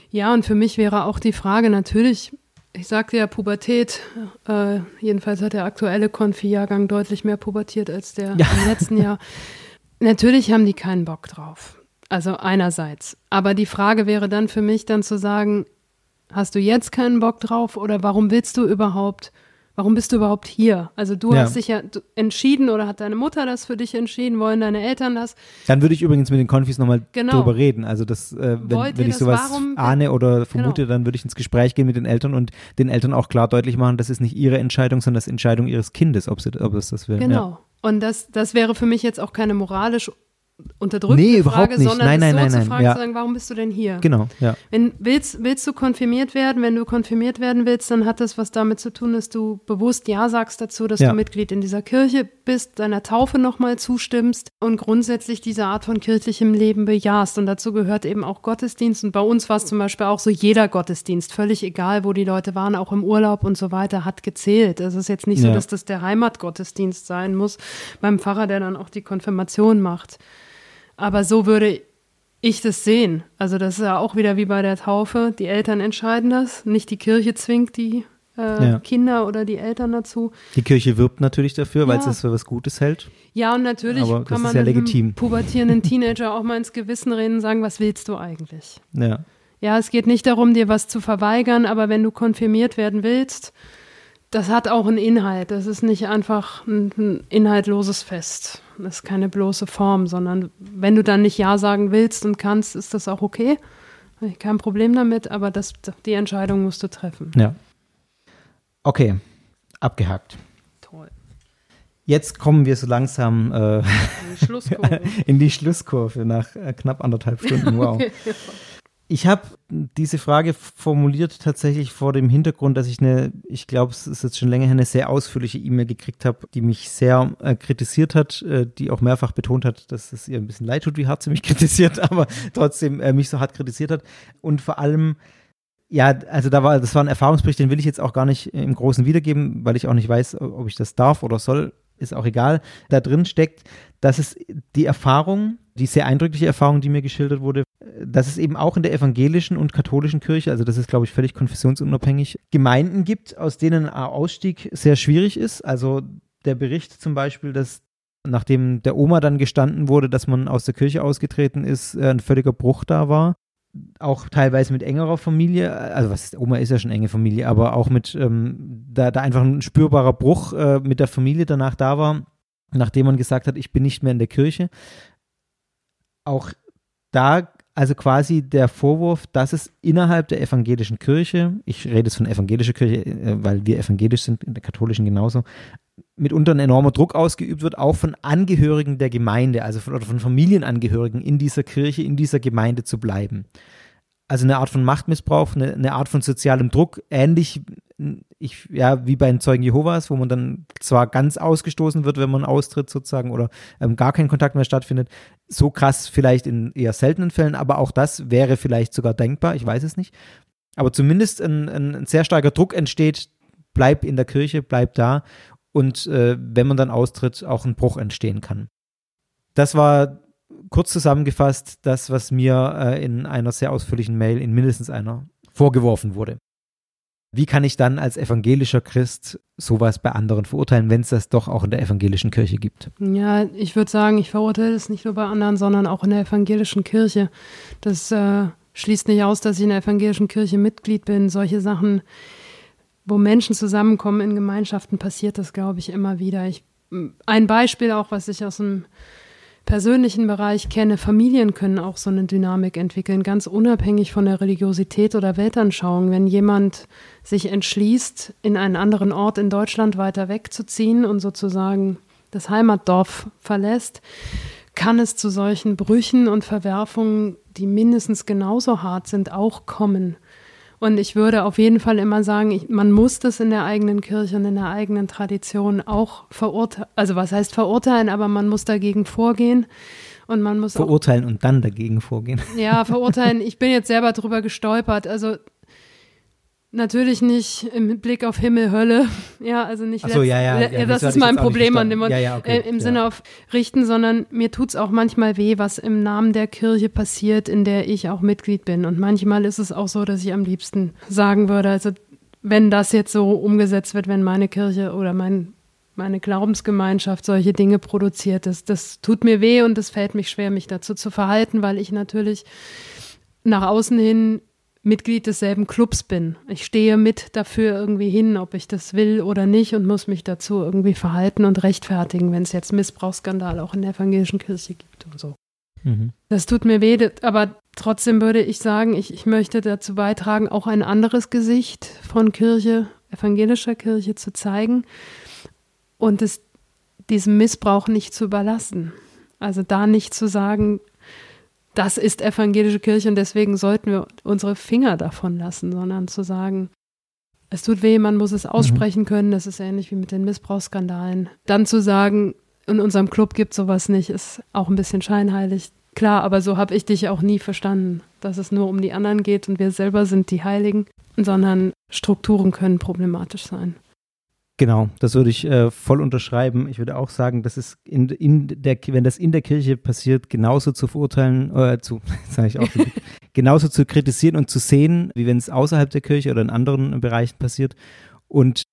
Ja, und für mich wäre auch die Frage natürlich, ich sagte ja Pubertät, äh, jedenfalls hat der aktuelle Konfi-Jahrgang deutlich mehr pubertiert als der Ja. im letzten Jahr. Natürlich haben die keinen Bock drauf. Also einerseits. Aber die Frage wäre dann für mich dann zu sagen, hast du jetzt keinen Bock drauf oder warum willst du überhaupt, warum bist du überhaupt hier? Also du Ja. hast dich ja entschieden oder hat deine Mutter das für dich entschieden, wollen deine Eltern das? Dann würde ich übrigens mit den Konfis nochmal Genau. drüber reden. Also das, äh, wenn, wenn ich das? sowas Warum- ahne oder vermute, Genau. dann würde ich ins Gespräch gehen mit den Eltern und den Eltern auch klar deutlich machen, das ist nicht ihre Entscheidung, sondern das ist Entscheidung ihres Kindes, ob, sie, ob es das will. Genau. Und das, das wäre für mich jetzt auch keine moralisch unterdrückende Nee, überhaupt Frage, nicht. sondern Nein, es nein, so nein, zu nein. fragen, Ja. zu sagen, warum bist du denn hier? Genau, ja. Wenn willst, willst du konfirmiert werden, wenn du konfirmiert werden willst, dann hat das was damit zu tun, dass du bewusst Ja sagst dazu, dass Ja. du Mitglied in dieser Kirche bist, deiner Taufe nochmal zustimmst und grundsätzlich diese Art von kirchlichem Leben bejahst. Und dazu gehört eben auch Gottesdienst. Und bei uns war es zum Beispiel auch so, jeder Gottesdienst, völlig egal, wo die Leute waren, auch im Urlaub und so weiter, hat gezählt. Es ist jetzt nicht so, Ja. dass das der Heimatgottesdienst sein muss beim Pfarrer, der dann auch die Konfirmation macht. Aber so würde ich das sehen. Also das ist ja auch wieder wie bei der Taufe. Die Eltern entscheiden das, nicht die Kirche zwingt die äh, Ja. Kinder oder die Eltern dazu. Die Kirche wirbt natürlich dafür, weil Ja. es das für was Gutes hält. Ja, und natürlich Aber kann man ja legitim. pubertierenden (laughs) Teenager auch mal ins Gewissen reden und sagen, was willst du eigentlich? Ja. Ja, es geht nicht darum, dir was zu verweigern, aber wenn du konfirmiert werden willst, das hat auch einen Inhalt. Das ist nicht einfach ein, ein inhaltloses Fest. Das ist keine bloße Form, sondern wenn du dann nicht Ja sagen willst und kannst, ist das auch okay. Habe ich Kein Problem damit, aber das, die Entscheidung musst du treffen. Ja. Okay, abgehakt. Toll. Jetzt kommen wir so langsam äh, Die Schlusskurve. (laughs) in die Schlusskurve nach äh, knapp anderthalb Stunden. (laughs) Wow. Ich habe diese Frage formuliert tatsächlich vor dem Hintergrund, dass ich eine, ich glaube, es ist jetzt schon länger her, eine sehr ausführliche E-Mail gekriegt habe, die mich sehr äh, kritisiert hat, äh, die auch mehrfach betont hat, dass es ihr ein bisschen leid tut, wie hart sie mich (laughs) kritisiert, aber trotzdem äh, mich so hart kritisiert hat. Und vor allem, ja, also da war, das war ein Erfahrungsbericht, den will ich jetzt auch gar nicht im Großen wiedergeben, weil ich auch nicht weiß, ob ich das darf oder soll, ist auch egal. Da drin steckt, dass es die Erfahrung, die sehr eindrückliche Erfahrung, die mir geschildert wurde, dass es eben auch in der evangelischen und katholischen Kirche, also das ist, glaube ich, völlig konfessionsunabhängig, Gemeinden gibt, aus denen ein Ausstieg sehr schwierig ist. Also der Bericht zum Beispiel, dass nachdem der Oma dann gestanden wurde, dass man aus der Kirche ausgetreten ist, äh, ein völliger Bruch da war. Auch teilweise mit engerer Familie, also was ist, Oma ist ja schon enge Familie, aber auch mit, ähm, da, da einfach ein spürbarer Bruch äh, mit der Familie danach da war, nachdem man gesagt hat, ich bin nicht mehr in der Kirche. Auch da, also quasi der Vorwurf, dass es innerhalb der evangelischen Kirche, ich rede jetzt von evangelischer Kirche, äh, weil wir evangelisch sind, in der katholischen genauso, mitunter ein enormer Druck ausgeübt wird, auch von Angehörigen der Gemeinde, also von, oder von Familienangehörigen in dieser Kirche, in dieser Gemeinde zu bleiben. Also eine Art von Machtmissbrauch, eine, eine Art von sozialem Druck, ähnlich ich, ja, wie bei den Zeugen Jehovas, wo man dann zwar ganz ausgestoßen wird, wenn man austritt sozusagen oder ähm, gar kein Kontakt mehr stattfindet. So krass vielleicht in eher seltenen Fällen, aber auch das wäre vielleicht sogar denkbar, ich weiß es nicht. Aber zumindest ein, ein, sehr starker Druck entsteht, bleib in der Kirche, bleib da und äh, wenn man dann austritt, auch ein Bruch entstehen kann. Das war kurz zusammengefasst das, was mir äh, in einer sehr ausführlichen Mail, in mindestens einer, vorgeworfen wurde. Wie kann ich dann als evangelischer Christ sowas bei anderen verurteilen, wenn es das doch auch in der evangelischen Kirche gibt? Ja, ich würde sagen, ich verurteile es nicht nur bei anderen, sondern auch in der evangelischen Kirche. Das äh, schließt nicht aus, dass ich in der evangelischen Kirche Mitglied bin. Solche Sachen, wo Menschen zusammenkommen in Gemeinschaften, passiert das, glaube ich, immer wieder. Ich, ein Beispiel auch, was ich aus dem persönlichen Bereich kenne, Familien können auch so eine Dynamik entwickeln, ganz unabhängig von der Religiosität oder Weltanschauung. Wenn jemand sich entschließt, in einen anderen Ort in Deutschland weiter wegzuziehen und sozusagen das Heimatdorf verlässt, kann es zu solchen Brüchen und Verwerfungen, die mindestens genauso hart sind, auch kommen. Und ich würde auf jeden Fall immer sagen, ich, man muss das in der eigenen Kirche und in der eigenen Tradition auch verurteilen. Also was heißt verurteilen, aber man muss dagegen vorgehen. Und man muss verurteilen und dann dagegen vorgehen. Ja, verurteilen. Ich bin jetzt selber drüber gestolpert. Also natürlich nicht im Blick auf Himmel, Hölle. (laughs) Ja, also nicht. Ach so, ja, ja, ja, das das ist mein Problem an dem verstanden. Ja, ja, okay, äh, im ja. Sinne auf richten, sondern mir tut es auch manchmal weh, was im Namen der Kirche passiert, in der ich auch Mitglied bin. Und manchmal ist es auch so, dass ich am liebsten sagen würde, also wenn das jetzt so umgesetzt wird, wenn meine Kirche oder mein meine Glaubensgemeinschaft solche Dinge produziert. Das, das tut mir weh und es fällt mich schwer, mich dazu zu verhalten, weil ich natürlich nach außen hin Mitglied desselben Clubs bin. Ich stehe mit dafür irgendwie hin, ob ich das will oder nicht und muss mich dazu irgendwie verhalten und rechtfertigen, wenn es jetzt Missbrauchsskandal auch in der evangelischen Kirche gibt und so. Mhm. Das tut mir weh, aber trotzdem würde ich sagen, ich, ich möchte dazu beitragen, auch ein anderes Gesicht von Kirche, evangelischer Kirche zu zeigen und es diesem Missbrauch nicht zu überlassen. Also da nicht zu sagen, das ist evangelische Kirche und deswegen sollten wir unsere Finger davon lassen, sondern zu sagen, es tut weh, man muss es mhm. aussprechen mhm. können, das ist ähnlich wie mit den Missbrauchsskandalen. Dann zu sagen, in unserem Club gibt es sowas nicht, ist auch ein bisschen scheinheilig. Klar, aber so habe ich dich auch nie verstanden, dass es nur um die anderen geht und wir selber sind die Heiligen, sondern Strukturen können problematisch sein. Genau, das würde ich äh, voll unterschreiben. Ich würde auch sagen, dass es in, in der, wenn das in der Kirche passiert, genauso zu verurteilen, äh, zu, (laughs) sage ich auch, (laughs) genauso zu kritisieren und zu sehen, wie wenn es außerhalb der Kirche oder in anderen Bereichen passiert. Und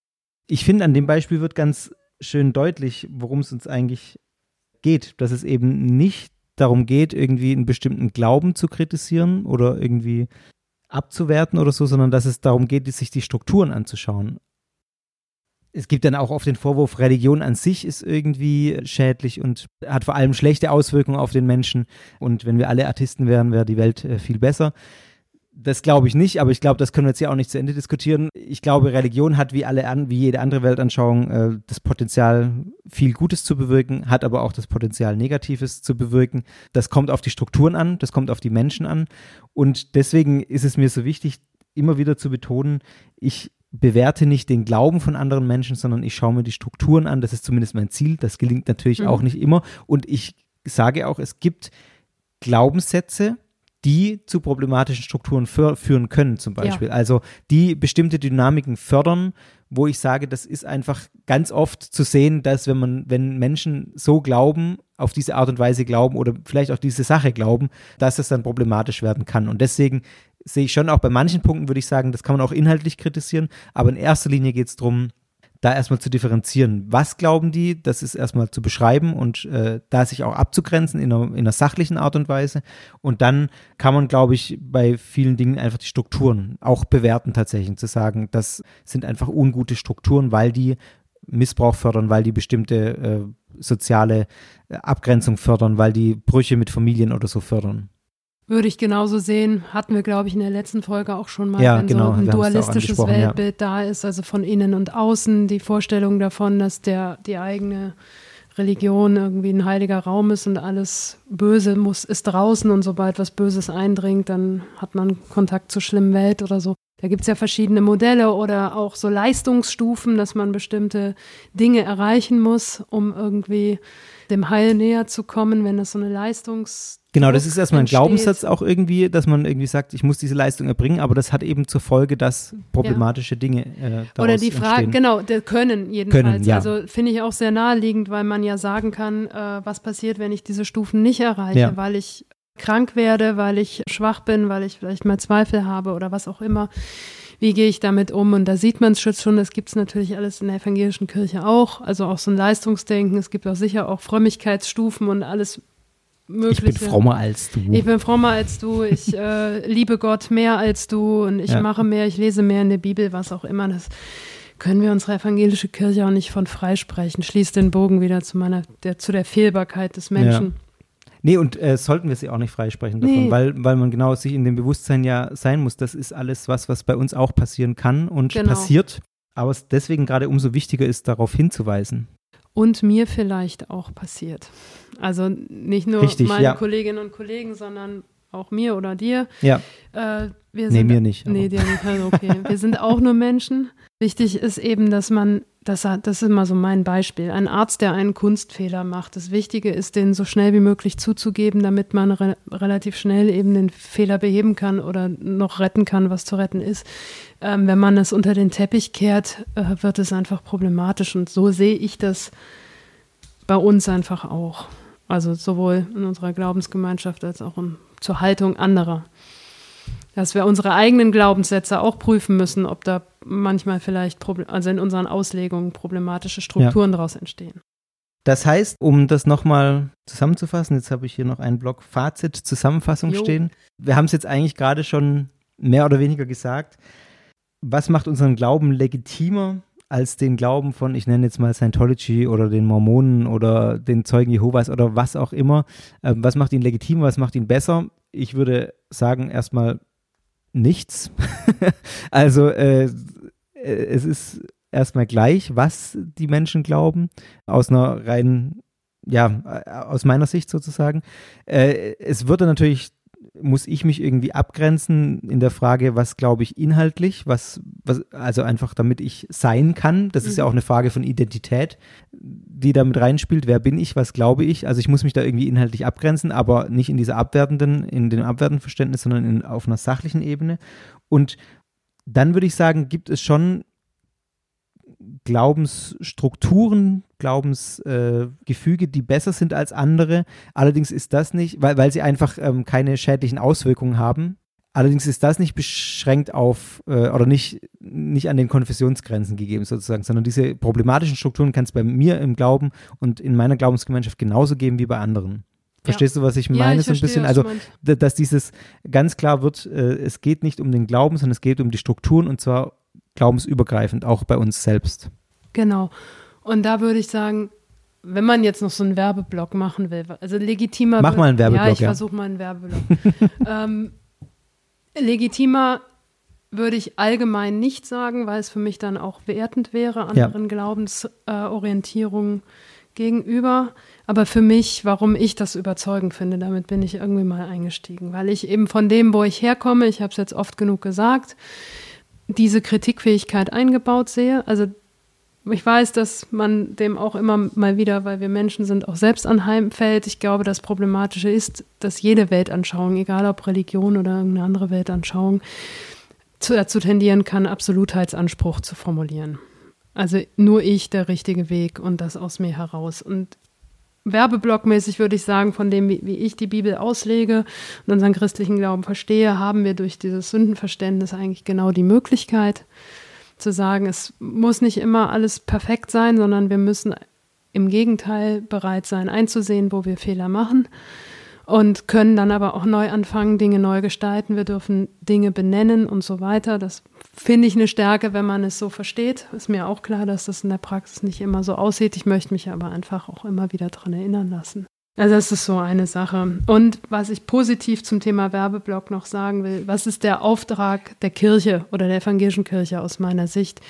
ich finde, an dem Beispiel wird ganz schön deutlich, worum es uns eigentlich geht, dass es eben nicht darum geht, irgendwie einen bestimmten Glauben zu kritisieren oder irgendwie abzuwerten oder so, sondern dass es darum geht, sich die Strukturen anzuschauen es gibt dann auch oft den Vorwurf, Religion an sich ist irgendwie schädlich und hat vor allem schlechte Auswirkungen auf den Menschen. Und wenn wir alle Artisten wären, wäre die Welt äh, viel besser. Das glaube ich nicht, aber ich glaube, das können wir jetzt ja auch nicht zu Ende diskutieren. Ich glaube, Religion hat wie alle an, wie jede andere Weltanschauung äh, das Potenzial, viel Gutes zu bewirken, hat aber auch das Potenzial, Negatives zu bewirken. Das kommt auf die Strukturen an, das kommt auf die Menschen an. Und deswegen ist es mir so wichtig, immer wieder zu betonen, ich bewerte nicht den Glauben von anderen Menschen, sondern ich schaue mir die Strukturen an. Das ist zumindest mein Ziel. Das gelingt natürlich mhm. auch nicht immer. Und ich sage auch, es gibt Glaubenssätze, die zu problematischen Strukturen führen können, zum Beispiel. Ja. Also die bestimmte Dynamiken fördern, wo ich sage, das ist einfach ganz oft zu sehen, dass wenn man, wenn Menschen so glauben, auf diese Art und Weise glauben oder vielleicht auch diese Sache glauben, dass es dann problematisch werden kann. Und deswegen sehe ich schon auch bei manchen Punkten, würde ich sagen, das kann man auch inhaltlich kritisieren, aber in erster Linie geht es darum, da erstmal zu differenzieren. Was glauben die? Das ist erstmal zu beschreiben und äh, da sich auch abzugrenzen in einer, in einer sachlichen Art und Weise. Und dann kann man, glaube ich, bei vielen Dingen einfach die Strukturen auch bewerten tatsächlich. Zu sagen, das sind einfach ungute Strukturen, weil die Missbrauch fördern, weil die bestimmte äh, soziale äh, Abgrenzung fördern, weil die Brüche mit Familien oder so fördern. Würde ich genauso sehen. Hatten wir, glaube ich, in der letzten Folge auch schon mal, ja, wenn genau, so ein dualistisches Weltbild ja. da ist, also von innen und außen, die Vorstellung davon, dass der, die eigene Religion irgendwie ein heiliger Raum ist und alles Böse muss, ist draußen und sobald was Böses eindringt, dann hat man Kontakt zur schlimmen Welt oder so. Da gibt es ja verschiedene Modelle oder auch so Leistungsstufen, dass man bestimmte Dinge erreichen muss, um irgendwie dem Heil näher zu kommen, wenn das so eine Leistungs Genau, das ist erstmal ein entsteht. Glaubenssatz auch irgendwie, dass man irgendwie sagt, ich muss diese Leistung erbringen, aber das hat eben zur Folge, dass problematische ja. Dinge äh, Oder die Frage, genau, der können jedenfalls. Können, ja. Also finde ich auch sehr naheliegend, weil man ja sagen kann, äh, was passiert, wenn ich diese Stufen nicht erreiche, ja. weil ich krank werde, weil ich schwach bin, weil ich vielleicht mal Zweifel habe oder was auch immer. Wie gehe ich damit um? Und da sieht man es schon, das gibt es natürlich alles in der evangelischen Kirche auch. Also auch so ein Leistungsdenken. Es gibt auch sicher auch Frömmigkeitsstufen und alles Mögliche. Ich bin frommer als du. Ich bin frommer als du. Ich äh, (laughs) liebe Gott mehr als du und ich ja. mache mehr, ich lese mehr in der Bibel, was auch immer. Das können wir unsere evangelische Kirche auch nicht von freisprechen. Schließt den Bogen wieder zu meiner, der, zu der Fehlbarkeit des Menschen. Ja. Nee, und äh, sollten wir sie auch nicht freisprechen davon, nee. weil, weil man genau sich in dem Bewusstsein ja sein muss. Das ist alles was, was bei uns auch passieren kann und genau. passiert. Aber es deswegen gerade umso wichtiger ist, darauf hinzuweisen. Und mir vielleicht auch passiert. Also nicht nur Richtig, meine ja. Kolleginnen und Kollegen, sondern auch mir oder dir. Ja. Äh, wir sind, nee, mir nicht. Nee, dir nicht. Also okay. wir sind auch nur Menschen. Wichtig ist eben, dass man, das, das ist immer so mein Beispiel, ein Arzt, der einen Kunstfehler macht. Das Wichtige ist, den so schnell wie möglich zuzugeben, damit man re relativ schnell eben den Fehler beheben kann oder noch retten kann, was zu retten ist. Ähm, wenn man es unter den Teppich kehrt, äh, wird es einfach problematisch. Und so sehe ich das bei uns einfach auch. Also sowohl in unserer Glaubensgemeinschaft als auch in, zur Haltung anderer dass wir unsere eigenen Glaubenssätze auch prüfen müssen, ob da manchmal vielleicht, also in unseren Auslegungen problematische Strukturen ja. daraus entstehen. Das heißt, um das nochmal zusammenzufassen, jetzt habe ich hier noch einen Block Fazit, Zusammenfassung jo. stehen. Wir haben es jetzt eigentlich gerade schon mehr oder weniger gesagt. Was macht unseren Glauben legitimer als den Glauben von, ich nenne jetzt mal Scientology oder den Mormonen oder den Zeugen Jehovas oder was auch immer? Ähm, was macht ihn legitim, was macht ihn besser? Ich würde sagen, erstmal nichts. (laughs) also äh, es ist erstmal gleich, was die Menschen glauben, aus einer rein ja, äh, aus meiner Sicht sozusagen. Äh, es würde natürlich muss ich mich irgendwie abgrenzen in der Frage, was glaube ich inhaltlich, was, was, also einfach damit ich sein kann. Das ist ja mhm. auch eine Frage von Identität, die damit reinspielt. Wer bin ich, was glaube ich? Also ich muss mich da irgendwie inhaltlich abgrenzen, aber nicht in dieser abwertenden, in dem abwertenden Verständnis, sondern in, auf einer sachlichen Ebene. Und dann würde ich sagen, gibt es schon Glaubensstrukturen, Glaubensgefüge, äh, die besser sind als andere. Allerdings ist das nicht, weil, weil sie einfach ähm, keine schädlichen Auswirkungen haben. Allerdings ist das nicht beschränkt auf äh, oder nicht, nicht an den Konfessionsgrenzen gegeben sozusagen, sondern diese problematischen Strukturen kann es bei mir im Glauben und in meiner Glaubensgemeinschaft genauso geben wie bei anderen. Verstehst ja. du, was ich meine? Ja, ich so ein bisschen, also dass dieses ganz klar wird, äh, es geht nicht um den Glauben, sondern es geht um die Strukturen und zwar glaubensübergreifend, auch bei uns selbst. Genau. Und da würde ich sagen, wenn man jetzt noch so einen Werbeblock machen will, also legitimer. Mach mal einen Werbeblock. Ja, ich ja. versuche mal einen Werbeblock. (laughs) ähm, legitimer würde ich allgemein nicht sagen, weil es für mich dann auch wertend wäre anderen ja. Glaubensorientierungen äh, gegenüber. Aber für mich, warum ich das überzeugend finde, damit bin ich irgendwie mal eingestiegen, weil ich eben von dem, wo ich herkomme, ich habe es jetzt oft genug gesagt, diese Kritikfähigkeit eingebaut sehe. Also ich weiß, dass man dem auch immer mal wieder, weil wir Menschen sind, auch selbst anheimfällt. Ich glaube, das Problematische ist, dass jede Weltanschauung, egal ob Religion oder irgendeine andere Weltanschauung, dazu tendieren kann, Absolutheitsanspruch zu formulieren. Also nur ich der richtige Weg und das aus mir heraus. Und Werbeblockmäßig würde ich sagen, von dem, wie, ich die Bibel auslege und unseren christlichen Glauben verstehe, haben wir durch dieses Sündenverständnis eigentlich genau die Möglichkeit zu sagen, es muss nicht immer alles perfekt sein, sondern wir müssen im Gegenteil bereit sein, einzusehen, wo wir Fehler machen und können dann aber auch neu anfangen, Dinge neu gestalten. Wir dürfen Dinge benennen und so weiter. Das finde ich eine Stärke, wenn man es so versteht. Ist mir auch klar, dass das in der Praxis nicht immer so aussieht. Ich möchte mich aber einfach auch immer wieder daran erinnern lassen. Also das ist so eine Sache. Und was ich positiv zum Thema Werbeblock noch sagen will, was ist der Auftrag der Kirche oder der evangelischen Kirche aus meiner Sicht?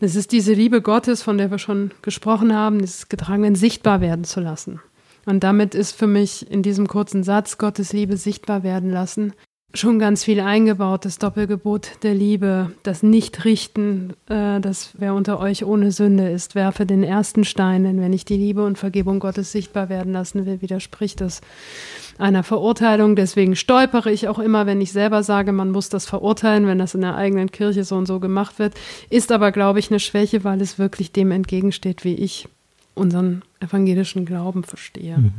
Es ist diese Liebe Gottes, von der wir schon gesprochen haben, dieses Getragenen sichtbar werden zu lassen. Und damit ist für mich in diesem kurzen Satz Gottes Liebe sichtbar werden lassen schon ganz viel eingebaut, das Doppelgebot der Liebe, das Nichtrichten, äh, dass wer unter euch ohne Sünde ist, werfe den ersten Stein, denn wenn ich die Liebe und Vergebung Gottes sichtbar werden lassen will, widerspricht das einer Verurteilung. Deswegen stolpere ich auch immer, wenn ich selber sage, man muss das verurteilen, wenn das in der eigenen Kirche so und so gemacht wird. Ist aber, glaube ich, eine Schwäche, weil es wirklich dem entgegensteht, wie ich unseren evangelischen Glauben verstehe. Mhm.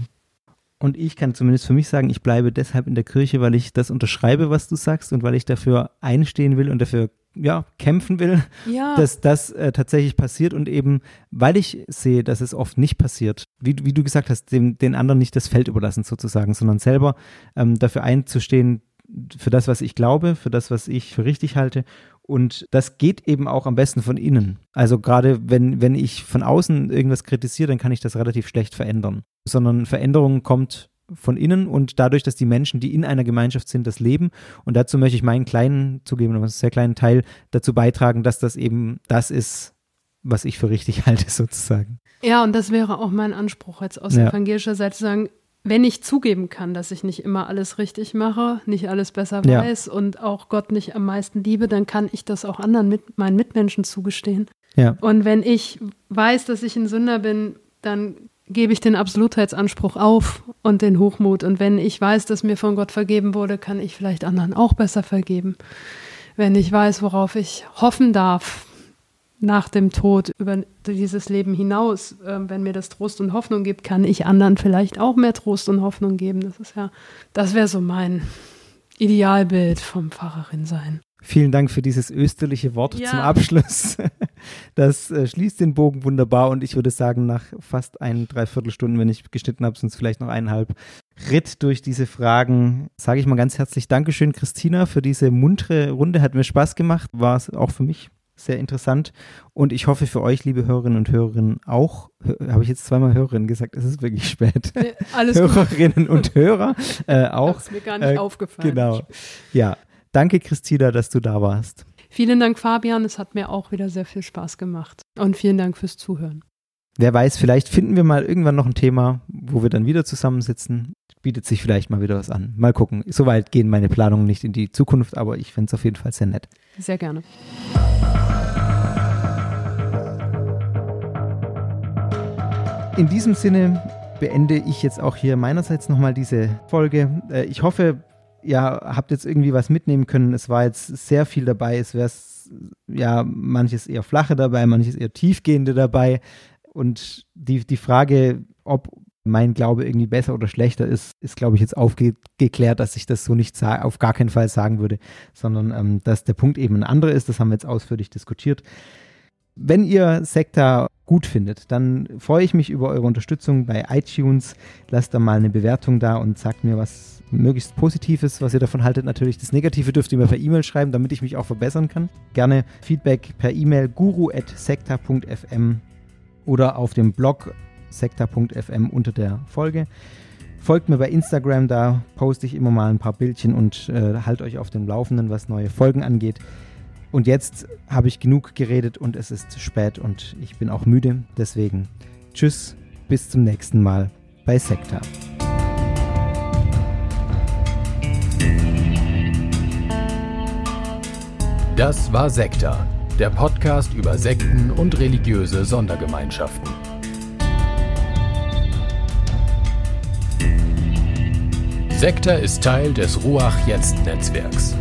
Und ich kann zumindest für mich sagen, ich bleibe deshalb in der Kirche, weil ich das unterschreibe, was du sagst und weil ich dafür einstehen will und dafür ja, kämpfen will, ja. (laughs) dass das äh, tatsächlich passiert und eben, weil ich sehe, dass es oft nicht passiert, wie, wie du gesagt hast, dem, den anderen nicht das Feld überlassen sozusagen, sondern selber ähm, dafür einzustehen, für das, was ich glaube, für das, was ich für richtig halte. Und das geht eben auch am besten von innen. Also gerade wenn, wenn ich von außen irgendwas kritisiere, dann kann ich das relativ schlecht verändern sondern Veränderung kommt von innen und dadurch, dass die Menschen, die in einer Gemeinschaft sind, das leben. Und dazu möchte ich meinen kleinen, zugeben, einen sehr kleinen Teil dazu beitragen, dass das eben das ist, was ich für richtig (laughs) halte, sozusagen. Ja, und das wäre auch mein Anspruch jetzt aus ja. evangelischer Seite zu sagen, wenn ich zugeben kann, dass ich nicht immer alles richtig mache, nicht alles besser weiß ja. und auch Gott nicht am meisten liebe, dann kann ich das auch anderen mit meinen Mitmenschen zugestehen. Ja. Und wenn ich weiß, dass ich ein Sünder bin, dann gebe ich den Absolutheitsanspruch auf und den Hochmut. Und wenn ich weiß, dass mir von Gott vergeben wurde, kann ich vielleicht anderen auch besser vergeben. Wenn ich weiß, worauf ich hoffen darf nach dem Tod über dieses Leben hinaus, äh, wenn mir das Trost und Hoffnung gibt, kann ich anderen vielleicht auch mehr Trost und Hoffnung geben. Das ist ja, das wäre so mein Idealbild vom Pfarrerin sein. Vielen Dank für dieses österliche Wort ja. zum Abschluss. Das äh, schließt den Bogen wunderbar und ich würde sagen, nach fast ein, dreiviertel Stunden, wenn ich geschnitten habe, sind es vielleicht noch eineinhalb Ritt durch diese Fragen, sage ich mal ganz herzlich Dankeschön, Christina, für diese muntere Runde. Hat mir Spaß gemacht, war es auch für mich sehr interessant und ich hoffe für euch, liebe Hörerinnen und Hörerinnen, auch, habe ich jetzt zweimal Hörerinnen gesagt, es ist wirklich spät. Nee, Hörerinnen und (laughs) Hörer äh, auch. Das ist mir gar nicht äh, aufgefallen. Genau. Ja, Danke, Christina, dass du da warst. Vielen Dank, Fabian. Es hat mir auch wieder sehr viel Spaß gemacht. Und vielen Dank fürs Zuhören. wer weiß, vielleicht finden wir mal irgendwann noch ein Thema, wo wir dann wieder zusammensitzen. Bietet sich vielleicht mal wieder was an. Mal gucken. Soweit gehen meine Planungen nicht in die Zukunft, aber ich finde es auf jeden Fall sehr nett. Sehr gerne. In diesem Sinne beende ich jetzt auch hier meinerseits nochmal diese Folge. Äh, ich hoffe, ihr habt jetzt irgendwie was mitnehmen können. Es war jetzt sehr viel dabei. Es wäre ja manches eher flache dabei, manches eher tiefgehende dabei. Und die, die Frage, ob mein Glaube irgendwie besser oder schlechter ist, ist, glaube ich, jetzt aufgeklärt, dass ich das so nicht auf gar keinen Fall sagen würde, sondern ähm, dass der Punkt eben ein anderer ist. Das haben wir jetzt ausführlich diskutiert. Wenn ihr Sekta gut findet, dann freue ich mich über eure Unterstützung bei iTunes. Lasst da mal eine Bewertung da und sagt mir was möglichst Positives, was ihr davon haltet. Natürlich das Negative dürft ihr mir per E-Mail schreiben, damit ich mich auch verbessern kann. Gerne Feedback per E-Mail guru.sekta.fm oder auf dem Blog sekta.fm unter der Folge. Folgt mir bei Instagram, da poste ich immer mal ein paar Bildchen und äh, halt euch auf dem Laufenden, was neue Folgen angeht. Und jetzt habe ich genug geredet und es ist spät und ich bin auch müde. Deswegen tschüss, bis zum nächsten Mal bei Sekta. Das war Sekta, der Podcast über Sekten und religiöse Sondergemeinschaften. Sekta ist Teil des Ruach Jetzt Netzwerks.